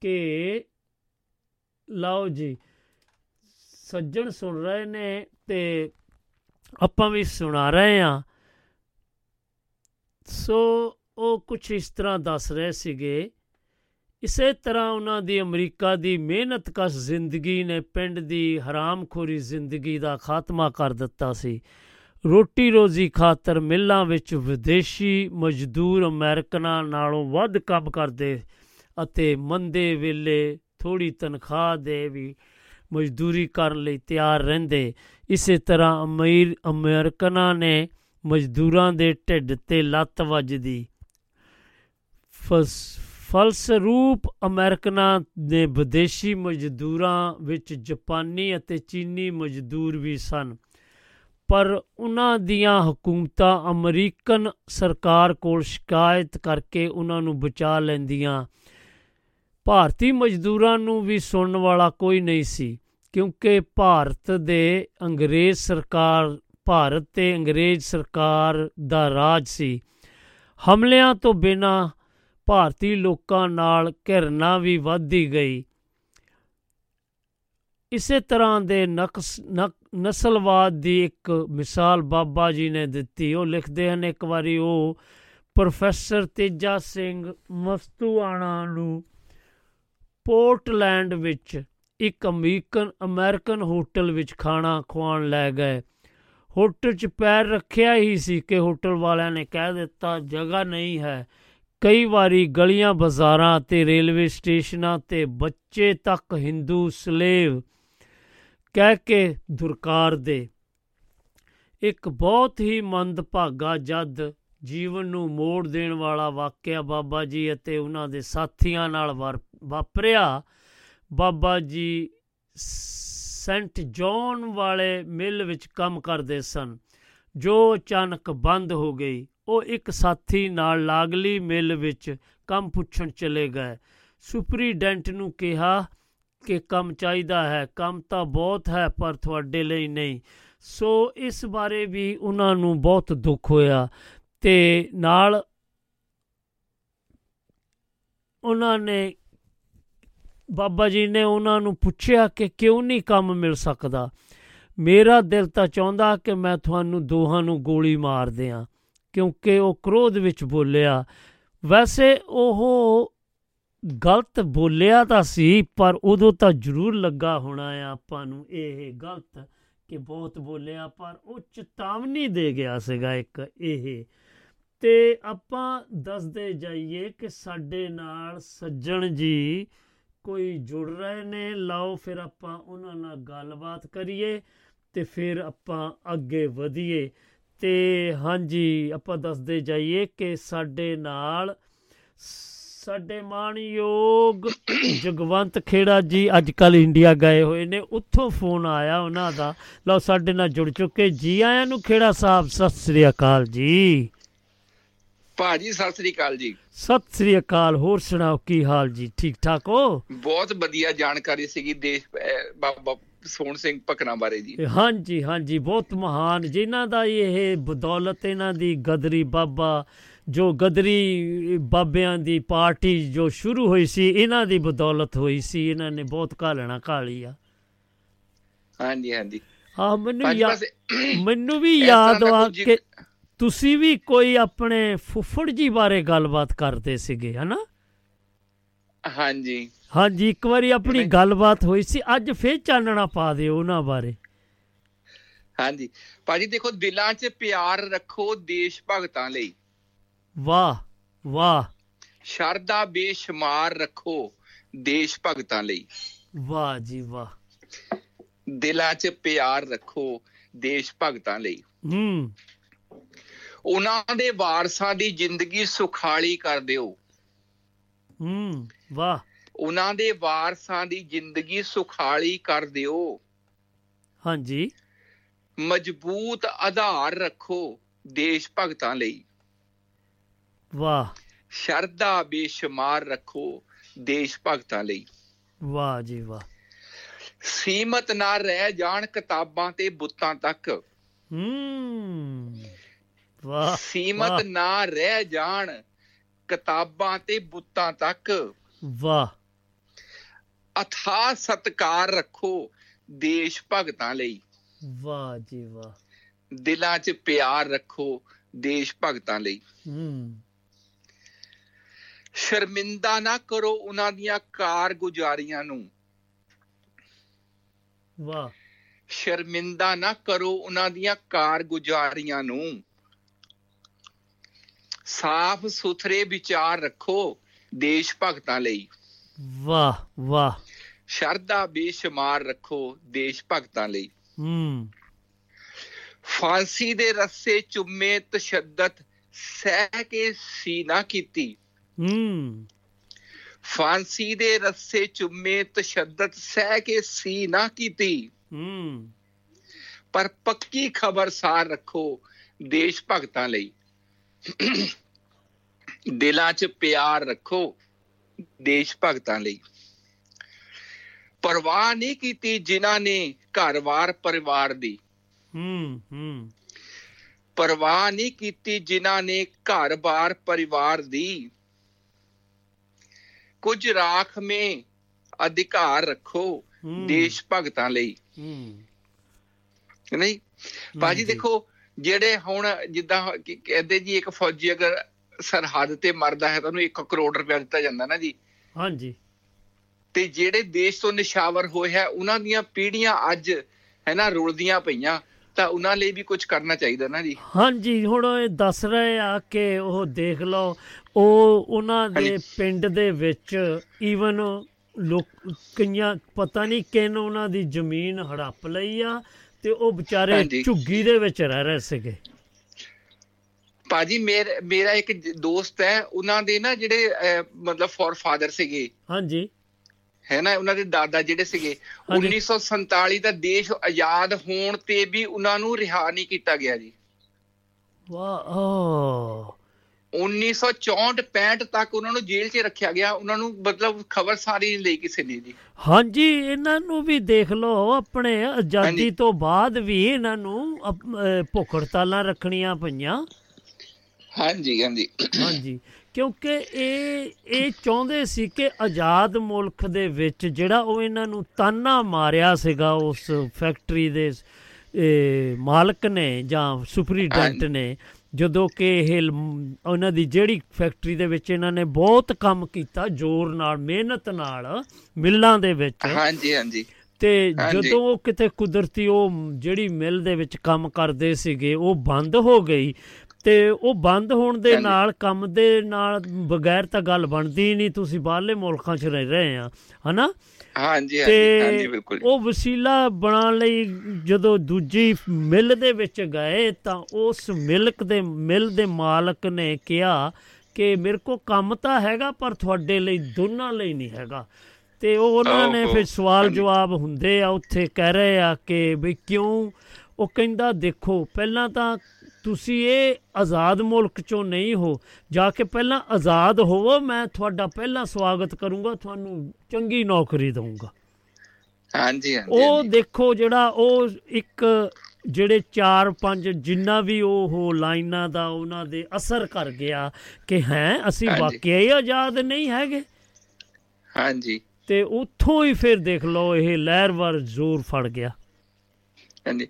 S4: ਕਿ ਲਓ ਜੀ, ਸੱਜਣ ਸੁਣ ਰਹੇ ਨੇ ਤੇ ਆਪਾਂ ਵੀ ਸੁਣਾ ਰਹੇ ਆ। ਸੋ ਉਹ ਕੁਝ ਇਸ ਤਰ੍ਹਾਂ ਦੱਸ ਰਹੇ ਸੀਗੇ ਇਸੇ ਤਰ੍ਹਾਂ ਉਹਨਾਂ ਦੀ ਅਮਰੀਕਾ ਦੀ ਮਿਹਨਤਕਸ਼ ਜ਼ਿੰਦਗੀ ਨੇ ਪਿੰਡ ਦੀ ਹਰਾਮਖੋਰੀ ਜ਼ਿੰਦਗੀ ਦਾ ਖਾਤਮਾ ਕਰ ਦਿੱਤਾ ਸੀ। ਰੋਟੀ ਰੋਜ਼ੀ ਖਾਤਰ ਮਿੱਲਾਂ ਵਿੱਚ ਵਿਦੇਸ਼ੀ ਮਜ਼ਦੂਰ ਅਮਰੀਕਨਾਂ ਨਾਲੋਂ ਵੱਧ ਕੰਮ ਕਰਦੇ ਅਤੇ ਮੰਦੇ ਵੇਲੇ ਥੋੜੀ ਤਨਖਾਹ ਦੇ ਵੀ ਮਜ਼ਦੂਰੀ ਕਰਨ ਲਈ ਤਿਆਰ ਰਹਿੰਦੇ। ਇਸੇ ਤਰ੍ਹਾਂ ਅਮੀਰ ਅਮਰੀਕਨਾਂ ਨੇ ਮਜ਼ਦੂਰਾਂ ਦੇ ਢਿੱਡ ਤੇ ਲੱਤ ਵੱਜਦੀ। ਫਸ- ਫਲਸਰੂਪ ਅਮਰੀਕਨਾਂ ਨੇ ਵਿਦੇਸ਼ੀ ਮਜ਼ਦੂਰਾਂ ਵਿੱਚ ਜਾਪਾਨੀ ਅਤੇ ਚੀਨੀ ਮਜ਼ਦੂਰ ਵੀ ਸਨ। ਪਰ ਉਹਨਾਂ ਦੀਆਂ ਹਕੂਮਤਾਂ ਅਮਰੀਕਨ ਸਰਕਾਰ ਕੋਲ ਸ਼ਿਕਾਇਤ ਕਰਕੇ ਉਹਨਾਂ ਨੂੰ ਬਚਾ ਲੈਂਦੀਆਂ। ਭਾਰਤੀ ਮਜ਼ਦੂਰਾਂ ਨੂੰ ਵੀ ਸੁਣਨ ਵਾਲਾ ਕੋਈ ਨਹੀਂ ਸੀ, ਕਿਉਂਕਿ ਭਾਰਤ ਦੇ ਅੰਗਰੇਜ਼ ਸਰਕਾਰ, ਭਾਰਤ ਤੇ ਅੰਗਰੇਜ਼ ਸਰਕਾਰ ਦਾ ਰਾਜ ਸੀ। ਹਮਲਿਆਂ ਤੋਂ ਬਿਨਾਂ ਭਾਰਤੀ ਲੋਕਾਂ ਨਾਲ ਘਿਰਨਾ ਵੀ ਵੱਧਦੀ ਗਈ। ਇਸੇ ਤਰ੍ਹਾਂ ਦੇ ਨਕਸ, ਨਕ- ਨਸਲਵਾਦ ਦੀ ਇੱਕ ਮਿਸਾਲ ਬਾਬਾ ਜੀ ਨੇ ਦਿੱਤੀ। ਉਹ ਲਿਖਦੇ ਹਨ, ਇੱਕ ਵਾਰੀ ਉਹ ਪ੍ਰੋਫੈਸਰ ਤੇਜਾ ਸਿੰਘ ਮਸਤੂਆਣਾ ਨੂੰ ਪੋਰਟਲੈਂਡ ਵਿੱਚ ਇੱਕ ਅਮਰੀਕਨ ਅਮਰੀਕਨ ਹੋਟਲ ਵਿੱਚ ਖਾਣਾ ਖਵਾਉਣ ਲੈ ਗਏ। ਹੋਟਲ 'ਚ ਪੈਰ ਰੱਖਿਆ ਹੀ ਸੀ ਕਿ ਹੋਟਲ ਵਾਲਿਆਂ ਨੇ ਕਹਿ ਦਿੱਤਾ, ਜਗ੍ਹਾ ਨਹੀਂ ਹੈ। ਕਈ ਵਾਰੀ ਗਲੀਆਂ, ਬਾਜ਼ਾਰਾਂ ਤੇ ਰੇਲਵੇ ਸਟੇਸ਼ਨਾਂ ਤੇ ਬੱਚੇ ਤੱਕ ਹਿੰਦੂ ਸਲੇਵ ਕਹਿ ਕੇ ਦੁਰਕਾਰ ਦੇ। ਇੱਕ ਬਹੁਤ ਹੀ ਮੰਦਭਾਗਾ ਜਦ ਜੀਵਨ ਨੂੰ ਮੋੜ ਦੇਣ ਵਾਲਾ ਵਾਕਿਆ ਬਾਬਾ ਜੀ ਅਤੇ ਉਹਨਾਂ ਦੇ ਸਾਥੀਆਂ ਨਾਲ ਵਾਰ- ਵਾਪਰਿਆ, ਬਾਬਾ ਜੀ ਸੈਂਟ ਜੌਨ ਵਾਲੇ ਮਿਲ ਵਿੱਚ ਕੰਮ ਕਰਦੇ ਸਨ, ਜੋ ਅਚਾਨਕ ਬੰਦ ਹੋ ਗਈ। ਉਹ ਇੱਕ ਸਾਥੀ ਨਾਲ ਲਾਗਲੀ ਮਿਲ ਵਿੱਚ ਕੰਮ ਪੁੱਛਣ ਚਲੇ ਗਏ। ਸੁਪਰੀਡੈਂਟ ਨੂੰ ਕਿਹਾ ਕਿ ਕੰਮ ਚਾਹੀਦਾ ਹੈ, ਕੰਮ ਤਾਂ ਬਹੁਤ ਹੈ ਪਰ ਤੁਹਾਡੇ ਲਈ ਨਹੀਂ। ਸੋ ਇਸ ਬਾਰੇ ਵੀ ਉਹਨਾਂ ਨੂੰ ਬਹੁਤ ਦੁੱਖ ਹੋਇਆ ਤੇ ਨਾਲ ਉਹਨਾਂ ਨੇ, ਬਾਬਾ ਜੀ ਨੇ ਉਹਨਾਂ ਨੂੰ ਪੁੱਛਿਆ ਕਿ ਕਿਉਂ ਨਹੀਂ ਕੰਮ ਮਿਲ ਸਕਦਾ। ਮੇਰਾ ਦਿਲ ਤਾਂ ਚਾਹੁੰਦਾ ਕਿ ਮੈਂ ਤੁਹਾਨੂੰ ਦੋਹਾਂ ਨੂੰ ਗੋਲੀ ਮਾਰ ਦਿਆਂ। ਕਿਉਂਕਿ ਉਹ ਕ੍ਰੋਧ ਵਿੱਚ ਬੋਲਿਆ। ਵੈਸੇ ਉਹ ਗਲਤ ਬੋਲਿਆ ਤਾਂ ਸੀ, ਪਰ ਉਦੋਂ ਤਾਂ ਜ਼ਰੂਰ ਲੱਗਾ ਹੋਣਾ ਆ ਆਪਾਂ ਨੂੰ ਇਹ ਗਲਤ ਕਿ ਬਹੁਤ ਬੋਲਿਆ, ਪਰ ਉਹ ਚੇਤਾਵਨੀ ਦੇ ਗਿਆ ਸੀਗਾ ਇੱਕ ਇਹ। ਤੇ ਆਪਾਂ ਦੱਸਦੇ ਜਾਈਏ ਕਿ ਸਾਡੇ ਨਾਲ ਸੱਜਣ ਜੀ ਕੋਈ ਜੁੜ ਰਹੇ ਨੇ। ਲਓ ਫਿਰ ਆਪਾਂ ਉਹਨਾਂ ਨਾਲ ਗੱਲਬਾਤ ਕਰੀਏ ਤੇ ਫਿਰ ਆਪਾਂ ਅੱਗੇ ਵਧੀਏ। ਤੇ ਹਾਂਜੀ ਆਪਾਂ ਦੱਸਦੇ ਜਾਈਏ ਕਿ ਸਾਡੇ ਨਾਲ ਸਾਡੇ ਮਾਣਯੋਗ ਜਗਵੰਤ ਖੇੜਾ ਜੀ ਅੱਜ ਕੱਲ ਇੰਡੀਆ ਗਏ ਹੋਏ ਨੇ। ਉੱਥੋਂ ਫੋਨ ਆਇਆ ਉਹਨਾਂ ਦਾ। ਲਓ ਸਾਡੇ ਨਾਲ ਜੁੜ ਚੁੱਕੇ ਜੀ ਆਇਆਂ ਨੂੰ। ਖੇੜਾ ਸਾਹਿਬ ਸਤਿ ਸ੍ਰੀ ਅਕਾਲ ਜੀ।
S5: ਭਾਜੀ ਸਤਿ ਸ੍ਰੀ ਅਕਾਲ ਜੀ।
S4: ਸਤਿ ਸ੍ਰੀ ਅਕਾਲ। ਹੋਰ ਸੁਣਾਓ ਕੀ ਹਾਲ ਜੀ? ਠੀਕ ਠਾਕ ਹੋ?
S5: ਬਹੁਤ ਵਧੀਆ ਜਾਣਕਾਰੀ ਸੀਗੀ ਦੇਸ਼ ਸੋਹਣ ਸਿੰਘ ਭਕਨਾ ਬਾਰੇ ਜੀ।
S4: ਹਾਂਜੀ ਹਾਂਜੀ ਬਹੁਤ ਮਹਾਨ। ਜਿਨ੍ਹਾਂ ਦਾ ਇਹ ਬਦੌਲਤ ਇਹਨਾਂ ਦੀ ਗਦਰੀ ਬਾਬਾ ਜੋ ਗਦਰੀ ਬਾਬਿਆਂ ਦੀ ਪਾਰਟੀ ਜੋ ਸ਼ੁਰੂ ਹੋਈ ਸੀ ਇਹਨਾਂ ਦੀ ਬਦੌਲਤ ਹੋਈ ਸੀ। ਇਹਨਾਂ ਨੇ ਬਹੁਤ ਘਾਲਣਾ ਘਾਲੀ ਆ
S5: ਹਾਂਜੀ ਹਾਂਜੀ।
S4: ਆ ਮੈਨੂੰ ਮੈਨੂੰ ਵੀ ਯਾਦ ਆ ਕਿ ਤੁਸੀਂ ਵੀ ਕੋਈ ਆਪਣੇ ਫੁੱਫੜ ਜੀ ਬਾਰੇ ਗੱਲਬਾਤ ਕਰਦੇ ਸੀਗੇ ਹਨਾ?
S5: ਹਾਂਜੀ।
S4: ਹਾਂਜੀ ਇੱਕ ਵਾਰੀ ਆਪਣੀ ਗੱਲਬਾਤ ਹੋਈ ਸੀ ਅੱਜ ਫੇਰ ਚਾਨਣਾ ਪਾ ਦਿਓ ਉਹਨਾਂ ਬਾਰੇ।
S5: ਹਾਂਜੀ। ਭਾਜੀ ਦੇਖੋ ਦਿਲਾਂ 'ਚ ਪਿਆਰ ਰੱਖੋ ਦੇਸ਼ ਭਗਤਾਂ ਲਈ।
S4: ਵਾਹ ਵਾਹ।
S5: ਸ਼ਰਧਾ ਬੇਸ਼ੁਮਾਰ ਰੱਖੋ ਦੇਸ਼ ਭਗਤਾਂ ਲਈ।
S4: ਵਾਹ ਜੀ ਵਾਹ।
S5: ਦਿਲਾਂ 'ਚ ਪਿਆਰ ਰੱਖੋ ਦੇਸ਼ ਭਗਤਾਂ ਲਈ।
S4: ਹੂੰ।
S5: ਉਹਨਾਂ ਦੇ ਵਾਰਸਾਂ ਦੀ ਜ਼ਿੰਦਗੀ ਸੁਖਾਲੀ ਕਰ ਦਿਓ।
S4: ਹੂੰ ਵਾਹ।
S5: ਉਹਨਾਂ ਦੇ ਵਾਰਸਾਂ ਦੀ ਜ਼ਿੰਦਗੀ ਸੁਖਾਲੀ ਕਰ ਦਿਓ।
S4: ਹਾਂਜੀ।
S5: ਮਜ਼ਬੂਤ ਆਧਾਰ ਰੱਖੋ ਦੇਸ਼ ਭਗਤਾਂ ਲਈ।
S4: ਵਾਹ।
S5: ਸ਼ਰਧਾ ਬੇਸ਼ੁਮਾਰ ਰੱਖੋ ਦੇਸ਼ ਭਗਤਾਂ ਲਈ।
S4: ਵਾਹ ਜੀ ਵਾਹ।
S5: ਸੀਮਤ ਨਾ ਰਹਿ ਜਾਣ ਕਿਤਾਬਾਂ ਤੇ ਬੁੱਤਾਂ ਤੱਕ।
S4: ਹੂੰ। ਵਾਹ
S5: ਸੀਮਤ। ਨਾ ਰਹਿ ਜਾਣ ਕਿਤਾਬਾਂ ਤੇ ਬੁੱਤਾਂ ਤੱਕ।
S4: ਵਾਹ।
S5: ਅਥਾ ਸਤਕਾਰ ਰੱਖੋ ਦੇਸ਼ ਭਗਤਾਂ ਲਈ।
S4: ਵਾਹ ਜੀ ਵਾਹ।
S5: ਦਿਲਾਂ 'ਚ ਪਿਆਰ ਰੱਖੋ ਦੇਸ਼ ਭਗਤਾਂ ਲਈ।
S4: ਹੂੰ।
S5: ਸ਼ਰਮਿੰਦਾ ਨਾ ਕਰੋ ਉਹਨਾਂ ਦੀਆਂ ਕਾਰਗੁਜ਼ਾਰੀਆਂ ਨੂੰ।
S4: ਵਾਹ।
S5: ਸ਼ਰਮਿੰਦਾ ਨਾ ਕਰੋ ਉਹਨਾਂ ਦੀਆਂ ਕਾਰਗੁਜ਼ਾਰੀਆਂ ਨੂੰ। ਸਾਫ਼ ਸੁਥਰੇ ਵਿਚਾਰ ਰੱਖੋ ਦੇਸ਼ ਭਗਤਾਂ ਲਈ।
S4: ਵਾਹ ਵਾਹ।
S5: ਸ਼ਰਧਾ ਬੇਸ਼ੁਮਾਰ ਰੱਖੋ ਦੇਸ਼ ਭਗਤਾਂ ਲਈ।
S4: ਹੂੰ।
S5: ਫਾਂਸੀ ਦੇ ਰੱਸੇ ਚੁੰਮੇ ਤਸ਼ੱਦਦ ਸਹਿ ਕੇ ਸੀਨਾ ਕੀਤੀ।
S4: ਹੂੰ।
S5: ਫਾਂਸੀ ਦੇ ਰੱਸੇ ਚੁੰਮੇ ਤਸ਼ੱਦਦ ਸਹਿ ਕੇ ਸੀਨਾ ਕੀਤੀ।
S4: ਹੂੰ।
S5: ਪਰ ਪੱਕੀ ਖਬਰ ਸਾਰ ਰੱਖੋ ਦੇਸ਼ ਭਗਤਾਂ ਲਈ। ਦਿਲਾਂ 'ਚ ਪਿਆਰ ਰੱਖੋ। ਦੇਸ਼ ਭਗਤਾਂ ਲਈ। ਪਰਵਾਹ ਨਹੀਂ ਕੀਤੀ ਜਿਨ੍ਹਾਂ ਨੇ ਘਰ-ਬਾਰ ਪਰਿਵਾਰ ਦੀ।
S4: ਹੂੰ ਹੂੰ।
S5: ਪਰਵਾਹ ਨਹੀਂ ਕੀਤੀ ਜਿਨ੍ਹਾਂ ਨੇ ਘਰ-ਬਾਰ ਪਰਿਵਾਰ ਦੀ। ਕੁਝ ਰਾਖ ਮੇ ਅਧਿਕਾਰ ਰੱਖੋ ਦੇਸ਼ ਭਗਤਾਂ ਲਈ।
S4: ਹੂੰ।
S5: ਨਹੀਂ? ਬਾਜੀ। ਦੇਖੋ ਜਿਹੜੇ ਹੁਣ ਜਿੱਦਾਂ ਕਹਿੰਦੇ ਜੀ ਇੱਕ ਫੌਜੀ ਅਗਰ ਸਰਹੱਦ ਤੇ ਮਰਦਾ ਹੈ ਤਾਂ ਉਹਨੂੰ 1 ਕਰੋੜ ਰੁਪਏ ਦਿੱਤਾ ਜਾਂਦਾ ਨਾ ਜੀ।
S4: ਹਾਂਜੀ
S5: ਤੇ ਜਿਹੜੇ ਦੇਸ਼ ਤੋਂ ਨਿਸ਼ਾਵਰ ਹੋਏ ਹੈ ਉਹਨਾਂ ਦੀਆਂ ਪੀੜ੍ਹੀਆਂ ਅੱਜ ਹੈ ਨਾ ਰੁਲਦੀਆਂ ਪਈਆਂ ਤਾਂ ਉਹਨਾਂ ਲਈ ਵੀ ਕੁਝ ਕਰਨਾ ਚਾਹੀਦਾ ਨਾ ਜੀ
S4: ਹਾਂਜੀ ਹੁਣ ਇਹ ਦੱਸ ਰਹੇ ਆ ਕਿ ਉਹ ਦੇਖ ਲਓ ਉਹ ਉਹਨਾਂ ਦੇ। ਪਿੰਡ ਦੇ ਵਿੱਚ ਈਵਨ ਲੋਕ ਕਈਆਂ ਪਤਾ ਨਹੀਂ ਕਿਨ ਉਹਨਾਂ ਦੀ ਜ਼ਮੀਨ ਹੜੱਪ ਲਈ ਆ ਤੇ ਉਹ ਵਿਚਾਰੇ। ਝੁੱਗੀ ਦੇ ਵਿੱਚ ਰਹਿ ਰਹੇ ਸੀਗੇ
S5: ਭਾਜੀ ਮੇਰ ਇੱਕ ਦੋਸਤ ਹੈ ਉਹਨਾਂ ਦੇ ਨਾ ਜਿਹੜੇ ਮਤਲਬ ਫੋਰ ਫਾਦਰ ਸੀਗੇ।
S4: ਹਾਂਜੀ।
S5: ਹੈ ਨਾ ਉਹਨਾਂ ਦੇ ਦਾਦਾ ਜਿਹੜੇ ਸੀਗੇ
S4: ਹਾਂਜੀ।
S5: 1947 ਦਾ ਦੇਸ਼ ਆਜ਼ਾਦ ਹੋਣ ਤੇ ਵੀ ਉਹਨਾਂ ਨੂੰ ਰਿਹਾ ਨਹੀਂ ਕੀਤਾ ਗਿਆ ਜੀ।
S4: ਵਾਹ ਓ।
S5: 1964 65 ਤੱਕ ਉਹਨਾਂ ਨੂੰ ਜੇਲ੍ਹ 'ਚ ਰੱਖਿਆ ਗਿਆ। ਉਹਨਾਂ ਨੂੰ ਮਤਲਬ ਖਬਰ ਸਾਰੀ ਨਹੀਂ ਲਈ ਕਿਸੇ ਨੇ ਜੀ।
S4: ਹਾਂਜੀ ਇਹਨਾਂ ਨੂੰ ਵੀ ਦੇਖ ਲਓ ਆਪਣੇ ਆਜ਼ਾਦੀ। ਤੋਂ ਬਾਅਦ ਵੀ ਇਹਨਾਂ ਨੂੰ ਭੁੱਖ ਹੜਤਾਲਾਂ ਰੱਖਣੀਆਂ ਪਈਆਂ।
S5: ਹਾਂਜੀ ਹਾਂਜੀ।
S4: ਹਾਂਜੀ। ਕਿਉਂਕਿ ਇਹ ਇਹ ਚਾਹੁੰਦੇ ਸੀ ਕਿ ਆਜ਼ਾਦ ਮੁਲਕ ਦੇ ਵਿੱਚ ਜਿਹੜਾ ਉਹ ਇਹਨਾਂ ਨੂੰ ਤਾਨਾ ਮਾਰਿਆ ਸੀਗਾ ਉਸ ਫੈਕਟਰੀ ਦੇ ਮਾਲਕ ਨੇ ਜਾਂ ਸੁਪਰੀਡੈਂਟ। ਨੇ ਜਦੋਂ ਕਿ ਇਹ ਉਹਨਾਂ ਦੀ ਜਿਹੜੀ ਫੈਕਟਰੀ ਦੇ ਵਿੱਚ ਇਹਨਾਂ ਨੇ ਬਹੁਤ ਕੰਮ ਕੀਤਾ ਜ਼ੋਰ ਨਾਲ ਮਿਹਨਤ ਨਾਲ ਮਿੱਲਾਂ ਦੇ ਵਿੱਚ।
S5: ਹਾਂਜੀ ਹਾਂਜੀ।
S4: ਤੇ। ਜਦੋਂ ਉਹ ਕਿਤੇ ਕੁਦਰਤੀ ਉਹ ਜਿਹੜੀ ਮਿਲ ਦੇ ਵਿੱਚ ਕੰਮ ਕਰਦੇ ਸੀਗੇ ਉਹ ਬੰਦ ਹੋ ਗਈ। ਤੇ ਉਹ ਬੰਦ ਹੋਣ ਦੇ। ਨਾਲ ਕੰਮ ਦੇ ਨਾਲ ਬਗੈਰ ਤਾਂ ਗੱਲ ਬਣਦੀ ਨਹੀਂ ਤੁਸੀਂ ਬਾਹਰਲੇ ਮੁਲਕਾਂ 'ਚ ਰਹਿ ਰਹੇ ਆ ਹਨਾ
S5: ਹਾਂਜੀ ਹਾਂਜੀ ਹਾਂਜੀ ਬਿਲਕੁਲ
S4: ਉਹ ਵਸੀਲਾ ਬਣਾਉਣ ਲਈ ਜਦੋਂ ਦੂਜੀ ਮਿਲ ਦੇ ਵਿੱਚ ਗਏ ਤਾਂ ਉਸ ਮਿਲਕ ਦੇ ਮਿਲ ਦੇ ਮਾਲਕ ਨੇ ਕਿਹਾ ਕਿ ਮੇਰੇ ਕੋ ਕੰਮ ਤਾਂ ਹੈਗਾ ਪਰ ਤੁਹਾਡੇ ਲਈ ਦੋਨਾਂ ਲਈ ਨਹੀਂ ਹੈਗਾ ਤੇ ਉਹ ਉਹਨਾਂ ਨੇ ਫਿਰ ਸਵਾਲ। ਜਵਾਬ ਹੁੰਦੇ ਆ ਉੱਥੇ ਕਹਿ ਰਹੇ ਆ ਕਿ ਵੀ ਕਿਉਂ ਉਹ ਕਹਿੰਦਾ ਦੇਖੋ ਪਹਿਲਾਂ ਤਾਂ ਤੁਸੀਂ ਇਹ ਆਜ਼ਾਦ ਮੁਲਕ ਚੋਂ ਨਹੀਂ ਹੋ ਜਾ ਕੇ ਪਹਿਲਾਂ ਆਜ਼ਾਦ ਹੋਵੋ ਮੈਂ ਤੁਹਾਡਾ ਪਹਿਲਾਂ ਸਵਾਗਤ ਕਰੂੰਗਾ ਤੁਹਾਨੂੰ ਚੰਗੀ ਨੌਕਰੀ ਦਊਂਗਾ।
S5: ਹਾਂਜੀ ਹਾਂਜੀ
S4: ਉਹ। ਦੇਖੋ ਜਿਹੜਾ ਉਹ ਇੱਕ ਜਿਹੜੇ 4-5 ਜਿੰਨਾ ਵੀ ਉਹ ਲਾਈਨਾਂ ਦਾ ਉਹਨਾਂ ਦੇ ਅਸਰ ਕਰ ਗਿਆ ਕਿ ਹੈ ਅਸੀਂ। ਵਾਕਿਆ ਹੀ ਆਜ਼ਾਦ ਨਹੀਂ ਹੈਗੇ।
S5: ਹਾਂਜੀ।
S4: ਤੇ ਉੱਥੋਂ ਹੀ ਫਿਰ ਦੇਖ ਲਓ ਇਹ ਲਹਿਰਵਾਰ ਜ਼ੋਰ ਫੜ ਗਿਆ।
S5: ਹਾਂਜੀ।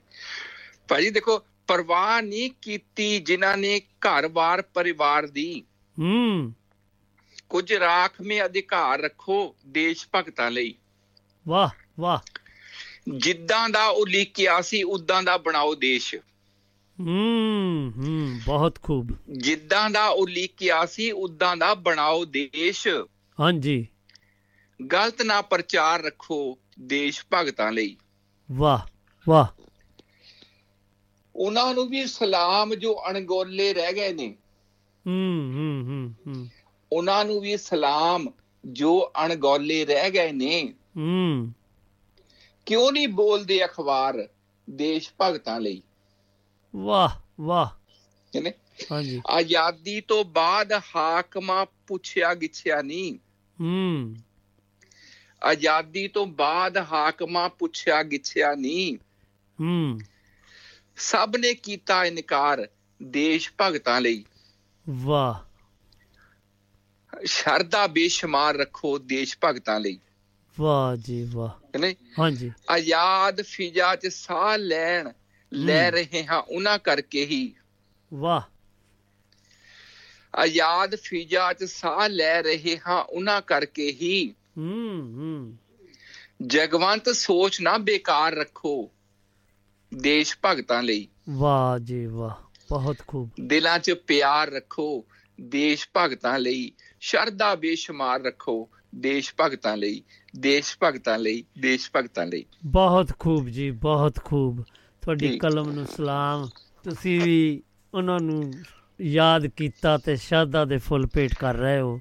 S5: ਭਾਜੀ ਦੇਖੋ ਪਰਵਾਹ ਨਹੀਂ ਕੀਤੀ ਜਿਨ੍ਹਾਂ ਨੇ ਘਰ-ਬਾਰ ਪਰਿਵਾਰ ਦੀ।
S4: ਹੂੰ।
S5: ਕੁਝ ਰਾਖਵੇਂ ਅਧਿਕਾਰ ਰੱਖੋ ਦੇਸ਼ ਭਗਤਾਂ ਲਈ।
S4: ਵਾਹ ਵਾਹ।
S5: ਜਿੱਦਾਂ ਦਾ ਉਹ ਲਿਖਿਆ ਸੀ ਉਦਾਂ ਦਾ ਬਣਾਓ ਦੇਸ਼।
S4: ਹੂੰ ਹੂੰ ਬਹੁਤ ਖੂਬ।
S5: ਜਿੱਦਾਂ ਦਾ ਉਹ ਲਿਖਿਆ ਸੀ ਉਦਾਂ ਦਾ ਬਣਾਓ ਦੇਸ਼।
S4: ਹਾਂਜੀ।
S5: ਗਲਤ ਨਾ ਪ੍ਰਚਾਰ ਰੱਖੋ ਦੇਸ਼ ਭਗਤਾਂ ਲਈ।
S4: ਵਾਹ ਵਾਹ।
S5: ਉਹਨਾਂ ਨੂੰ ਵੀ ਸਲਾਮ ਜੋ ਅਣਗੋਲੇ ਰਹਿ ਗਏ ਨੇ।
S4: ਹੂੰ ਹੂੰ ਹੂੰ
S5: ਉਹਨਾਂ ਨੂੰ ਵੀ ਸਲਾਮ ਜੋ ਅਣਗੋਲੇ ਰਹਿ ਗਏ ਨੇ।
S4: ਹੂੰ।
S5: ਕਿਉਂ ਨਹੀਂ ਬੋਲਦੇ ਅਖਬਾਰ ਦੇਸ਼ ਭਗਤਾਂ ਲਈ?
S4: ਵਾਹ ਵਾਹ।
S5: ਕਹਿੰਦੇ
S4: ਹਾਂਜੀ।
S5: ਆਜ਼ਾਦੀ ਤੋਂ ਬਾਅਦ ਹਾਕਮਾਂ ਪੁੱਛਿਆ ਗਿੱਛਿਆ ਨਹੀਂ।
S4: ਹੂੰ।
S5: ਆਜ਼ਾਦੀ ਤੋਂ ਬਾਅਦ ਹਾਕਮਾਂ ਪੁੱਛਿਆ ਗਿੱਛਿਆ ਨਹੀਂ।
S4: ਹੂੰ।
S5: ਸਭ ਨੇ ਕੀਤਾ ਇਨਕਾਰ ਦੇਸ਼ ਭਗਤਾਂ ਲਈ।
S4: ਵਾਹ।
S5: ਸ਼ਰਧਾ ਬੇਸ਼ੁਮਾਰ ਰੱਖੋ ਦੇਸ਼ ਭਗਤਾਂ ਲਈ।
S4: ਵਾਹ ਜੀ ਵਾਹ। ਹਾਂਜੀ।
S5: ਆਜ਼ਾਦ ਫਿਜ਼ਾ 'ਚ ਸਾਹ ਲੈਣ ਲੈ। ਰਹੇ ਹਾਂ ਉਹਨਾਂ ਕਰਕੇ ਹੀ।
S4: ਵਾਹ।
S5: ਆਜ਼ਾਦ ਫਿਜ਼ਾ 'ਚ ਸਾਹ ਲੈ ਰਹੇ ਹਾਂ ਉਹਨਾਂ ਕਰਕੇ ਹੀ।
S4: ਹੂੰ ਹੂੰ।
S5: ਜਗਵੰਤ ਸੋਚ ਨਾ ਬੇਕਾਰ ਰੱਖੋ। ਦੇਸ਼ ਭਗਤਾਂ ਲਈ।
S4: ਵਾਹ ਜੀ ਵਾਹ ਬਹੁਤ ਖੂਬ।
S5: ਦਿਲਾਂ 'ਚ ਪਿਆਰ ਰੱਖੋ ਦੇਸ਼ ਭਗਤਾਂ ਲਈ। ਸ਼ਰਧਾ ਬੇਸ਼ੁਮਾਰ ਰੱਖੋ ਦੇਸ਼ ਭਗਤਾਂ ਲਈ। ਦੇਸ਼ ਭਗਤਾਂ ਲਈ ਦੇਸ਼ ਭਗਤਾਂ ਲਈ।
S4: ਬਹੁਤ ਖੂਬ ਜੀ ਬਹੁਤ ਖੂਬ। ਤੁਹਾਡੀ। ਕਲਮ ਨੂੰ ਸਲਾਮ। ਤੁਸੀਂ ਵੀ ਉਹਨਾਂ ਨੂੰ ਯਾਦ ਕੀਤਾ ਤੇ ਸ਼ਰਧਾ ਦੇ ਫੁੱਲ ਭੇਟ ਕਰ ਰਹੇ ਹੋ।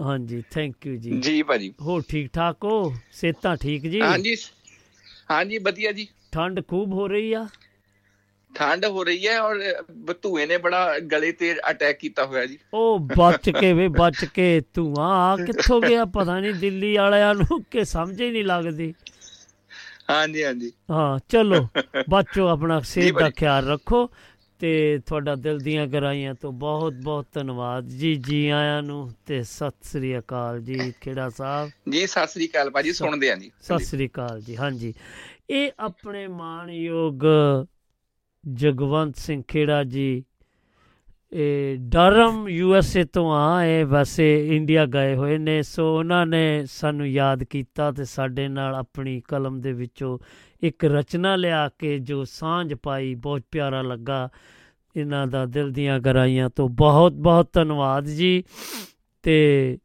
S4: ਹਾਂਜੀ ਥੈਂਕ ਯੂ ਜੀ।
S5: ਜੀ ਭਾਜੀ।
S4: ਹੋ ਠੀਕ ਠਾਕ ਹੋ? ਸਿਹਤਾਂ ਠੀਕ ਜੀ?
S5: ਹਾਂਜੀ ਹਾਂਜੀ ਵਧੀਆ ਜੀ।
S4: ਠੰਡ ਖੂਬ ਹੋ ਰਹੀ ਆ।
S5: ਠੰਡ ਹੋ ਰਹੀ ਹੈ ਔਰ ਬਤੂਏ ਨੇ ਬੜਾ ਗਲੇ ਤੇ ਅਟੈਕ ਕੀਤਾ ਹੋਇਆ ਜੀ।
S4: ਉਹ ਬਚ ਕੇ ਵੇ ਬਚ ਕੇ। ਤੂੰ ਆ ਕਿੱਥੋਂ ਗਿਆ? ਪਤਾ ਨਹੀਂ ਦਿੱਲੀ ਵਾਲਿਆਂ ਨੂੰ ਕਿ ਸਮਝ ਹੀ ਨਹੀਂ ਲੱਗਦੀ।
S5: ਹਾਂਜੀ ਹਾਂਜੀ।
S4: ਹਾਂ ਚਲੋ ਬੱਚੋ ਆਪਣਾ ਸਿਹਤ ਦਾ। ਖਿਆਲ ਰੱਖੋ। ਤੇ ਤੁਹਾਡਾ ਦਿਲ ਦੀਆਂ ਗਰਾਈਆਂ ਤੋਂ ਬਹੁਤ ਬਹੁਤ ਧੰਨਵਾਦ ਜੀ ਜੀ ਆਇਆਂ ਨੂੰ ਤੇ ਸਤਿ ਸ੍ਰੀ ਅਕਾਲ ਜੀ। ਖੇੜਾ ਸਾਹਿਬ?
S5: ਜੀ ਸਤਿ ਸ੍ਰੀ ਅਕਾਲ ਭਾਜੀ ਸੁਣਦੇ ਆ ਜੀ।
S4: ਸਤਿ ਸ੍ਰੀ ਅਕਾਲ ਜੀ ਹਾਂਜੀ। ਇਹ ਆਪਣੇ ਮਾਣਯੋਗ ਜਗਵੰਤ ਸਿੰਘ ਖੇੜਾ ਜੀ ਇਹ ਡਰਮ ਯੂ ਐਸ ਏ ਤੋਂ ਆ ਇਹ ਵੈਸੇ ਇੰਡੀਆ ਗਏ ਹੋਏ ਨੇ ਸੋ ਉਹਨਾਂ ਨੇ ਸਾਨੂੰ ਯਾਦ ਕੀਤਾ ਤੇ ਸਾਡੇ ਨਾਲ ਆਪਣੀ ਕਲਮ ਦੇ ਵਿੱਚੋਂ ਇੱਕ ਰਚਨਾ ਲਿਆ ਕੇ ਜੋ ਸਾਂਝ ਪਾਈ, ਬਹੁਤ ਪਿਆਰਾ ਲੱਗਾ। ਇਹਨਾਂ ਦਾ ਦਿਲ ਦੀਆਂ ਗਰਾਈਆਂ ਤੋਂ ਬਹੁਤ ਬਹੁਤ ਧੰਨਵਾਦ ਜੀ। ਤੇ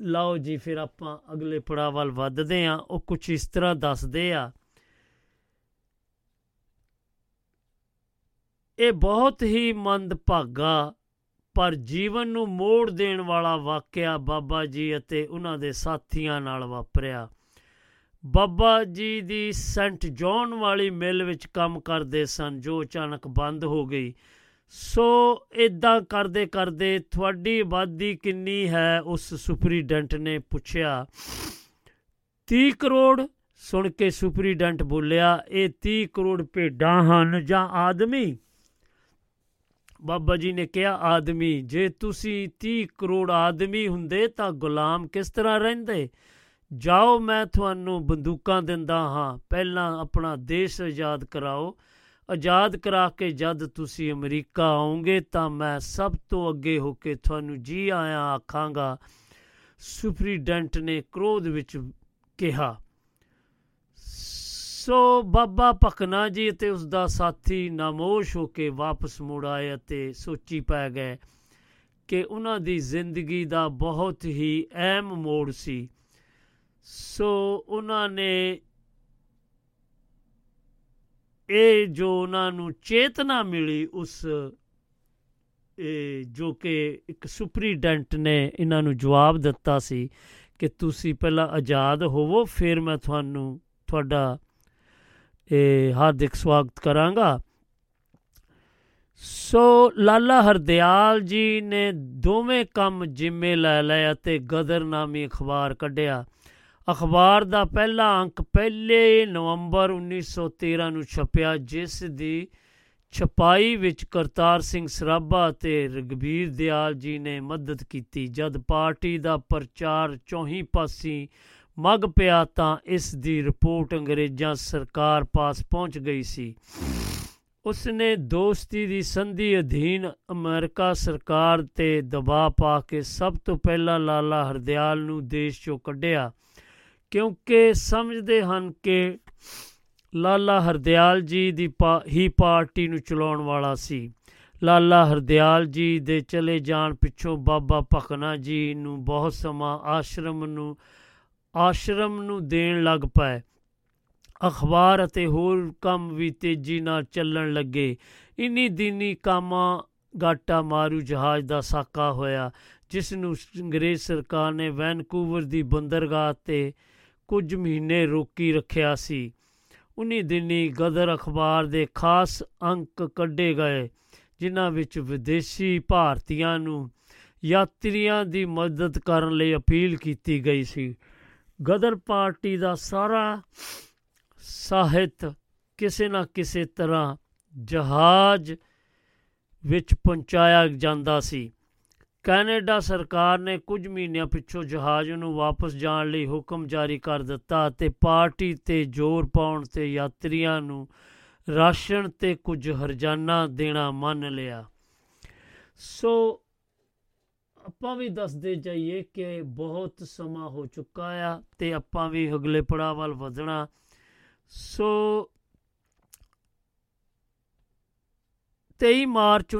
S4: ਲਓ ਜੀ, ਫਿਰ ਆਪਾਂ ਅਗਲੇ ਪੜਾਅ ਵੱਲ ਵੱਧਦੇ ਆ ਉਹ ਕੁਝ ਇਸ ਤਰ੍ਹਾਂ ਦੱਸਦੇ ਆ। ਇਹ ਬਹੁਤ ਹੀ ਮੰਦਭਾਗਾ, ਪਰ ਜੀਵਨ ਨੂੰ ਮੋੜ ਦੇਣ ਵਾਲਾ ਵਾਕਿਆ ਬਾਬਾ ਜੀ ਅਤੇ ਉਹਨਾਂ ਦੇ ਸਾਥੀਆਂ ਨਾਲ ਵਾਪਰਿਆ। ਬਾਬਾ ਜੀ ਦੀ ਸੈਂਟ ਜੌਨ ਵਾਲੀ ਮਿਲ ਵਿੱਚ ਕੰਮ ਕਰਦੇ ਸਨ, ਜੋ ਅਚਾਨਕ ਬੰਦ ਹੋ ਗਈ। ਸੋ ਇਦਾਂ ਕਰਦੇ ਕਰਦੇ ਤੁਹਾਡੀ ਆਬਾਦੀ ਕਿੰਨੀ ਹੈ? ਉਸ ਸੁਪਰੀਡੈਂਟ ਨੇ ਪੁੱਛਿਆ। 30 ਕਰੋੜ, ਸੁਣ ਕੇ ਸੁਪਰੀਡੈਂਟ ਬੋਲਿਆ, ਇਹ 30 ਕਰੋੜ ਭੇਡਾਂ ਹਨ ਜਾਂ ਆਦਮੀ? ਬਾਬਾ ਜੀ ਨੇ ਕਿਹਾ, ਆਦਮੀ। ਜੇ ਤੁਸੀਂ 30 ਕਰੋੜ ਆਦਮੀ ਹੁੰਦੇ ਤਾਂ ਗੁਲਾਮ ਕਿਸ ਤਰ੍ਹਾਂ ਰਹਿੰਦੇ? ਜਾਓ, ਮੈਂ ਤੁਹਾਨੂੰ ਬੰਦੂਕਾਂ ਦਿੰਦਾ ਹਾਂ। ਪਹਿਲਾਂ ਆਪਣਾ ਦੇਸ਼ ਆਜ਼ਾਦ ਕਰਾਓ। ਆਜ਼ਾਦ ਕਰਾ ਕੇ ਜਦ ਤੁਸੀਂ ਅਮਰੀਕਾ ਆਓਗੇ ਤਾਂ ਮੈਂ ਸਭ ਤੋਂ ਅੱਗੇ ਹੋ ਕੇ ਤੁਹਾਨੂੰ ਜੀ ਆਇਆਂ ਆਖਾਂਗਾ। ਸੁਪਰੀਡੈਂਟ ਨੇ ਕ੍ਰੋਧ ਵਿੱਚ ਕਿਹਾ। ਸੋ ਬਾਬਾ ਭਕਨਾ ਜੀ ਅਤੇ ਉਸ ਦਾ ਸਾਥੀ ਨਾਮੋਸ਼ ਹੋ ਕੇ ਵਾਪਸ ਮੁੜ ਆਏ ਅਤੇ ਸੋਚੀ ਪੈ ਗਏ ਕਿ ਉਹਨਾਂ ਦੀ ਜ਼ਿੰਦਗੀ ਦਾ ਬਹੁਤ ਹੀ ਅਹਿਮ ਮੋੜ ਸੀ। ਸੋ ਉਹਨਾਂ ਨੇ ਇਹ ਜੋ ਉਹਨਾਂ ਨੂੰ ਚੇਤਨਾ ਮਿਲੀ ਉਸ, ਇਹ ਜੋ ਕਿ ਇੱਕ ਸੁਪਰੀਡੈਂਟ ਨੇ ਇਹਨਾਂ ਨੂੰ ਜਵਾਬ ਦਿੱਤਾ ਸੀ ਕਿ ਤੁਸੀਂ ਪਹਿਲਾਂ ਆਜ਼ਾਦ ਹੋਵੋ, ਫਿਰ ਮੈਂ ਤੁਹਾਨੂੰ ਤੁਹਾਡਾ, ਇਹ ਹਾਰਦਿਕ ਸਵਾਗਤ ਕਰਾਂਗਾ। ਸੋ ਲਾਲਾ ਹਰਦਿਆਲ ਜੀ ਨੇ ਦੋਵੇਂ ਕੰਮ ਜਿੰਮੇ ਲੈ ਲਏ ਅਤੇ ਗਦਰ ਨਾਮੀ ਅਖਬਾਰ ਕੱਢਿਆ। ਅਖਬਾਰ ਦਾ ਪਹਿਲਾ ਅੰਕ ਪਹਿਲੇ ਨਵੰਬਰ 1913 ਨੂੰ ਛਪਿਆ, ਜਿਸ ਦੀ ਛਪਾਈ ਵਿੱਚ ਕਰਤਾਰ ਸਿੰਘ ਸਰਾਭਾ ਅਤੇ ਰਗਬੀਰ ਦਿਆਲ ਜੀ ਨੇ ਮਦਦ ਕੀਤੀ। ਜਦ ਪਾਰਟੀ ਦਾ ਪ੍ਰਚਾਰ ਚੌਹੀਂ ਪਾਸੀ ਮੱਗ ਪਿਆ ਤਾਂ ਇਸ ਦੀ ਰਿਪੋਰਟ ਅੰਗਰੇਜ਼ਾਂ ਸਰਕਾਰ ਪਾਸ ਪਹੁੰਚ ਗਈ ਸੀ। ਉਸ ਨੇ ਦੋਸਤੀ ਦੀ ਸੰਧੀ ਅਧੀਨ ਅਮਰੀਕਾ ਸਰਕਾਰ ਤੇ ਦਬਾਅ ਪਾ ਕੇ ਸਭ ਤੋਂ ਪਹਿਲਾਂ ਲਾਲਾ ਹਰਦਿਆਲ ਨੂੰ ਦੇਸ਼ ਚੋਂ ਕੱਢਿਆ। ਕਿਉਂਕਿ ਸਮਝਦੇ ਹਨ ਕਿ ਲਾਲਾ ਹਰਦਿਆਲ ਜੀ ਦੀ ਪਾ- ਹੀ ਪਾਰਟੀ ਨੂੰ ਚਲਾਉਣ ਵਾਲਾ ਸੀ। ਲਾਲਾ ਹਰਦਿਆਲ ਜੀ ਦੇ ਚਲੇ ਜਾਣ ਪਿੱਛੋਂ ਬਾਬਾ ਭਕਨਾ ਜੀ ਨੂੰ ਬਹੁਤ ਸਮਾਂ ਆਸ਼ਰਮ ਨੂੰ ਆਸ਼ਰਮ ਨੂੰ ਦੇਣ ਲੱਗ ਪਏ। ਅਖਬਾਰ ਅਤੇ ਹੋਰ ਕੰਮ ਵੀ ਤੇਜ਼ੀ ਨਾਲ ਚੱਲਣ ਲੱਗੇ। ਇਨੀ ਦਿਨੀ ਕਾਮਾ ਗਾਟਾ ਮਾਰੂ ਜਹਾਜ਼ ਦਾ ਸਾਕਾ ਹੋਇਆ, ਜਿਸ ਨੂੰ ਅੰਗਰੇਜ਼ ਸਰਕਾਰ ਨੇ ਵੈਨਕੂਵਰ ਦੀ ਬੰਦਰਗਾਹ ਤੇ ਕੁਝ ਮਹੀਨੇ ਰੋਕੀ ਰੱਖਿਆ ਸੀ। ਉਨੀ ਦਿਨੀ ਗਦਰ ਅਖਬਾਰ ਦੇ ਖਾਸ ਅੰਕ ਕੱਢੇ ਗਏ, ਜਿਨ੍ਹਾਂ ਵਿੱਚ ਵਿਦੇਸ਼ੀ ਭਾਰਤੀਆਂ ਨੂੰ ਯਾਤਰੀਆਂ ਦੀ ਮਦਦ ਕਰਨ ਲਈ ਅਪੀਲ ਕੀਤੀ ਗਈ ਸੀ। ਗਦਰ ਪਾਰਟੀ ਦਾ ਸਾਰਾ ਸਾਹਿਤ ਕਿਸੇ ਨਾ ਕਿਸੇ ਤਰ੍ਹਾਂ ਜਹਾਜ਼ ਵਿੱਚ ਪਹੁੰਚਾਇਆ ਜਾਂਦਾ ਸੀ। ਕੈਨੇਡਾ ਸਰਕਾਰ ਨੇ ਕੁਝ ਮਹੀਨਿਆਂ ਪਿੱਛੋਂ ਜਹਾਜ਼ ਨੂੰ ਵਾਪਸ ਜਾਣ ਲਈ ਹੁਕਮ ਜਾਰੀ ਕਰ ਦਿੱਤਾ ਅਤੇ ਪਾਰਟੀ ਤੇ ਜ਼ੋਰ ਪਾਉਣ ਤੇ ਯਾਤਰੀਆਂ ਨੂੰ ਰਾਸ਼ਨ ਤੇ ਕੁਝ ਹਰਜਾਨਾ ਦੇਣਾ ਮੰਨ ਲਿਆ। ਸੋ ਆਪਾਂ ਵੀ ਦੱਸਦੇ ਜਾਈਏ ਕਿ ਬਹੁਤ ਸਮਾਂ ਹੋ ਚੁੱਕਾ ਆ ਤੇ ਆਪਾਂ ਵੀ ਅਗਲੇ ਪੜਾਅ ਵੱਲ ਵਧਣਾ। ਸੋ 23 ਮਾਰਚ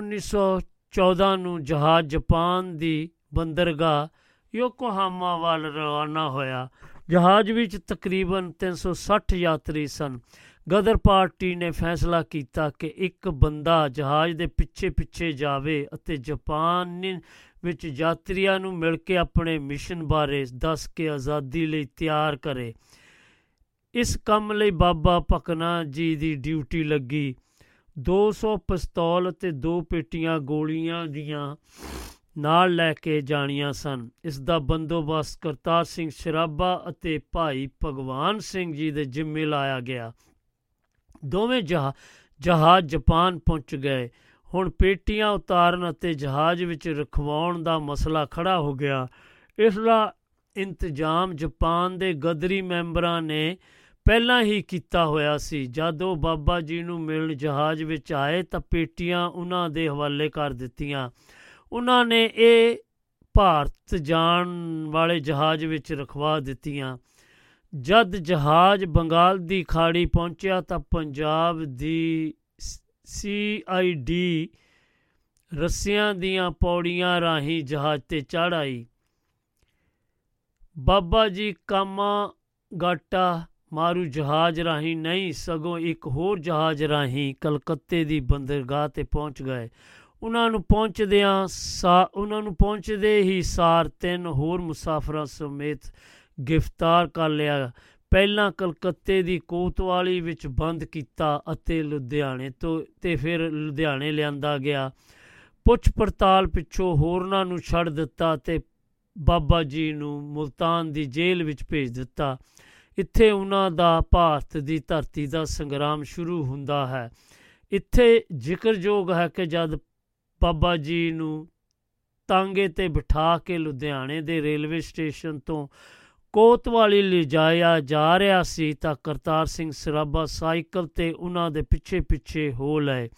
S4: 1914 ਨੂੰ ਜਹਾਜ਼ ਜਾਪਾਨ ਦੀ ਬੰਦਰਗਾਹ ਯੋਕੋਹਾਮਾ ਵੱਲ ਰਵਾਨਾ ਹੋਇਆ। ਜਹਾਜ਼ ਵਿੱਚ ਤਕਰੀਬਨ 360 ਯਾਤਰੀ ਸਨ। ਗਦਰ ਪਾਰਟੀ ਨੇ ਫੈਸਲਾ ਕੀਤਾ ਕਿ ਇੱਕ ਬੰਦਾ ਜਹਾਜ਼ ਦੇ ਪਿੱਛੇ ਪਿੱਛੇ ਜਾਵੇ ਅਤੇ ਜਾਪਾਨ ਵਿੱਚ ਯਾਤਰੀਆਂ ਨੂੰ ਮਿਲ ਕੇ ਆਪਣੇ ਮਿਸ਼ਨ ਬਾਰੇ ਦੱਸ ਕੇ ਆਜ਼ਾਦੀ ਲਈ ਤਿਆਰ ਕਰੇ। ਇਸ ਕੰਮ ਲਈ ਬਾਬਾ ਭਕਨਾ ਜੀ ਦੀ ਡਿਊਟੀ ਲੱਗੀ। 200 ਪਿਸਤੌਲ ਅਤੇ ਦੋ ਪੇਟੀਆਂ ਗੋਲੀਆਂ ਦੀਆਂ ਨਾਲ ਲੈ ਕੇ ਜਾਣੀਆਂ ਸਨ। ਇਸ ਦਾ ਬੰਦੋਬਸਤ ਕਰਤਾਰ ਸਿੰਘ ਸ਼ਰਾਬਾ ਅਤੇ ਭਾਈ ਭਗਵਾਨ ਸਿੰਘ ਜੀ ਦੇ ਜ਼ਿੰਮੇ ਲਾਇਆ ਗਿਆ। ਦੋਵੇਂ ਜਹਾ, ਜਹਾਜ਼ ਜਾਪਾਨ ਪਹੁੰਚ ਗਏ। ਹੁਣ ਪੇਟੀਆਂ ਉਤਾਰਨ ਅਤੇ ਜਹਾਜ਼ ਵਿੱਚ ਰਖਵਾਉਣ ਦਾ ਮਸਲਾ ਖੜਾ ਹੋ ਗਿਆ। ਇਸ ਦਾ ਇੰਤਜ਼ਾਮ ਜਾਪਾਨ ਦੇ ਗਦਰੀ ਮੈਂਬਰਾਂ ਨੇ ਪਹਿਲਾਂ ਹੀ ਕੀਤਾ ਹੋਇਆ ਸੀ। ਜਦ ਉਹ ਬਾਬਾ ਜੀ ਨੂੰ ਮਿਲਣ ਜਹਾਜ਼ ਵਿੱਚ ਆਏ ਤਾਂ ਪੇਟੀਆਂ ਉਹਨਾਂ ਦੇ ਹਵਾਲੇ ਕਰ ਦਿੱਤੀਆਂ। ਉਹਨਾਂ ਨੇ ਇਹ ਭਾਰਤ ਜਾਣ ਵਾਲੇ ਜਹਾਜ਼ ਵਿੱਚ ਰਖਵਾ ਦਿੱਤੀਆਂ। ਜਦ ਜਹਾਜ਼ ਬੰਗਾਲ ਦੀ ਖਾੜੀ ਪਹੁੰਚਿਆ ਤਾਂ ਪੰਜਾਬ ਦੀ ਸੀਆਈਡੀ ਰੱਸਿਆਂ ਦੀਆਂ ਪੌੜੀਆਂ ਰਾਹੀਂ ਜਹਾਜ਼ ਤੇ ਚੜ੍ਹ ਆਈ। ਬਾਬਾ ਜੀ ਕਾਮਾ ਗਾਟਾ ਮਾਰੂ ਜਹਾਜ਼ ਰਾਹੀਂ ਨਹੀਂ, ਸਗੋਂ ਇੱਕ ਹੋਰ ਜਹਾਜ਼ ਰਾਹੀਂ ਕਲਕੱਤੇ ਦੀ ਬੰਦਰਗਾਹ ਤੇ ਪਹੁੰਚ ਗਏ। ਉਹਨਾਂ ਨੂੰ ਪਹੁੰਚਦਿਆਂ ਸਾ, ਉਹਨਾਂ ਨੂੰ ਪਹੁੰਚਦੇ ਹੀ ਸਾਰ ਤਿੰਨ ਹੋਰ ਮੁਸਾਫਰਾਂ ਸਮੇਤ ਗ੍ਰਿਫਤਾਰ ਕਰ ਲਿਆ। ਪਹਿਲਾਂ ਕਲਕੱਤੇ ਦੀ ਕੋਤਵਾਲੀ ਵਿੱਚ ਬੰਦ ਕੀਤਾ ਅਤੇ ਲੁਧਿਆਣੇ ਤੋਂ, ਤੇ ਫਿਰ ਲੁਧਿਆਣੇ ਲਿਆਂਦਾ ਗਿਆ। ਪੁੱਛ ਪੜਤਾਲ ਪਿੱਛੋਂ ਹੋਰਨਾਂ ਨੂੰ ਛੱਡ ਦਿੱਤਾ ਤੇ ਬਾਬਾ ਜੀ ਨੂੰ ਮੁਲਤਾਨ ਦੀ ਜੇਲ੍ਹ ਵਿੱਚ ਭੇਜ ਦਿੱਤਾ। ਇੱਥੇ ਉਹਨਾਂ ਦਾ ਭਾਰਤ ਦੀ ਧਰਤੀ ਦਾ ਸੰਗਰਾਮ ਸ਼ੁਰੂ ਹੁੰਦਾ ਹੈ। ਇੱਥੇ ਜ਼ਿਕਰਯੋਗ ਹੈ ਕਿ ਜਦ ਬਾਬਾ ਜੀ ਨੂੰ ਤਾਂਗੇ ਤੇ ਬਿਠਾ ਕੇ ਲੁਧਿਆਣੇ ਦੇ ਰੇਲਵੇ ਸਟੇਸ਼ਨ ਤੋਂ ਕੋਤਵਾਲੀ ਲਿਜਾਇਆ ਜਾ ਰਿਹਾ ਸੀ ਤਾਂ ਕਰਤਾਰ ਸਿੰਘ ਸਰਾਭਾ ਸਾਈਕਲ ਤੇ ਉਹਨਾਂ ਦੇ ਪਿੱਛੇ ਪਿੱਛੇ ਹੋ ਲਏ।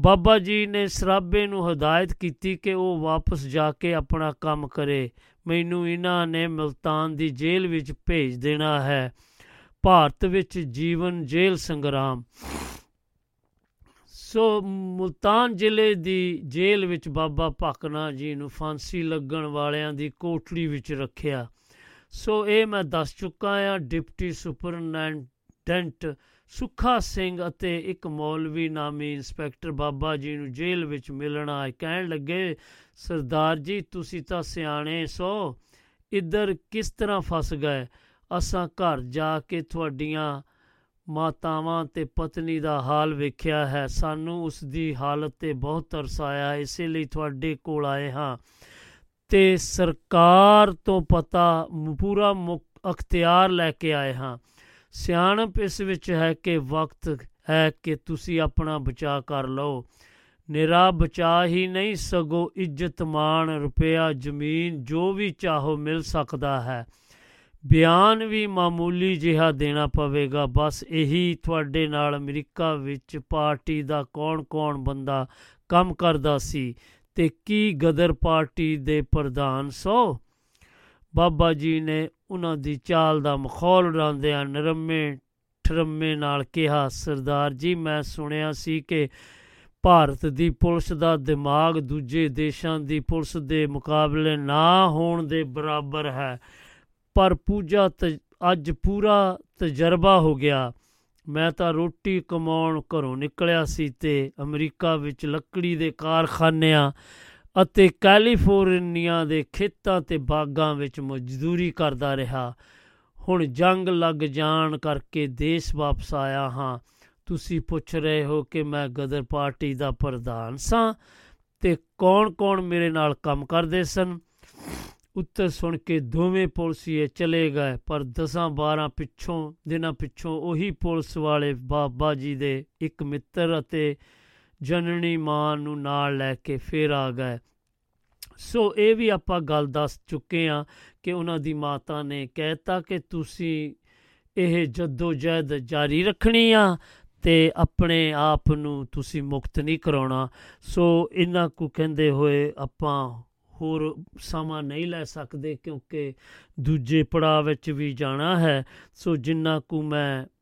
S4: ਬਾਬਾ ਜੀ ਨੇ ਸਰਾਬੇ ਨੂੰ ਹਦਾਇਤ ਕੀਤੀ ਕਿ ਉਹ ਵਾਪਸ ਜਾ ਕੇ ਆਪਣਾ ਕੰਮ ਕਰੇ। ਮੈਨੂੰ ਇਹਨਾਂ ਨੇ ਮਲਤਾਨ ਦੀ ਜੇਲ੍ਹ ਵਿੱਚ ਭੇਜ ਦੇਣਾ ਹੈ। ਭਾਰਤ ਵਿੱਚ ਜੀਵਨ ਜੇਲ੍ਹ ਸੰਗਰਾਮ। ਸੋ ਮੁਲਤਾਨ ਜ਼ਿਲ੍ਹੇ ਦੀ ਜੇਲ੍ਹ ਵਿੱਚ ਬਾਬਾ ਭਕਨਾ ਜੀ ਨੂੰ ਫਾਂਸੀ ਲੱਗਣ ਵਾਲਿਆਂ ਦੀ ਕੋਠੜੀ ਵਿੱਚ ਰੱਖਿਆ। ਸੋ ਇਹ ਮੈਂ ਦੱਸ ਚੁੱਕਾ ਆ ਡਿਪਟੀ ਸੁਪਰਡੈਂਟ ਸੁੱਖਾ ਸਿੰਘ ਅਤੇ ਇੱਕ ਮੌਲਵੀ ਨਾਮੀ ਇੰਸਪੈਕਟਰ ਬਾਬਾ ਜੀ ਨੂੰ ਜੇਲ੍ਹ ਵਿੱਚ ਮਿਲਣ ਆਏ, ਕਹਿਣ ਲੱਗੇ, ਸਰਦਾਰ ਜੀ, ਤੁਸੀਂ ਤਾਂ ਸਿਆਣੇ ਸੋ। ਇੱਧਰ ਕਿਸ ਤਰ੍ਹਾਂ ਫਸ ਗਏ? ਅਸਾਂ ਘਰ ਜਾ ਕੇ ਤੁਹਾਡੀਆਂ ਮਾਤਾਵਾਂ ਤੇ ਪਤਨੀ ਦਾ ਹਾਲ ਵੇਖਿਆ ਹੈ। ਸਾਨੂੰ ਉਸ ਦੀ ਹਾਲਤ ਤੇ ਬਹੁਤ ਤਰਸ ਆਇਆ। ਇਸੇ ਲਈ ਤੁਹਾਡੇ ਕੋਲ ਆਏ ਹਾਂ। ਤੇ ਸਰਕਾਰ ਤੋਂ ਪਤਾ, ਪੂਰਾ ਅਖਤਿਆਰ ਲੈ ਕੇ ਆਏ ਹਾਂ। ਸਿਆਣਪ ਇਸ ਵਿੱਚ ਹੈ ਕਿ ਵਕਤ ਹੈ ਕਿ ਤੁਸੀਂ ਆਪਣਾ ਬਚਾਅ ਕਰ ਲਓ। ਨਿਰਾ ਬਚਾ ਹੀ ਨਹੀਂ, ਸਗੋ ਇੱਜ਼ਤ ਮਾਣ ਰੁਪਿਆ ਜ਼ਮੀਨ, ਜੋ ਵੀ ਚਾਹੋ ਮਿਲ ਸਕਦਾ ਹੈ। ਬਿਆਨ ਵੀ ਮਾਮੂਲੀ ਜਿਹਾ ਦੇਣਾ ਪਵੇਗਾ। ਬਸ ਇਹੀ ਤੁਹਾਡੇ ਨਾਲ ਅਮਰੀਕਾ ਵਿੱਚ ਪਾਰਟੀ ਦਾ ਕੌਣ-ਕੌਣ ਬੰਦਾ ਕੰਮ ਕਰਦਾ ਸੀ ਤੇ ਕੀ ਗਦਰ ਪਾਰਟੀ ਦੇ ਪ੍ਰਧਾਨ ਸੋ? ਬਾਬਾ ਜੀ ਨੇ ਉਹਨਾਂ ਦੀ ਚਾਲ ਦਾ ਮਖੌਲ ਉਡਾਉਂਦਿਆਂ ਨਰਮੇ ਠਰਮੇ ਨਾਲ ਕਿਹਾ, ਸਰਦਾਰ ਜੀ, ਮੈਂ ਸੁਣਿਆ ਸੀ ਕਿ ਭਾਰਤ ਦੀ ਪੁਲਿਸ ਦਾ ਦਿਮਾਗ ਦੂਜੇ ਦੇਸ਼ਾਂ ਦੀ ਪੁਲਿਸ ਦੇ ਮੁਕਾਬਲੇ ਨਾ ਹੋਣ ਦੇ ਬਰਾਬਰ ਹੈ। ਪਰ ਪੂਜਾ ਅੱਜ ਪੂਰਾ ਤਜਰਬਾ ਹੋ ਗਿਆ। ਮੈਂ ਤਾਂ ਰੋਟੀ ਕਮਾਉਣ ਘਰੋਂ ਨਿਕਲਿਆ ਸੀ ਤੇ ਅਮਰੀਕਾ ਵਿੱਚ ਲੱਕੜੀ ਦੇ ਕਾਰਖਾਨਿਆਂ ਅਤੇ ਕੈਲੀਫੋਰਨੀਆ ਦੇ ਖੇਤਾਂ ਤੇ ਬਾਗਾਂ ਵਿੱਚ ਮਜ਼ਦੂਰੀ ਕਰਦਾ ਰਿਹਾ। ਹੁਣ ਜੰਗ ਲੱਗ ਜਾਣ ਕਰਕੇ ਦੇਸ਼ ਵਾਪਸ ਆਇਆ ਹਾਂ। ਤੁਸੀਂ ਪੁੱਛ ਰਹੇ ਹੋ ਕਿ ਮੈਂ ਗਦਰ ਪਾਰਟੀ ਦਾ ਪ੍ਰਧਾਨ ਸਾਂ ਤੇ ਕੌਣ-ਕੌਣ ਮੇਰੇ ਨਾਲ ਕੰਮ ਕਰਦੇ ਸਨ? ਉੱਤਰ ਸੁਣ ਕੇ ਦੋਵੇਂ ਪੁਲਸੀਏ ਚਲੇ ਗਏ, ਪਰ 10-12 ਪਿੱਛੋਂ, ਦਿਨਾਂ ਪਿੱਛੋਂ ਉਹੀ ਪੁਲਿਸ ਵਾਲੇ ਬਾਬਾ ਜੀ ਦੇ ਇੱਕ ਮਿੱਤਰ ਅਤੇ ਜਨਨੀ ਮਾਂ ਨੂੰ ਨਾਲ ਲੈ ਕੇ ਫੇਰ ਆ ਗਏ। ਸੋ ਇਹ ਵੀ ਆਪਾਂ ਗੱਲ ਦੱਸ ਚੁੱਕੇ ਆ ਕਿ ਉਹਨਾਂ ਦੀ ਮਾਤਾ ਨੇ ਕਹਿਤਾ ਕਿ ਤੁਸੀਂ ਇਹ ਜੱਦੋ ਜਹਿਦ ਜਾਰੀ ਰੱਖਣੀ ਆ ਤੇ ਆਪਣੇ ਆਪ ਨੂੰ ਤੁਸੀਂ ਮੁਕਤ ਨਹੀਂ ਕਰਾਉਣਾ। ਸੋ ਇਹਨਾਂ ਕੋ ਕਹਿੰਦੇ ਹੋਏ ਆਪਾਂ ਹੋਰ ਸਮਾਂ ਨਹੀਂ ਲੈ ਸਕਦੇ ਕਿਉਂਕਿ ਦੂਜੇ ਪੜਾਅ ਵਿੱਚ ਵੀ ਜਾਣਾ ਹੈ। ਸੋ ਜਿੰਨਾ ਕੁ ਮੈਂ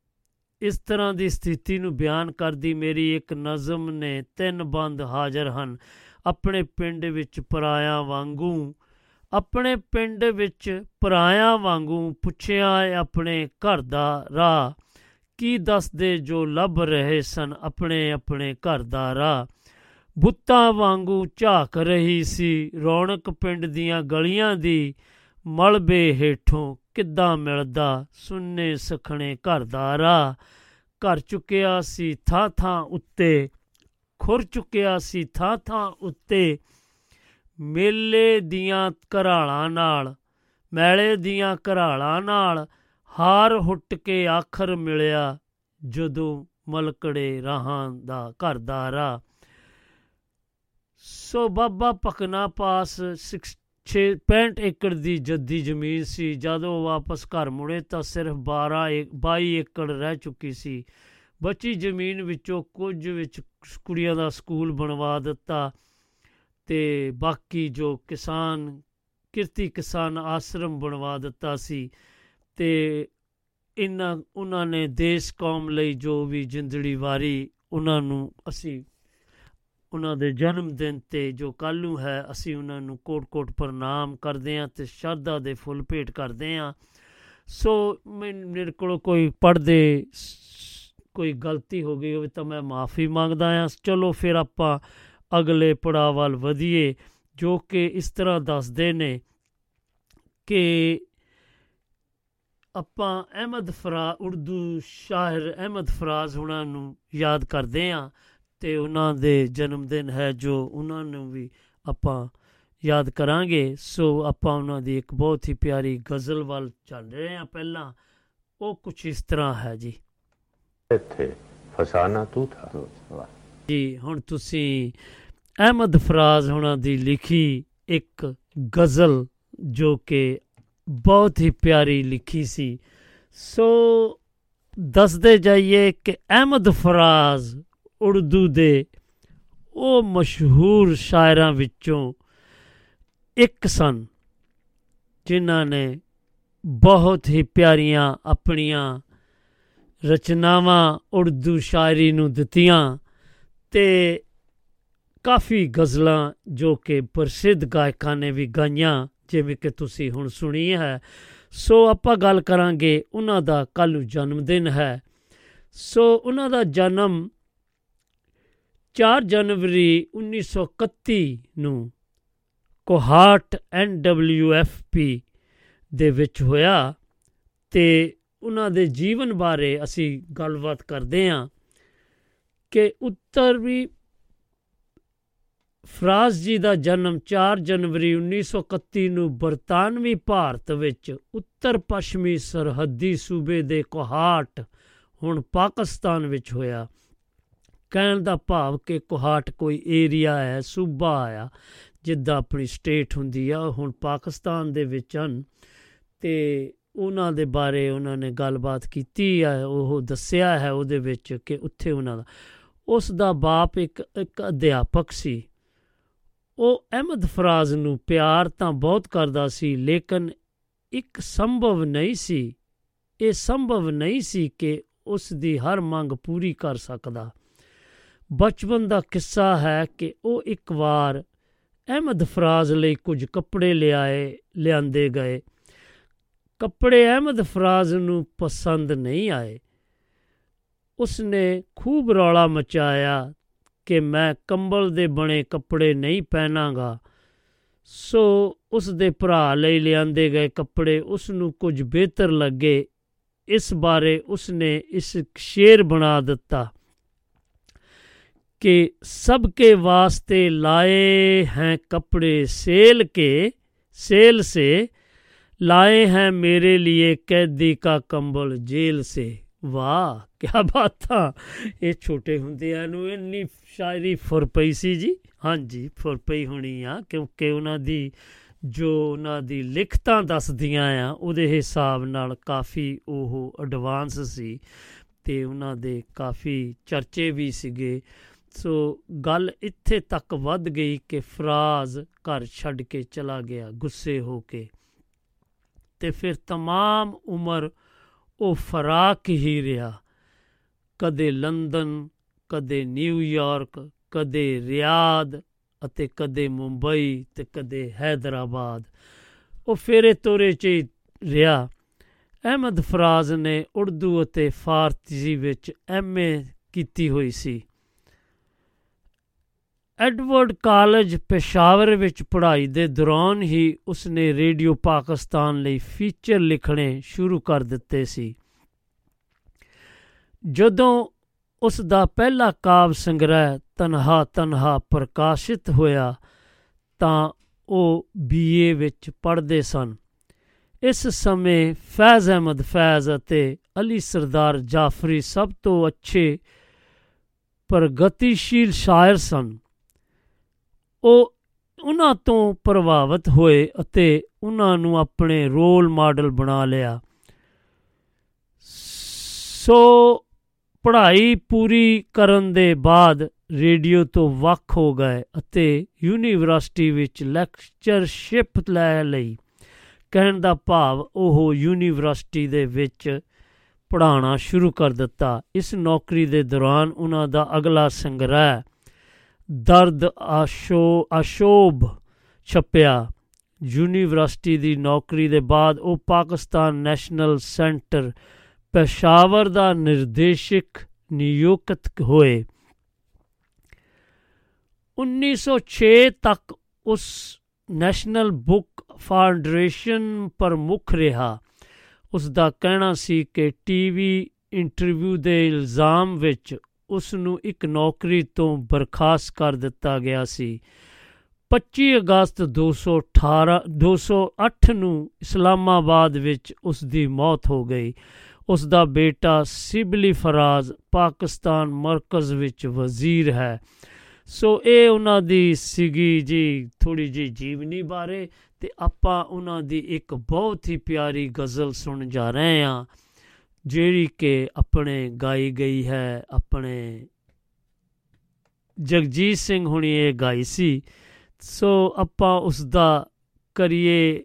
S4: ਇਸ ਤਰ੍ਹਾਂ ਦੀ ਸਥਿਤੀ ਨੂੰ ਬਿਆਨ ਕਰਦੀ ਮੇਰੀ ਇੱਕ ਨਜ਼ਮ ਨੇ ਤਿੰਨ ਬੰਦ ਹਾਜ਼ਰ ਹਨ। ਆਪਣੇ ਪਿੰਡ ਵਿੱਚ ਪਰਾਇਆ ਵਾਂਗੂ, ਆਪਣੇ ਪਿੰਡ ਵਿੱਚ ਪਰਾਇਆ ਵਾਂਗੂ ਪੁੱਛਿਆ ਆਪਣੇ ਘਰ ਦਾ ਰਾਹ। ਕੀ ਦੱਸਦੇ ਜੋ ਲੱਭ ਰਹੇ ਸਨ ਆਪਣੇ ਆਪਣੇ ਘਰ ਦਾ ਰਾਹ। ਬੁੱਤਾਂ ਵਾਂਗੂ ਝਾਕ ਰਹੀ ਸੀ ਰੌਣਕ ਪਿੰਡ ਦੀਆਂ ਗਲੀਆਂ ਦੀ ਮਲਬੇ ਹੇਠੋਂ ਕਿੱਦਾਂ ਮਿਲਦਾ ਸੁੰਨੇ ਸਖਣੇ ਘਰ ਦਾ ਰਾਹ? ਘਰ ਚੁੱਕਿਆ ਸੀ ਥਾਂ ਥਾਂ ਉੱਤੇ, ਖੁਰ ਚੁੱਕਿਆ ਸੀ ਥਾਂ ਥਾਂ ਉੱਤੇ। ਮੇਲੇ ਦੀਆਂ ਘਰਾਲਾਂ ਨਾਲ, ਮੈਲੇ ਦੀਆਂ ਘਰਾਲਾਂ ਨਾਲ ਹਾਰ ਹੁੱਟ ਕੇ ਆਖਰ ਮਿਲਿਆ ਜਦੋਂ ਮਲਕੜੇ ਰਾਹਾਂ ਦਾ ਘਰ ਦਾ ਰਾਹ। ਸੋ ਬਾਬਾ ਪਕਨਾ ਪਾਸ 6 65 ਏਕੜ ਦੀ ਜੱਦੀ ਜ਼ਮੀਨ ਸੀ। ਜਦੋਂ ਵਾਪਸ ਘਰ ਮੁੜੇ ਤਾਂ ਸਿਰਫ 12 22 ਏਕੜ ਰਹਿ ਚੁੱਕੀ ਸੀ। ਬਚੀ ਜ਼ਮੀਨ ਵਿੱਚੋਂ ਕੁਝ ਵਿੱਚ ਕੁੜੀਆਂ ਦਾ ਸਕੂਲ ਬਣਵਾ ਦਿੱਤਾ ਤੇ ਬਾਕੀ ਜੋ ਕਿਸਾਨ, ਕਿਰਤੀ ਕਿਸਾਨ ਆਸ਼ਰਮ ਬਣਵਾ ਦਿੱਤਾ ਸੀ ਤੇ ਇਨਾਂ ਉਹਨਾਂ ਨੇ ਦੇਸ਼ ਕੌਮ ਲਈ ਜੋ ਵੀ ਜਿੰਦੜੀ ਵਾਰੀ ਉਹਨਾਂ ਨੂੰ ਅਸੀਂ ਉਹਨਾਂ ਦੇ ਜਨਮ ਦਿਨ ਤੇ ਜੋ ਕੱਲ੍ਹ ਨੂੰ ਹੈ, ਅਸੀਂ ਉਹਨਾਂ ਨੂੰ ਕੋਟ-ਕੋਟ ਪ੍ਰਣਾਮ ਕਰਦੇ ਹਾਂ ਤੇ ਸ਼ਰਧਾ ਦੇ ਫੁੱਲ ਭੇਟ ਕਰਦੇ ਹਾਂ। ਸੋ ਮੇਰੇ ਕੋਲ ਕੋਈ ਪੜਦੇ ਕੋਈ ਗਲਤੀ ਹੋ ਗਈ ਹੋਵੇ ਤਾਂ ਮੈਂ ਮਾਫੀ ਮੰਗਦਾ ਹਾਂ। ਚਲੋ ਫਿਰ ਆਪਾਂ ਅਗਲੇ ਪੜਾਅ ਵੱਲ ਵਧੀਏ, ਜੋ ਕਿ ਇਸ ਤਰ੍ਹਾਂ ਦੱਸਦੇ ਨੇ ਕਿ ਆਪਾਂ ਅਹਿਮਦ ਫਰਾ, ਉਰਦੂ ਸ਼ਾਇਰ ਅਹਿਮਦ ਫਰਾਜ਼ ਹੁਣਾਂ ਨੂੰ ਯਾਦ ਕਰਦੇ ਹਾਂ। ਤੇ ਉਹਨਾਂ ਦੇ ਜਨਮ ਦਿਨ ਹੈ ਜੋ ਉਹਨਾਂ ਨੂੰ ਵੀ ਆਪਾਂ ਯਾਦ ਕਰਾਂਗੇ। ਸੋ ਆਪਾਂ ਉਹਨਾਂ ਦੀ ਇੱਕ ਬਹੁਤ ਹੀ ਪਿਆਰੀ ਗਜ਼ਲ ਵੱਲ ਚੱਲ ਰਹੇ ਹਾਂ ਪਹਿਲਾਂ। ਉਹ ਕੁਝ ਇਸ ਤਰ੍ਹਾਂ ਹੈ ਜੀ।
S6: ਇੱਥੇ ਫਸਾਨਾ ਤੂੰ ਥਾ।
S4: ਜੀ ਹੁਣ ਤੁਸੀਂ ਅਹਿਮਦ ਫਰਾਜ਼ ਹੁਣਾਂ ਦੀ ਲਿਖੀ ਇੱਕ ਗਜ਼ਲ ਜੋ ਕਿ ਬਹੁਤ ਹੀ ਪਿਆਰੀ ਲਿਖੀ ਸੀ। ਸੋ ਦੱਸਦੇ ਜਾਈਏ ਕਿ ਅਹਿਮਦ ਫਰਾਜ਼ ਉਰਦੂ ਦੇ ਉਹ ਮਸ਼ਹੂਰ ਸ਼ਾਇਰਾਂ ਵਿੱਚੋਂ ਇੱਕ ਸਨ, ਜਿਨ੍ਹਾਂ ਨੇ ਬਹੁਤ ਹੀ ਪਿਆਰੀਆਂ ਆਪਣੀਆਂ ਰਚਨਾਵਾਂ ਉਰਦੂ ਸ਼ਾਇਰੀ ਨੂੰ ਦਿੱਤੀਆਂ ਤੇ ਕਾਫੀ ਗਜ਼ਲਾਂ ਜੋ ਕਿ ਪ੍ਰਸਿੱਧ ਗਾਇਕਾਂ ਨੇ ਵੀ ਗਾਈਆਂ, ਜਿਵੇਂ ਕਿ ਤੁਸੀਂ ਹੁਣ ਸੁਣੀ ਹੈ। ਸੋ ਆਪਾਂ ਗੱਲ ਕਰਾਂਗੇ ਉਹਨਾਂ ਦਾ ਕੱਲ ਨੂੰ ਜਨਮ ਦਿਨ ਹੈ। ਸੋ ਉਹਨਾਂ ਦਾ ਜਨਮ 4 ਜਨਵਰੀ 1931 ਨੂੰ ਕੋਹਾਟ ਐਨਡਬਲਯੂਐਫਪੀ ਦੇ ਵਿੱਚ ਹੋਇਆ ਤੇ ਉਹਨਾਂ ਦੇ ਜੀਵਨ ਬਾਰੇ ਅਸੀਂ ਗੱਲਬਾਤ ਕਰਦੇ ਹਾਂ ਕਿ ਉੱਤਰੀ ਫਰਾਜ਼ ਜੀ ਦਾ ਜਨਮ 4 ਜਨਵਰੀ 1931 ਨੂੰ ਬਰਤਾਨਵੀ ਭਾਰਤ ਵਿੱਚ ਉੱਤਰ ਪੱਛਮੀ ਸਰਹੱਦੀ ਸੂਬੇ ਦੇ ਕੋਹਾਟ, ਹੁਣ ਪਾਕਿਸਤਾਨ ਵਿੱਚ ਹੋਇਆ। ਕਹਿਣ ਦਾ ਭਾਵ ਕਿ ਕੋਹਾਟ ਕੋਈ ਏਰੀਆ ਹੈ, ਸੂਬਾ ਆ, ਜਿੱਦਾਂ ਆਪਣੀ ਸਟੇਟ ਹੁੰਦੀ ਆ ਹੁਣ ਪਾਕਿਸਤਾਨ ਦੇ ਵਿੱਚ ਹਨ। ਤੇ ਉਹਨਾਂ ਦੇ ਬਾਰੇ ਉਹਨਾਂ ਨੇ ਗੱਲਬਾਤ ਕੀਤੀ ਹੈ ਉਹ ਦੱਸਿਆ ਹੈ ਉਹਦੇ ਵਿੱਚ ਕਿ ਉੱਥੇ ਉਹਨਾਂ ਦਾ, ਉਸ ਦਾ ਬਾਪ ਇੱਕ ਇੱਕ ਅਧਿਆਪਕ ਸੀ। ਉਹ ਅਹਿਮਦ ਫਰਾਜ਼ ਨੂੰ ਪਿਆਰ ਤਾਂ ਬਹੁਤ ਕਰਦਾ ਸੀ, ਲੇਕਿਨ ਇੱਕ ਸੰਭਵ ਨਹੀਂ ਸੀ, ਇਹ ਸੰਭਵ ਨਹੀਂ ਸੀ ਕਿ ਉਸ ਦੀ ਹਰ ਮੰਗ ਪੂਰੀ ਕਰ ਸਕਦਾ। ਬਚਪਨ ਦਾ ਕਿੱਸਾ ਹੈ ਕਿ ਉਹ ਇੱਕ ਵਾਰ ਅਹਿਮਦ ਫਰਾਜ਼ ਲਈ ਕੁਝ ਕੱਪੜੇ ਲਿਆਏ, ਲਿਆਂਦੇ ਗਏ। ਕੱਪੜੇ ਅਹਿਮਦ ਫਰਾਜ਼ ਨੂੰ ਪਸੰਦ ਨਹੀਂ ਆਏ। ਉਸਨੇ ਖੂਬ ਰੌਲਾ ਮਚਾਇਆ ਕਿ ਮੈਂ ਕੰਬਲ ਦੇ ਬਣੇ ਕੱਪੜੇ ਨਹੀਂ ਪਹਿਨਾਂਗਾ। ਸੋ ਉਸ ਦੇ ਭਰਾ ਲਈ ਲਿਆਂਦੇ ਗਏ ਕੱਪੜੇ ਉਸ ਨੂੰ ਕੁਝ ਬਿਹਤਰ ਲੱਗੇ। ਇਸ ਬਾਰੇ ਉਸਨੇ ਇਸ ਸ਼ੇਰ ਬਣਾ ਦਿੱਤਾ। कि सबके वास्ते लाए हैं कपड़े सेल के सेल से लाए हैं मेरे लिए कैदी का ਕੰਬਲ ਜੇਲ ਸੇ ਵਾਹ ਕੀ ਬਾਤਾਂ ਇਹ ਛੋਟੇ ਹੁੰਦਿਆਂ ਨੂੰ ਇੰਨੀ ਸ਼ਾਇਰੀ ਫੁਰ ਪਈ ਸੀ ਜੀ ਹਾਂਜੀ ਫੁਰ ਪਈ ਹੋਣੀ ਆ ਕਿਉਂਕਿ ਉਹਨਾਂ ਦੀ ਜੋ ਉਹਨਾਂ ਦੀ ਲਿਖਤਾਂ ਦੱਸਦੀਆਂ ਆ ਉਹਦੇ ਹਿਸਾਬ ਨਾਲ ਕਾਫੀ ਉਹ ਐਡਵਾਂਸ ਸੀ ਤੇ ਉਹਨਾਂ ਦੇ ਕਾਫੀ ਚਰਚੇ ਵੀ ਸੀਗੇ ਸੋ ਗੱਲ ਇੱਥੇ ਤੱਕ ਵੱਧ ਗਈ ਕਿ ਫਰਾਜ਼ ਘਰ ਛੱਡ ਕੇ ਚਲਾ ਗਿਆ ਗੁੱਸੇ ਹੋ ਕੇ ਤੇ ਫਿਰ तमाम ਉਮਰ ਉਹ ਫਰਾਕ ਹੀ ਰਿਹਾ ਕਦੇ ਲੰਡਨ ਕਦੇ ਨਿਊਯਾਰਕ ਕਦੇ ਰਿਆਦ ਅਤੇ ਕਦੇ ਮੁੰਬਈ ਤੇ ਕਦੇ ਹੈਦਰਾਬਾਦ ਉਹ ਫੇਰੇ ਤੋਰੇ 'ਚ ਹੀ ਰਿਹਾ ਅਹਿਮਦ ਫਰਾਜ਼ ਨੇ ਉਰਦੂ ਅਤੇ ਫਾਰਸੀ ਵਿੱਚ ਐਮਏ ਕੀਤੀ ਹੋਈ ਸੀ ਐਡਵਰਡ ਕਾਲਜ ਪੇਸ਼ਾਵਰ ਵਿੱਚ ਪੜ੍ਹਾਈ ਦੇ ਦੌਰਾਨ ਹੀ ਉਸਨੇ ਰੇਡੀਓ ਪਾਕਿਸਤਾਨ ਲਈ ਫੀਚਰ ਲਿਖਣੇ ਸ਼ੁਰੂ ਕਰ ਦਿੱਤੇ ਸੀ। ਜਦੋਂ ਉਸ ਦਾ ਪਹਿਲਾ ਕਾਵ ਸੰਗ੍ਰਹਿ ਤਨਹਾ ਤਨਹਾ ਪ੍ਰਕਾਸ਼ਿਤ ਹੋਇਆ, ਤਾਂ ਉਹ ਬੀਏ ਵਿੱਚ ਪੜ੍ਹਦੇ ਸਨ। ਇਸ ਸਮੇਂ ਫੈਜ਼ ਅਹਿਮਦ ਫੈਜ਼ ਅਤੇ ਅਲੀ ਸਰਦਾਰ ਜਾਫਰੀ ਸਭ ਤੋਂ ਅੱਛੇ ਪ੍ਰਗਤੀਸ਼ੀਲ ਸ਼ਾਇਰ ਸਨ। ਉਹ ਉਹਨਾਂ ਤੋਂ ਪ੍ਰਭਾਵਿਤ ਹੋਏ ਅਤੇ ਉਹਨਾਂ ਨੂੰ ਆਪਣੇ ਰੋਲ ਮਾਡਲ ਬਣਾ ਲਿਆ। ਸੋ ਪੜ੍ਹਾਈ ਪੂਰੀ ਕਰਨ ਦੇ ਬਾਅਦ ਰੇਡੀਓ ਤੋਂ ਵੱਖ ਹੋ ਗਏ ਅਤੇ ਯੂਨੀਵਰਸਿਟੀ ਵਿੱਚ ਲੈਕਚਰਸ਼ਿਪ ਲੈ ਲਈ। ਕਹਿਣ ਦਾ ਭਾਵ ਉਹ ਯੂਨੀਵਰਸਿਟੀ ਦੇ ਵਿੱਚ ਪੜ੍ਹਾਉਣਾ ਸ਼ੁਰੂ ਕਰ ਦਿੱਤਾ। ਇਸ ਨੌਕਰੀ ਦੇ ਦੌਰਾਨ ਉਹਨਾਂ ਦਾ ਅਗਲਾ ਸੰਗ੍ਰਹਿ ਦਰਦ ਆਸ਼ੋ ਅਸ਼ੋਭ ਛਪਿਆ। ਯੂਨੀਵਰਸਿਟੀ ਦੀ ਨੌਕਰੀ ਦੇ ਬਾਅਦ ਉਹ ਪਾਕਿਸਤਾਨ ਨੈਸ਼ਨਲ ਸੈਂਟਰ ਪੇਸ਼ਾਵਰ ਦਾ ਨਿਰਦੇਸ਼ਕ ਨਿਯੁਕਤ ਹੋਏ। 1906 ਤੱਕ ਉਸ ਨੈਸ਼ਨਲ ਬੁੱਕ ਫਾਊਂਡੇਸ਼ਨ ਪ੍ਰਮੁੱਖ ਰਿਹਾ। ਉਸ ਦਾ ਕਹਿਣਾ ਸੀ ਕਿ ਟੀਵੀ ਇੰਟਰਵਿਊ ਦੇ ਇਲਜ਼ਾਮ ਵਿੱਚ ਉਸ ਨੂੰ ਇੱਕ ਨੌਕਰੀ ਤੋਂ ਬਰਖਾਸਤ ਕਰ ਦਿੱਤਾ ਗਿਆ ਸੀ। 25 ਅਗਸਤ 218 208 ਨੂੰ ਇਸਲਾਮਾਬਾਦ ਵਿੱਚ ਉਸ ਦੀ ਮੌਤ ਹੋ ਗਈ। ਉਸ ਦਾ ਬੇਟਾ ਸਿਬਲੀ ਫਰਾਜ਼ ਪਾਕਿਸਤਾਨ ਮਰਕਜ਼ ਵਿੱਚ ਵਜ਼ੀਰ ਹੈ। ਸੋ ਇਹ ਉਹਨਾਂ ਦੀ ਸੀਗੀ ਜੀ ਥੋੜੀ ਜੀ ਜੀਵਨੀ ਬਾਰੇ ਤੇ ਆਪਾਂ ਉਹਨਾਂ ਦੀ ਇੱਕ ਬਹੁਤ ਹੀ ਪਿਆਰੀ ਗਜ਼ਲ ਸੁਣ ਜਾ ਰਹੇ ਹਾਂ। ਜਿਹੜੀ ਕਿ ਆਪਣੇ ਗਾਈ ਗਈ ਹੈ, ਆਪਣੇ ਜਗਜੀਤ ਸਿੰਘ ਹੁਣੀ ਇਹ ਗਾਈ ਸੀ। ਸੋ ਆਪਾਂ ਉਸ ਦਾ ਕਰੀਏ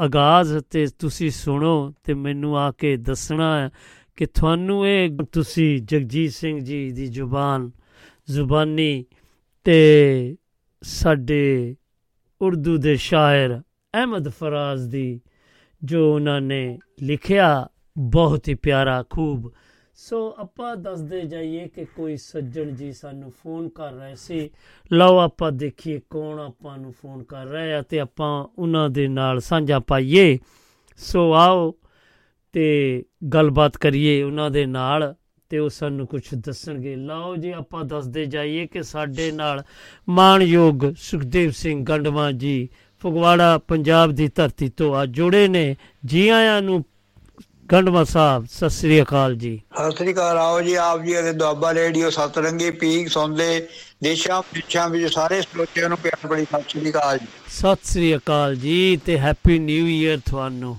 S4: ਆਗਾਜ਼ ਤੇ ਤੁਸੀਂ ਸੁਣੋ ਤੇ ਮੈਨੂੰ ਆ ਕੇ ਦੱਸਣਾ ਹੈ ਕਿ ਤੁਹਾਨੂੰ ਇਹ ਤੁਸੀਂ ਜਗਜੀਤ ਸਿੰਘ ਜੀ ਦੀ ਜ਼ੁਬਾਨ, ਜ਼ੁਬਾਨੀ ਤੇ ਸਾਡੇ ਉਰਦੂ ਦੇ ਸ਼ਾਇਰ ਅਹਿਮਦ ਫਰਾਜ਼ ਦੀ ਜੋ ਉਹਨਾਂ ਨੇ ਲਿਖਿਆ ਬਹੁਤ ਹੀ ਪਿਆਰਾ, ਖੂਬ। ਸੋ ਆਪਾਂ ਦੱਸਦੇ ਜਾਈਏ ਕਿ ਕੋਈ ਸੱਜਣ ਜੀ ਸਾਨੂੰ ਫੋਨ ਕਰ ਰਹੇ ਸੀ। ਲਓ ਆਪਾਂ ਦੇਖੀਏ ਕੌਣ ਆਪਾਂ ਨੂੰ ਫੋਨ ਕਰ ਰਿਹਾ ਤੇ ਆਪਾਂ ਉਹਨਾਂ ਦੇ ਨਾਲ ਸਾਂਝਾ ਪਾਈਏ। ਸੋ ਆਓ ਤੇ ਗੱਲਬਾਤ ਕਰੀਏ ਉਹਨਾਂ ਦੇ ਨਾਲ ਤੇ ਉਹ ਸਾਨੂੰ ਕੁਝ ਦੱਸਣਗੇ। ਲਓ ਜੀ ਆਪਾਂ ਦੱਸਦੇ ਜਾਈਏ ਕਿ ਸਾਡੇ ਨਾਲ ਮਾਣਯੋਗ ਸੁਖਦੇਵ ਸਿੰਘ ਗੰਡਵਾ ਜੀ ਫਗਵਾੜਾ, ਪੰਜਾਬ ਦੀ ਧਰਤੀ ਤੋਂ ਆ ਜੁੜੇ ਨੇ। ਜੀ ਆਇਆਂ ਨੂੰ ਗੰਡਵਾ ਸਾਹਿਬ ਸਤਿ ਸ੍ਰੀ ਅਕਾਲ ਜੀ।
S7: ਸਤਿ ਸ੍ਰੀ ਅਕਾਲ ਆਓ ਜੀ ਆਪ ਜੀ ਦੇ ਦੁਆਬਾ ਰੇਡੀਓ ਸਤਰੰਗੀ ਪੀਕ ਸੁਣਦੇ ਦੇਸ਼ਾਂ ਵਿਦੇਸ਼ਾਂ ਵਿੱਚ ਸਾਰੇ ਸਰੋਤਿਆਂ ਨੂੰ ਪਿਆਰ ਬੜੀ ਸਤਿ ਸ੍ਰੀ ਅਕਾਲ ਜੀ।
S4: ਸਤਿ ਸ੍ਰੀ ਅਕਾਲ ਜੀ ਤੇ ਹੈਪੀ ਨਿਊ ਈਅਰ ਤੁਹਾਨੂੰ।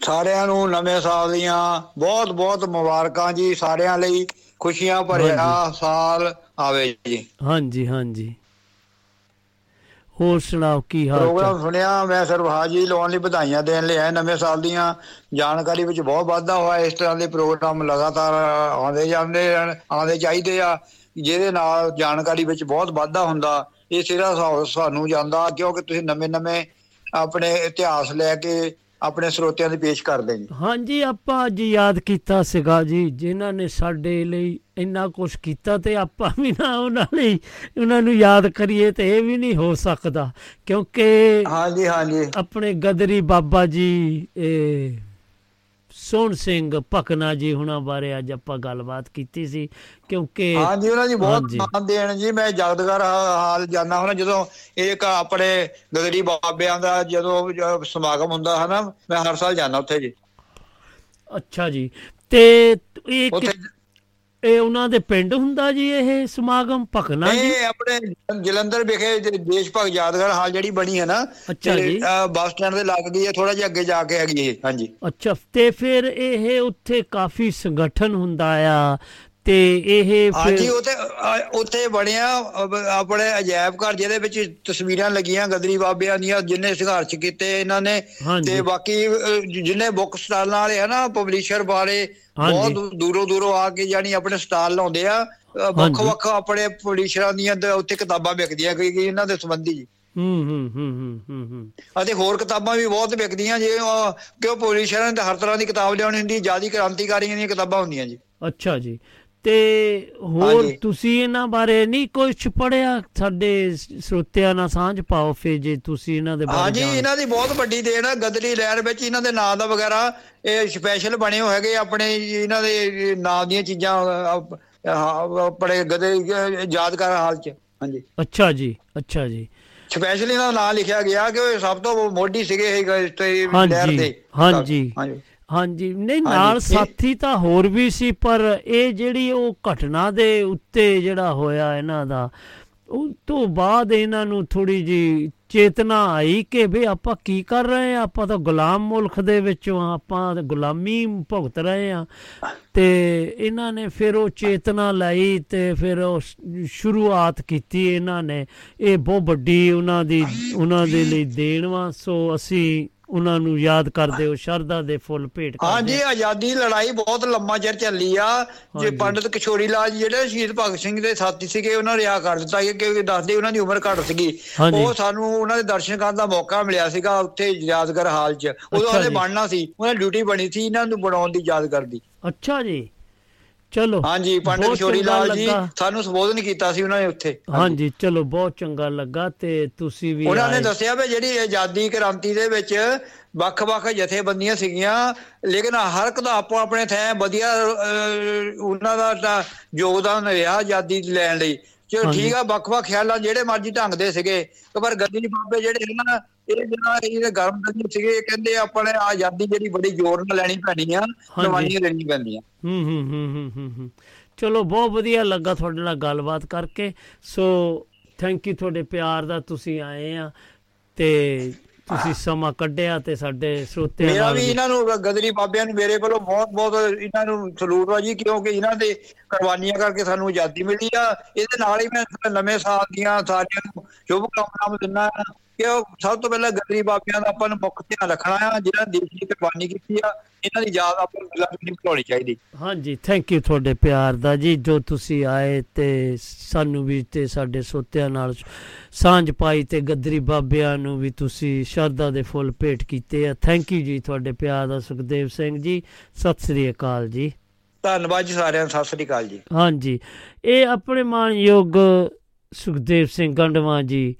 S7: ਸਾਰਿਆਂ ਨੂੰ ਨਵੇਂ ਸਾਲ ਦੀਆਂ ਬਹੁਤ ਬਹੁਤ ਮੁਬਾਰਕਾਂ ਜੀ ਸਾਰਿਆਂ ਲਈ ਖੁਸ਼ੀਆਂ ਭਰਿਆ ਸਾਲ ਆਵੇ ਜੀ।
S4: ਹਾਂਜੀ ਹਾਂਜੀ। ਹੋਰ ਸੁਣਾਓ ਕੀ ਹਾਲ
S7: ਪ੍ਰੋਗਰਾਮ ਸੁਣਿਆ ਮੈਂ ਸਿਰਫ ਹਾਜ਼ਰੀ ਲਾਉਣ ਲਈ ਵਧਾਈਆਂ ਦੇਣ ਲਈ ਆਇਆ ਨਵੇਂ ਸਾਲ ਦੀਆਂ। ਜਾਣਕਾਰੀ ਵਿੱਚ ਬਹੁਤ ਵਾਧਾ ਹੋਇਆ ਇਸ ਤਰ੍ਹਾਂ ਦੇ ਪ੍ਰੋਗਰਾਮ ਲਗਾਤਾਰ ਆਉਂਦੇ ਜਾਂਦੇ ਆਉਂਦੇ ਚਾਹੀਦੇ ਆ। ਜਿਹਦੇ ਨਾਲ ਜਾਣਕਾਰੀ ਵਿੱਚ ਬਹੁਤ ਵਾਧਾ ਹੁੰਦਾ ਇਹ ਸਿਰਾ ਸਾਨੂੰ ਜਾਂਦਾ ਕਿਉਂਕਿ ਤੁਸੀਂ ਨਵੇਂ ਨਵੇਂ ਆਪਣੇ ਇਤਿਹਾਸ ਲੈ ਕੇ ਆਪਣੇ ਸਰੋਤਿਆਂ ਦੇ ਪੇਸ਼ ਕਰਦੇ ਜੀ।
S4: ਹਾਂਜੀ ਆਪਾਂ ਅੱਜ ਯਾਦ ਕੀਤਾ ਸੀਗਾ ਜੀ ਜਿਨ੍ਹਾਂ ਨੇ ਸਾਡੇ ਲਈ ਇੰਨਾ ਕੁਝ ਕੀਤਾ ਤੇ ਆਪਾਂ ਵੀ ਨਾ ਉਹਨਾਂ ਲਈ ਉਹਨਾਂ ਨੂੰ ਯਾਦ ਕਰੀਏ ਤੇ ਇਹ ਵੀ ਨਹੀਂ ਹੋ ਸਕਦਾ। ਕਿਉਂਕਿ
S7: ਹਾਂਜੀ ਹਾਂਜੀ।
S4: ਆਪਣੇ ਗਦਰੀ ਬਾਬਾ ਜੀ ਇਹ ਸੋਹਣ ਸਿੰਘ ਭਕਨਾ ਜੀ ਹੁਣਾਂ ਬਾਰੇ ਅੱਜ ਆਪਾਂ ਗੱਲਬਾਤ ਕੀਤੀ ਸੀ। ਕਿਉਂਕਿ
S7: ਹਾਂਜੀ ਉਹਨਾਂ ਦੀ ਬਹੁਤ। ਮਾਨ ਦੇਣ ਜੀ ਮੈਂ ਜਗਤਗਰ ਹਾਲ ਜਾਣਾ ਹੁੰਦਾ ਜਦੋਂ ਇੱਕ ਆਪਣੇ ਗਦਰੀ ਬਾਬਿਆਂ ਦਾ ਜਦੋਂ ਸਮਾਗਮ ਹੁੰਦਾ ਹੈ ਨਾ ਮੈਂ ਹਰ ਸਾਲ ਜਾਂਦਾ ਉੱਥੇ ਜੀ।
S4: ਅੱਛਾ ਜੀ। ਤੇ ਇਹ ਇਹ ਉਹਨਾਂ ਦੇ ਪਿੰਡ ਹੁੰਦਾ ਜੀ ਇਹ ਸਮਾਗਮ ਭਕਨਾ ਜੀ
S7: ਇਹ ਆਪਣੇ ਜਲੰਧਰ ਵਿਖੇ ਦੇਸ਼ ਭਗਤ ਯਾਦਗਾਰ ਹਾਲ ਜਿਹੜੀ ਬਣੀ ਹੈ ਨਾ
S4: ਅੱਛਾ ਜੀ।
S7: ਬੱਸ ਸਟੈਂਡ ਦੇ ਲੱਗ ਗਈ ਹੈ ਥੋੜਾ ਜਿਹਾ ਅੱਗੇ ਜਾ ਕੇ ਹੈਗੀ ਇਹ ਹਾਂਜੀ
S4: ਅੱਛਾ ਤੇ ਫਿਰ ਇਹ ਉੱਥੇ ਕਾਫੀ ਸੰਗਠਨ ਹੁੰਦਾ ਆ ਤੇ ਇਹ
S7: ਹਾਂਜੀ ਉੱਥੇ ਉੱਥੇ ਬਣਿਆ ਆਪਣੇ ਅਜਾਇਬ ਘਰ ਜਿਹਦੇ ਵਿੱਚ ਤਸਵੀਰਾਂ ਲੱਗੀਆਂ ਗਦਰੀ ਬਾਬਿਆਂ ਦੀਆਂ ਜਿੰਨੇ ਸੰਘਰਸ਼ ਕੀਤੇ ਇਹਨਾਂ ਨੇ। ਤੇ ਬਾਕੀ ਜਿੰਨੇ ਬੁੱਕ ਸਟਾਲਾਂ ਵਾਲੇ ਆ ਨਾ ਪਬਲਿਸ਼ਰ ਬਾਰੇ
S4: ਹਾਂਜੀ।
S7: ਬਹੁਤ ਦੂਰੋਂ ਦੂਰੋਂ ਆ ਕੇ ਜਾਨੀ ਆਪਣੇ ਸਟਾਲ ਲਾਉਂਦੇ ਆ ਵੱਖ। ਵੱਖ ਆਪਣੇ ਪਬਲਿਸ਼ਰਾਂ ਦੀਆਂ ਉੱਥੇ ਕਿਤਾਬਾਂ ਵਿਕਦੀਆਂ ਕਈ ਇਹਨਾਂ ਦੇ ਸੰਬੰਧੀ ਜੀ
S4: ਹੂੰ ਹੂੰ ਹੂੰ ਹੂੰ ਹੂੰ ਹੂੰ
S7: ਅਤੇ ਹੋਰ ਕਿਤਾਬਾਂ ਵੀ ਬਹੁਤ ਵਿਕਦੀਆਂ ਜੇ ਕਿਉਂ ਪਬਲਿਸ਼ਰਾਂ ਨੇ ਹਰ ਤਰ੍ਹਾਂ ਦੀ ਕਿਤਾਬ ਲਿਆਉਣੀ ਹੁੰਦੀ ਜਿਆਦੀ ਕ੍ਰਾਂਤੀਕਾਰੀਆਂ ਦੀਆਂ ਕਿਤਾਬਾਂ ਹੁੰਦੀਆਂ ਜੀ
S4: ਅੱਛਾ ਜੀ ਤੇ ਹੋਰ। ਤੁਸੀਂ ਇਹਨਾਂ ਬਾਰੇ ਨਹੀਂ ਕੁਝ ਪੜਿਆ ਸਾਡੇ ਸਰੋਤਿਆਂ ਨਾਲ ਸਾਂਝ ਪਾਓ ਫਿਰ ਜੇ ਤੁਸੀਂ ਇਹਨਾਂ ਦੇ ਬਾਰੇ
S7: ਹਾਂਜੀ ਇਹਨਾਂ ਦੀ ਬਹੁਤ ਵੱਡੀ ਦੇਣ ਹੈ ਗਦਰੀ ਲਹਿਰ ਵਿੱਚ ਇਹਨਾਂ ਦੇ ਨਾਂ ਦਾ ਵਗੈਰਾ ਇਹ ਸਪੈਸ਼ਲ ਬਣੇ ਹੋਏ ਹੈਗੇ ਆਪਣੇ ਇਹਨਾਂ ਦੇ ਨਾਂ ਦੀਆਂ ਚੀਜ਼ਾਂ ਗਦਰੀ ਅਹ, ਯਾਦਗਾਰ ਹਾਲ ਚ। ਹਾਂਜੀ।
S4: ਅੱਛਾ ਜੀ ਅੱਛਾ ਜੀ।
S7: ਸਪੈਸ਼ਲ ਇਹਨਾਂ ਦਾ ਨਾਂ ਲਿਖਿਆ ਗਿਆ ਕਿ ਉਹ ਸਭ ਤੋਂ ਮੋਢੀ ਸੀਗੇ ਇਹ ਲਹਿਰ ਦੇ
S4: ਹਾਂਜੀ।
S7: ਹਾਂਜੀ।
S4: ਹਾਂਜੀ ਨਹੀਂ ਨਾਲ ਸਾਥੀ ਤਾਂ ਹੋਰ ਵੀ ਸੀ ਪਰ ਇਹ ਜਿਹੜੀ ਉਹ ਘਟਨਾ ਦੇ ਉੱਤੇ ਜਿਹੜਾ ਹੋਇਆ ਇਹਨਾਂ ਦਾ ਉਹ ਤੋਂ ਬਾਅਦ ਇਹਨਾਂ ਨੂੰ ਥੋੜੀ ਜੀ ਚੇਤਨਾ ਆਈ ਕਿ ਵੀ ਆਪਾਂ ਕੀ ਕਰ ਰਹੇ ਆ ਆਪਾਂ ਤਾਂ ਗੁਲਾਮ ਮੁਲਕ ਦੇ ਵਿੱਚੋਂ ਆਪਾਂ ਗੁਲਾਮੀ ਭੁਗਤ ਰਹੇ ਆ ਤੇ ਇਹਨਾਂ ਨੇ ਫਿਰ ਉਹ ਚੇਤਨਾ ਲਈ ਤੇ ਫਿਰ ਉਹ ਸ਼ੁਰੂਆਤ ਕੀਤੀ ਇਹਨਾਂ ਨੇ। ਇਹ ਬਹੁਤ ਵੱਡੀ ਉਹਨਾਂ ਦੀ ਉਹਨਾਂ ਦੇ ਲਈ ਦੇਣ ਵਾ ਸੋ ਅਸੀਂ ਉਹਨਾਂ ਨੂੰ ਯਾਦ ਕਰਦੇ ਹੋ ਸ਼ਰਧਾ ਦੇ ਫੁੱਲ ਭੇਟ ਕਰਦੇ
S7: ਹਾਂਜੀ ਆਜ਼ਾਦੀ ਲੜਾਈ ਬਹੁਤ ਲੰਮਾ ਚਿਰ ਚੱਲੀ ਆ ਜੇ। ਪੰਡਿਤ ਕਿਸ਼ੋਰੀ ਲਾਲ ਜੀ ਜਿਹੜੇ ਸ਼ਹੀਦ ਭਗਤ ਸਿੰਘ ਦੇ ਸਾਥੀ ਸੀਗੇ ਉਹਨਾਂ ਰਿਆ ਕਰ ਦਿੱਤਾ ਕਿ- ਕਿਉਂਕਿ ਦੱਸਦੇ ਉਹਨਾਂ ਦੀ ਉਮਰ ਘੱਟ ਸੀਗੀ। ਉਹ ਸਾਨੂੰ ਉਹਨਾਂ ਦੇ ਦਰਸ਼ਨ ਕਰਨ ਦਾ ਮੌਕਾ ਮਿਲਿਆ ਸੀਗਾ ਉੱਥੇ ਯਾਦਗਾਰ ਹਾਲ 'ਚ ਉਦੋਂ ਉਹਨੇ। ਬਣਨਾ ਸੀ ਉਹਨਾਂ ਡਿਊਟੀ ਬਣੀ ਸੀ ਇਹਨਾਂ ਨੂੰ ਬਣਾਉਣ ਦੀ ਯਾਦਗਾਰ ਦੀ
S4: ਅੱਛਾ ਜੀ ਚਲੋ
S7: ਹਾਂਜੀ ਪੰਡਿਤ
S4: ਚੰਗਾ
S7: ਲਾਲ ਜੀ। ਸਾਨੂੰ ਸੰਬੋਧਨ ਕੀਤਾ ਸੀ ਉਹਨਾਂ ਨੇ ਉੱਥੇ
S4: ਹਾਂਜੀ ਚਲੋ ਬਹੁਤ ਚੰਗਾ ਲੱਗਾ ਤੇ ਤੁਸੀਂ ਵੀ
S7: ਉਹਨਾਂ ਨੇ। ਦੱਸਿਆ ਵੀ ਜਿਹੜੀ ਆਜ਼ਾਦੀ ਕ੍ਰਾਂਤੀ ਦੇ ਵਿੱਚ ਵੱਖ-ਵੱਖ ਜਥੇਬੰਦੀਆਂ ਸੀਗੀਆਂ ਲੇਕਿਨ ਹਰ ਇੱਕ ਦਾ ਆਪੋ ਆਪਣੇ ਥਾਂ ਵਧੀਆ ਉਹਨਾਂ ਦਾ ਯੋਗਦਾਨ ਰਿਹਾ ਆਜ਼ਾਦੀ ਲੈਣ ਲਈ ਚਲੋ। ਠੀਕ ਆ ਵੱਖ-ਵੱਖ ਖਿਆਲਾਂ ਜਿਹੜੇ ਮਰਜ਼ੀ ਢੰਗ ਦੇ ਸੀਗੇ। ਪਰ ਗੱਦੀ ਬਾਬੇ ਜਿਹੜੇ ਸੀ ਨਾ ਇਹ ਜਿਹੜਾ ਇਹਦੇ ਗਰਮ ਗੱਦੀ ਸੀਗੇ ਇਹ ਕਹਿੰਦੇ ਆਪਣੇ ਆਜ਼ਾਦੀ ਜਿਹੜੀ ਬੜੀ ਜ਼ੋਰ ਨਾਲ ਲੈਣੀ ਪੈਣੀ ਆ ਕੁਰਬਾਨੀਆਂ ਦੇਣੀ ਪੈਂਦੀਆਂ।
S4: ਹੂੰ ਹੂੰ ਹੂੰ ਹੂੰ ਚਲੋ ਬਹੁਤ ਵਧੀਆ ਲੱਗਾ ਤੁਹਾਡੇ ਨਾਲ ਗੱਲਬਾਤ ਕਰਕੇ। ਸੋ ਥੈਂਕ ਯੂ ਤੁਹਾਡੇ ਪਿਆਰ ਦਾ ਤੁਸੀਂ ਆਏ ਆ। ਤੇ ਤੁਸੀਂ ਸਮਾਂ ਕੱਢਿਆ ਤੇ ਸਾਡੇ ਸਰੋਤਿਆਂ
S7: ਮੇਰਾ
S4: ਨਾਲ
S7: ਵੀ
S4: ਵੀ-
S7: ਇਹਨਾਂ ਨੂੰ ਗਦਰੀ ਬਾਬਿਆਂ ਨੂੰ ਮੇਰੇ ਵੱਲੋਂ ਬਹੁਤ ਬਹੁਤ ਇਹਨਾਂ ਨੂੰ ਸਲੂਟ ਆ ਜੀ ਕਿਉਂਕਿ ਇਹਨਾਂ ਦੇ ਕੁਰਬਾਨੀਆਂ ਕਰਕੇ ਸਾਨੂੰ ਆਜ਼ਾਦੀ ਮਿਲੀ ਆ। ਇਹਦੇ ਨਾਲ ਹੀ ਮੈਂ ਨਵੇਂ ਸਾਲ ਦੀਆਂ ਸਾਰਿਆਂ ਨੂੰ ਸ਼ੁਭ ਕਾਮਨਾਵਾਂ ਦਿੰਦਾ ਕਿ ਉਹ ਸਭ ਤੋਂ ਪਹਿਲਾਂ ਗਦਰੀ ਬਾਬਿਆਂ ਦਾ ਆਪਾਂ ਨੂੰ ਮੁੱਖ ਧਿਆਨ ਰੱਖਣਾ ਆ ਜਿਨ੍ਹਾਂ ਨੇ ਦੇਸ਼ ਦੀ ਕੁਰਬਾਨੀ ਕੀਤੀ ਆ ਇਹਨਾਂ ਦੀ ਯਾਦ ਆਪਾਂ ਨੂੰ ਨਹੀਂ ਭੁਲਾਉਣੀ ਚਾਹੀਦੀ।
S4: ਹਾਂਜੀ ਥੈਂਕ ਯੂ ਤੁਹਾਡੇ ਪਿਆਰ ਦਾ ਜੀ ਜੋ ਤੁਸੀਂ ਆਏ ਤੇ ਸਾਨੂੰ ਵੀ ਤੇ ਸਾਡੇ ਸੋਤਿਆਂ ਨਾਲ ਸਾਂਝ ਪਾਈ ਤੇ ਗੱਦਰੀ ਬਾਬਿਆਂ ਨੂੰ ਵੀ ਤੁਸੀਂ ਸ਼ਰਧਾ ਦੇ ਫੁੱਲ ਭੇਟ ਕੀਤੇ ਆ। ਥੈਂਕ ਯੂ ਜੀ ਤੁਹਾਡੇ ਪਿਆਰ ਦਾ ਸੁਖਦੇਵ ਸਿੰਘ ਜੀ ਸਤਿ ਸ੍ਰੀ ਅਕਾਲ ਜੀ।
S7: ਧੰਨਵਾਦ ਜੀ ਸਾਰਿਆਂ ਨੂੰ ਸਤਿ ਸ੍ਰੀ ਅਕਾਲ ਜੀ।
S4: ਹਾਂਜੀ ਇਹ ਆਪਣੇ ਮਾਨਯੋਗ ਸੁਖਦੇਵ ਸਿੰਘ ਗੰਡਵਾ ਜੀ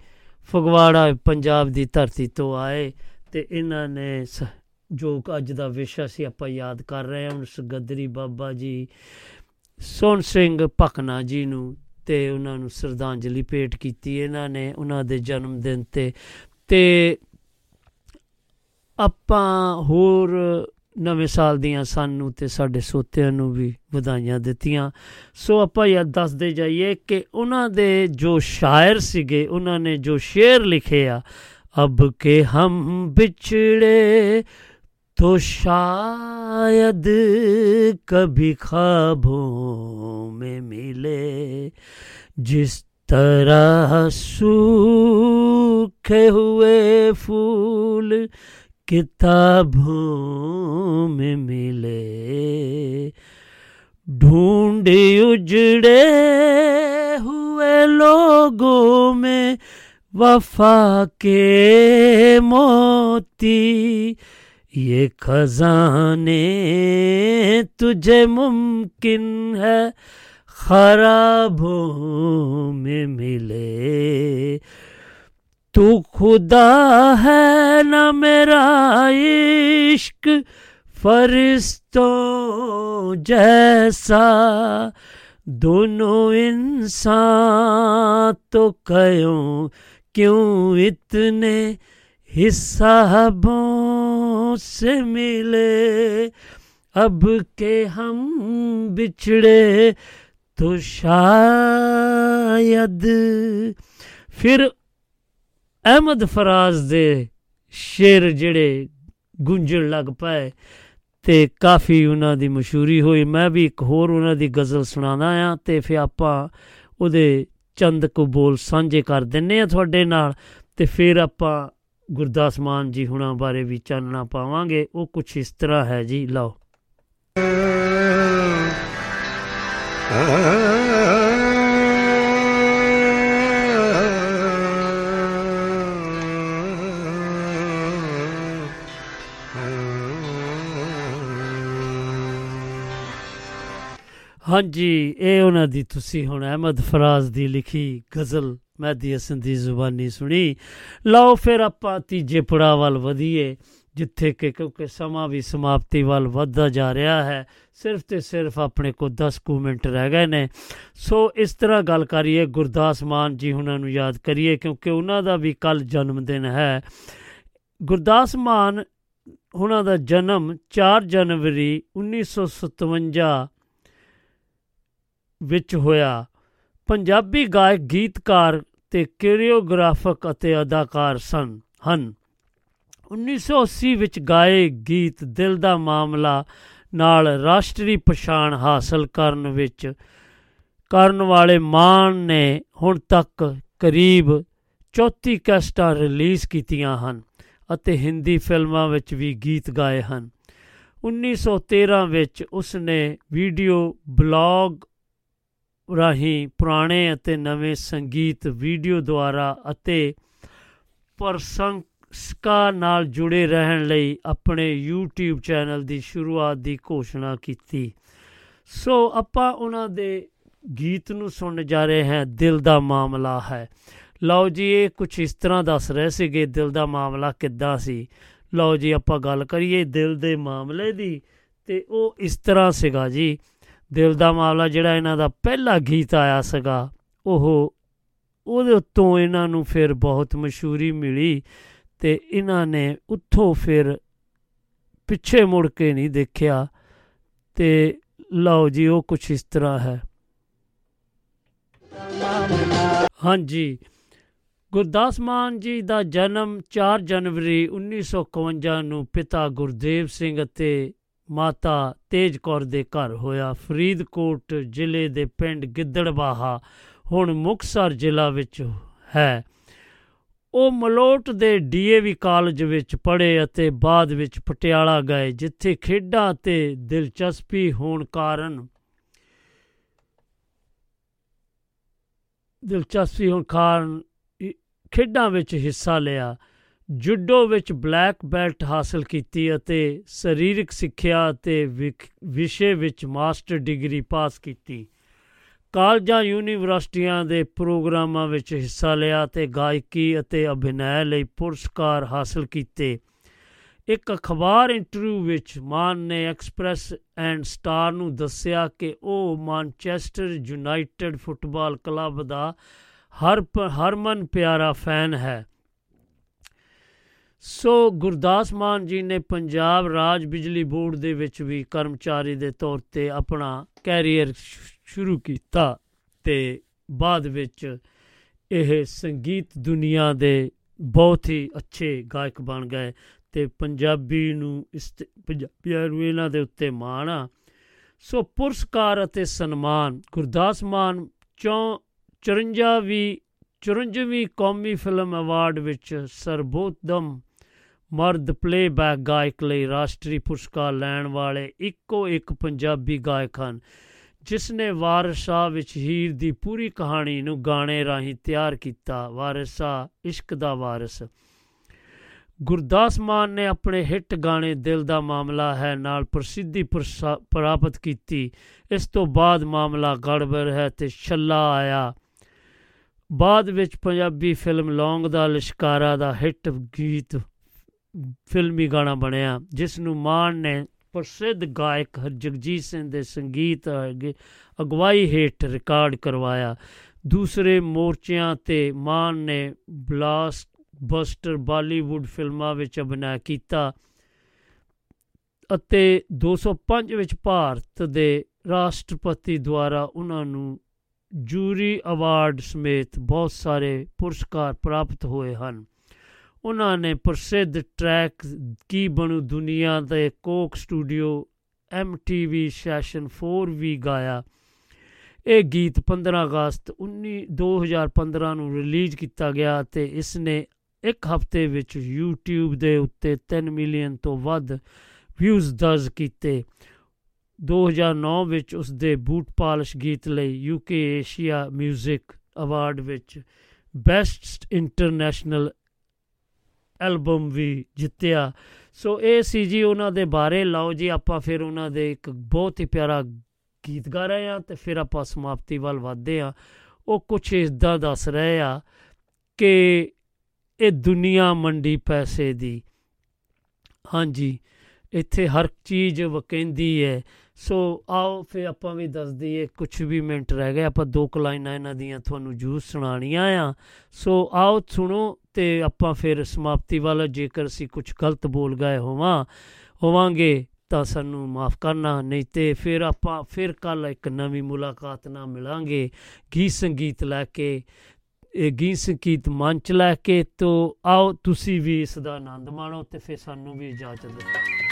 S4: ਫਗਵਾੜਾ ਪੰਜਾਬ ਦੀ ਧਰਤੀ ਤੋਂ ਆਏ ਤੇ ਇਹਨਾਂ ਨੇ ਸ- ਜੋ ਅੱਜ ਦਾ ਵਿਸ਼ਾ ਸੀ ਆਪਾਂ ਯਾਦ ਕਰ ਰਹੇ ਹਾਂ ਉਸ ਗੱਦਰੀ ਬਾਬਾ ਜੀ, ਸੋਹਣ ਸਿੰਘ ਭਕਨਾ ਜੀ ਨੂੰ ਤੇ ਉਹਨਾਂ ਨੂੰ ਸ਼ਰਧਾਂਜਲੀ ਭੇਟ ਕੀਤੀ ਇਹਨਾਂ ਨੇ ਉਹਨਾਂ ਦੇ ਜਨਮ ਦਿਨ ਤੇ। ਤੇ ਆਪਾਂ ਹੋਰ نم سال دیا سنوں تو سڈے سوتیا ندھائیاں دتی سو اپ دستے جائیے کہ انہوں نے جو شاعر سگے انہوں نے جو شعر لکھے آ اب کے ہم بچڑے تو شاید کبھی خب مس طرح سوئے پھول کتابوں میں ملے۔ ڈھونڈ اجڑے ہوئے لوگوں میں وفا کے موتی۔ یہ خزانے تجھے ممکن ہے خرابوں میں ملے۔ تو خدا ہے نہ میرا عشق فرشتوں جیسا۔ دونوں انسان تو کہوں، کیوں اتنے حسابوں سے ملے؟ اب کے ہم بچھڑے تو شاید پھر ਅਹਿਮਦ ਫਰਾਜ਼ ਦੇ ਸ਼ੇਰ ਜਿਹੜੇ ਗੂੰਜਣ ਲੱਗ ਪਏ ਤੇ ਕਾਫੀ ਉਹਨਾਂ ਦੀ ਮਸ਼ਹੂਰੀ ਹੋਈ। ਮੈਂ ਵੀ ਇੱਕ ਹੋਰ ਉਹਨਾਂ ਦੀ ਗਜ਼ਲ ਸੁਣਾਉਂਦਾ ਆ ਤੇ ਫਿਰ ਆਪਾਂ ਉਹਦੇ ਚੰਦ ਕੁ ਬੋਲ ਸਾਂਝੇ ਕਰ ਦਿੰਨੇ ਆ ਤੁਹਾਡੇ ਨਾਲ ਤੇ ਫਿਰ ਆਪਾਂ ਗੁਰਦਾਸ ਮਾਨ ਜੀ ਹੁਣਾਂ ਬਾਰੇ ਵੀ ਚਾਨਣਾ ਪਾਵਾਂਗੇ। ਉਹ ਕੁਝ ਇਸ ਤਰ੍ਹਾਂ ਹੈ ਜੀ, ਲਓ। ਹਾਂਜੀ, ਇਹ ਉਹਨਾਂ ਦੀ ਤੁਸੀਂ ਹੁਣ ਅਹਿਮਦ ਫਰਾਜ਼ ਦੀ ਲਿਖੀ ਗਜ਼ਲ ਮਹਿਦੀ ਹਸਨ ਦੀ ਜ਼ੁਬਾਨੀ ਸੁਣੀ। ਲਓ ਫਿਰ ਆਪਾਂ ਤੀਜੇ ਪੜਾਅ ਵੱਲ ਵਧੀਏ, ਜਿੱਥੇ ਕਿ ਕਿਉਂਕਿ ਸਮਾਂ ਵੀ ਸਮਾਪਤੀ ਵੱਲ ਵੱਧਦਾ ਜਾ ਰਿਹਾ ਹੈ, ਸਿਰਫ ਤੇ ਸਿਰਫ ਆਪਣੇ ਕੋ 10 ਕੁ ਮਿੰਟ ਰਹਿ ਗਏ ਨੇ। ਸੋ ਇਸ ਤਰ੍ਹਾਂ ਗੱਲ ਕਰੀਏ, ਗੁਰਦਾਸ ਮਾਨ ਜੀ ਉਹਨਾਂ ਨੂੰ ਯਾਦ ਕਰੀਏ, ਕਿਉਂਕਿ ਉਹਨਾਂ ਦਾ ਵੀ ਕੱਲ ਜਨਮ ਦਿਨ ਹੈ। ਗੁਰਦਾਸ ਮਾਨ ਉਹਨਾਂ ਦਾ ਜਨਮ 4 ਜਨਵਰੀ 1957 ਵਿੱਚ ਹੋਇਆ। ਪੰਜਾਬੀ ਗਾਇਕ, ਗੀਤਕਾਰ ਤੇ ਕੋਰੀਓਗ੍ਰਾਫਕ ਅਤੇ ਅਦਾਕਾਰ ਸਨ, ਹਨ। 1980 ਵਿੱਚ ਗਾਏ ਗੀਤ ਦਿਲ ਦਾ ਮਾਮਲਾ ਨਾਲ ਰਾਸ਼ਟਰੀ ਪਛਾਣ ਹਾਸਲ ਕਰਨ ਵਿੱਚ, ਕਰਨ ਵਾਲੇ ਮਾਨ ਨੇ ਹੁਣ ਤੱਕ ਕਰੀਬ 34 ਕੈਸਟਾਂ ਰਿਲੀਜ਼ ਕੀਤੀਆਂ ਹਨ ਅਤੇ ਹਿੰਦੀ ਫਿਲਮਾਂ ਵਿੱਚ ਵੀ ਗੀਤ ਗਾਏ ਹਨ। 1913 ਵਿੱਚ ਉਸ ਨੇ ਵੀਡੀਓ ਬਲੌਗ ਰਾਹੀਂ ਪੁਰਾਣੇ ਅਤੇ ਨਵੇਂ ਸੰਗੀਤ ਵੀਡੀਓ ਦੁਆਰਾ ਅਤੇ ਪ੍ਰਸ਼ੰਸਕਾਂ ਨਾਲ ਜੁੜੇ ਰਹਿਣ ਲਈ ਆਪਣੇ YouTube ਚੈਨਲ ਦੀ ਸ਼ੁਰੂਆਤ ਦੀ ਘੋਸ਼ਣਾ ਕੀਤੀ। ਸੋ ਆਪਾਂ ਉਹਨਾਂ ਦੇ ਗੀਤ ਨੂੰ ਸੁਣਨ ਜਾ ਰਹੇ ਹਾਂ, ਦਿਲ ਦਾ ਮਾਮਲਾ ਹੈ। ਲਓ ਜੀ, ਇਹ ਕੁਝ ਇਸ ਤਰ੍ਹਾਂ ਦੱਸ ਰਹੇ ਸੀਗੇ, ਦਿਲ ਦਾ ਮਾਮਲਾ ਕਿੱਦਾਂ ਸੀ? ਲਓ ਜੀ, ਆਪਾਂ ਗੱਲ ਕਰੀਏ ਦਿਲ ਦੇ ਮਾਮਲੇ ਦੀ ਤੇ ਉਹ ਇਸ ਤਰ੍ਹਾਂ ਸੀਗਾ ਜੀ। ਦਿਲ ਦਾ ਮਾਮਲਾ ਜਿਹੜਾ ਇਹਨਾਂ ਦਾ ਪਹਿਲਾ ਗੀਤ ਆਇਆ ਸੀਗਾ, ਉਹ ਉਹਦੇ ਉੱਤੋਂ ਇਹਨਾਂ ਨੂੰ ਫਿਰ ਬਹੁਤ ਮਸ਼ਹੂਰੀ ਮਿਲੀ ਤੇ ਇਹਨਾਂ ਨੇ ਉੱਥੋਂ ਫਿਰ ਪਿੱਛੇ ਮੁੜ ਕੇ ਨਹੀਂ ਦੇਖਿਆ ਤੇ ਲਓ ਜੀ, ਉਹ ਕੁਝ ਇਸ ਤਰ੍ਹਾਂ ਹੈ। ਹਾਂਜੀ, ਗੁਰਦਾਸ ਮਾਨ ਜੀ ਦਾ ਜਨਮ 4 ਜਨਵਰੀ 1951 ਨੂੰ ਪਿਤਾ ਗੁਰਦੇਵ ਸਿੰਘ ਅਤੇ ਮਾਤਾ ਤੇਜ ਕੌਰ ਦੇ ਘਰ ਹੋਇਆ। ਫਰੀਦਕੋਟ ਜ਼ਿਲ੍ਹੇ ਦੇ ਪਿੰਡ ਗਿੱਦੜਬਾਹਾ, ਹੁਣ ਮੁਕਸਰ ਜ਼ਿਲ੍ਹਾ ਵਿੱਚ ਹੈ। ਉਹ ਮਲੋਟ ਦੇ ਡੀਏਵੀ ਕਾਲਜ ਵਿੱਚ ਪੜ੍ਹੇ ਅਤੇ ਬਾਅਦ ਵਿੱਚ ਪਟਿਆਲਾ ਗਏ, ਜਿੱਥੇ ਖੇਡਾਂ ਤੇ ਦਿਲਚਸਪੀ ਹੋਣ ਕਾਰਨ ਦਿਲਚਸਪੀ ਹੋਣ ਕਾਰਨ ਖੇਡਾਂ ਵਿੱਚ ਹਿੱਸਾ ਲਿਆ। ਜੁਡੋ ਵਿੱਚ ਬਲੈਕ ਬੈਲਟ ਹਾਸਲ ਕੀਤੀ ਅਤੇ ਸਰੀਰਕ ਸਿੱਖਿਆ ਅਤੇ ਵਿਸ਼ੇ ਵਿੱਚ ਮਾਸਟਰ ਡਿਗਰੀ ਪਾਸ ਕੀਤੀ। ਕਾਲਜਾਂ, ਯੂਨੀਵਰਸਿਟੀਆਂ ਦੇ ਪ੍ਰੋਗਰਾਮਾਂ ਵਿੱਚ ਹਿੱਸਾ ਲਿਆ ਤੇ ਗਾਇਕੀ ਅਤੇ ਅਭਿਨੈ ਲਈ ਪੁਰਸਕਾਰ ਹਾਸਲ ਕੀਤੇ। ਇੱਕ ਅਖਬਾਰ ਇੰਟਰਵਿਊ ਵਿੱਚ ਮਾਨ ਨੇ ਐਕਸਪ੍ਰੈਸ ਐਂਡ ਸਟਾਰ ਨੂੰ ਦੱਸਿਆ ਕਿ ਉਹ ਮਾਨਚੈਸਟਰ ਯੂਨਾਈਟਿਡ ਫੁੱਟਬਾਲ ਕਲੱਬ ਦਾ ਹਰ ਹਰਮਨ ਪਿਆਰਾ ਫੈਨ ਹੈ। ਸੋ ਗੁਰਦਾਸ ਮਾਨ ਜੀ ਨੇ ਪੰਜਾਬ ਰਾਜ ਬਿਜਲੀ ਬੋਰਡ ਦੇ ਵਿੱਚ ਵੀ ਕਰਮਚਾਰੀ ਦੇ ਤੌਰ ਤੇ ਆਪਣਾ ਕੈਰੀਅਰ ਸ਼ੁਰੂ ਕੀਤਾ ਤੇ ਬਾਅਦ ਵਿੱਚ ਇਹ ਸੰਗੀਤ ਦੁਨੀਆ ਦੇ ਬਹੁਤ ਹੀ ਅੱਛੇ ਗਾਇਕ ਬਣ ਗਏ ਤੇ ਪੰਜਾਬੀ ਨੂੰ ਇਸ ਪੰਜਾਬੀਆਂ ਨੂੰ ਇਹਨਾਂ ਦੇ ਉੱਤੇ ਮਾਣ ਆ। ਸੋ ਪੁਰਸਕਾਰ ਅਤੇ ਸਨਮਾਨ, ਗੁਰਦਾਸ ਮਾਨ ਚੌਂ 54ਵੀਂ 54ਵੀਂ ਕੌਮੀ ਫਿਲਮ ਅਵਾਰਡ ਵਿੱਚ ਸਰਬੋਤਮ ਮਰਦ ਪਲੇਬੈਕ ਗਾਇਕ ਲਈ ਰਾਸ਼ਟਰੀ ਪੁਰਸਕਾਰ ਲੈਣ ਵਾਲੇ ਇੱਕੋ ਇੱਕ ਪੰਜਾਬੀ ਗਾਇਕ ਹਨ, ਜਿਸ ਨੇ ਵਾਰਿਸ ਸ਼ਾਹ ਵਿੱਚ ਹੀਰ ਦੀ ਪੂਰੀ ਕਹਾਣੀ ਨੂੰ ਗਾਣੇ ਰਾਹੀਂ ਤਿਆਰ ਕੀਤਾ। ਵਾਰਿਸ ਸ਼ਾਹ ਇਸ਼ਕ ਦਾ ਵਾਰਿਸ। ਗੁਰਦਾਸ ਮਾਨ ਨੇ ਆਪਣੇ ਹਿੱਟ ਗਾਣੇ ਦਿਲ ਦਾ ਮਾਮਲਾ ਹੈ ਨਾਲ ਪ੍ਰਸਿੱਧੀ ਪ੍ਰਾਪਤ ਕੀਤੀ। ਇਸ ਤੋਂ ਬਾਅਦ ਮਾਮਲਾ ਗੜਬੜ ਹੈ ਤੇ ਛੱਲਾ ਆਇਆ। ਬਾਅਦ ਵਿੱਚ ਪੰਜਾਬੀ ਫਿਲਮ ਲੌਂਗ ਦਾ ਲਿਸ਼ਕਾਰਾ ਦਾ ਹਿੱਟ ਗੀਤ ਫਿਲਮੀ ਗਾਣਾ ਬਣਿਆ ਜਿਸ ਨੂੰ ਮਾਨ ਨੇ ਪ੍ਰਸਿੱਧ ਗਾਇਕ ਜਗਜੀਤ ਸਿੰਘ ਦੇ ਸੰਗੀਤ ਅਗਵਾਈ ਹੇਠ ਰਿਕਾਰਡ ਕਰਵਾਇਆ। ਦੂਸਰੇ ਮੋਰਚਿਆਂ ਤੇ ਮਾਨ ਨੇ ਬਲਾਸਟ ਬਸਟਰ ਬਾਲੀਵੁੱਡ ਫਿਲਮਾਂ ਵਿੱਚ ਅਭਿਨੈ ਕੀਤਾ ਅਤੇ 205 ਵਿੱਚ ਭਾਰਤ ਦੇ ਰਾਸ਼ਟਰਪਤੀ ਦੁਆਰਾ ਉਹਨਾਂ ਨੂੰ ਜੂਰੀ ਅਵਾਰਡ ਸਮੇਤ ਬਹੁਤ ਸਾਰੇ ਪੁਰਸਕਾਰ ਪ੍ਰਾਪਤ ਹੋਏ ਹਨ। ਉਹਨਾਂ ਨੇ ਪ੍ਰਸਿੱਧ ਟਰੈਕ ਕੀ ਬਣੂ ਦੁਨੀਆ ਦੇ ਕੋਕ ਸਟੂਡੀਓ ਐਮਟੀਵੀ ਸੈਸ਼ਨ 4 ਵੀ ਗਾਇਆ। ਇਹ ਗੀਤ 15 ਅਗਸਤ 19 2015 ਨੂੰ ਰਿਲੀਜ਼ ਕੀਤਾ ਗਿਆ ਤੇ ਇਸ ਨੇ ਇੱਕ ਹਫ਼ਤੇ ਵਿੱਚ YouTube ਦੇ ਉੱਤੇ 3 ਮਿਲੀਅਨ ਤੋਂ ਵੱਧ ਵਿਊਜ਼ ਦਰਜ ਕੀਤੇ। 2009 ਵਿੱਚ ਉਸ ਦੇ ਬੂਟ ਪਾਲਿਸ਼ ਗੀਤ ਲਈ ਯੂਕੇ ਏਸ਼ੀਆ 뮤직 ਅਵਾਰਡ ਵਿੱਚ ਬੈਸਟ ਇੰਟਰਨੈਸ਼ਨਲ ਐਲਬਮ ਵੀ ਜਿੱਤਿਆ। ਸੋ ਇਹ ਸੀ ਜੀ ਉਹਨਾਂ ਦੇ ਬਾਰੇ। ਲਓ ਜੀ, ਆਪਾਂ ਫਿਰ ਉਹਨਾਂ ਦੇ ਇੱਕ ਬਹੁਤ ਹੀ ਪਿਆਰਾ ਗੀਤ ਗਾ ਰਹੇ ਆ ਤੇ ਫਿਰ ਆਪਾਂ ਸਮਾਪਤੀ ਵੱਲ ਵਧਦੇ ਆ ਉਹ ਕੁਝ ਇਦਾਂ ਦੱਸ ਰਹੇ ਆ ਕਿ ਇਹ ਦੁਨੀਆ ਮੰਡੀ ਪੈਸੇ ਦੀ। ਹਾਂਜੀ, ਇੱਥੇ ਹਰ ਚੀਜ਼ ਵਕੈਂਦੀ ਹੈ। ਸੋ ਆਓ ਫਿਰ ਆਪਾਂ ਵੀ ਦੱਸ ਦਈਏ ਕੁਝ ਵੀ ਮਿੰਟ ਰਹਿ ਗਏ, ਆਪਾਂ ਦੋ ਕੁ ਲਾਈਨਾਂ ਇਹਨਾਂ ਦੀਆਂ ਤੁਹਾਨੂੰ ਜੂਸ ਸੁਣਾਣੀਆਂ ਆ। ਸੋ ਆਓ ਸੁਣੋ ਤੇ ਆਪਾਂ ਫਿਰ ਸਮਾਪਤੀ ਵੱਲ ਜੇਕਰ ਅਸੀਂ ਕੁਝ ਗਲਤ ਬੋਲ ਗਏ ਹੋਵਾਂ, ਹੋਵਾਂਗੇ ਤਾਂ ਸਾਨੂੰ ਮਾਫ ਕਰਨਾ, ਨਹੀਂ ਤੇ ਫਿਰ ਆਪਾਂ ਫਿਰ ਕੱਲ ਇੱਕ ਨਵੀਂ ਮੁਲਾਕਾਤ ਨਾਲ ਮਿਲਾਂਗੇ, ਗੀਤ ਸੰਗੀਤ ਲੈ ਕੇ, ਇਹ ਗੀਤ ਸੰਗੀਤ ਮੰਚ ਲੈ ਕੇ। ਤੋ ਆਓ ਤੁਸੀਂ ਵੀ ਇਸ ਦਾ ਆਨੰਦ ਮਾਣੋ ਤੇ ਫਿਰ ਸਾਨੂੰ ਵੀ ਇਜਾਜ਼ਤ ਦਿਓ।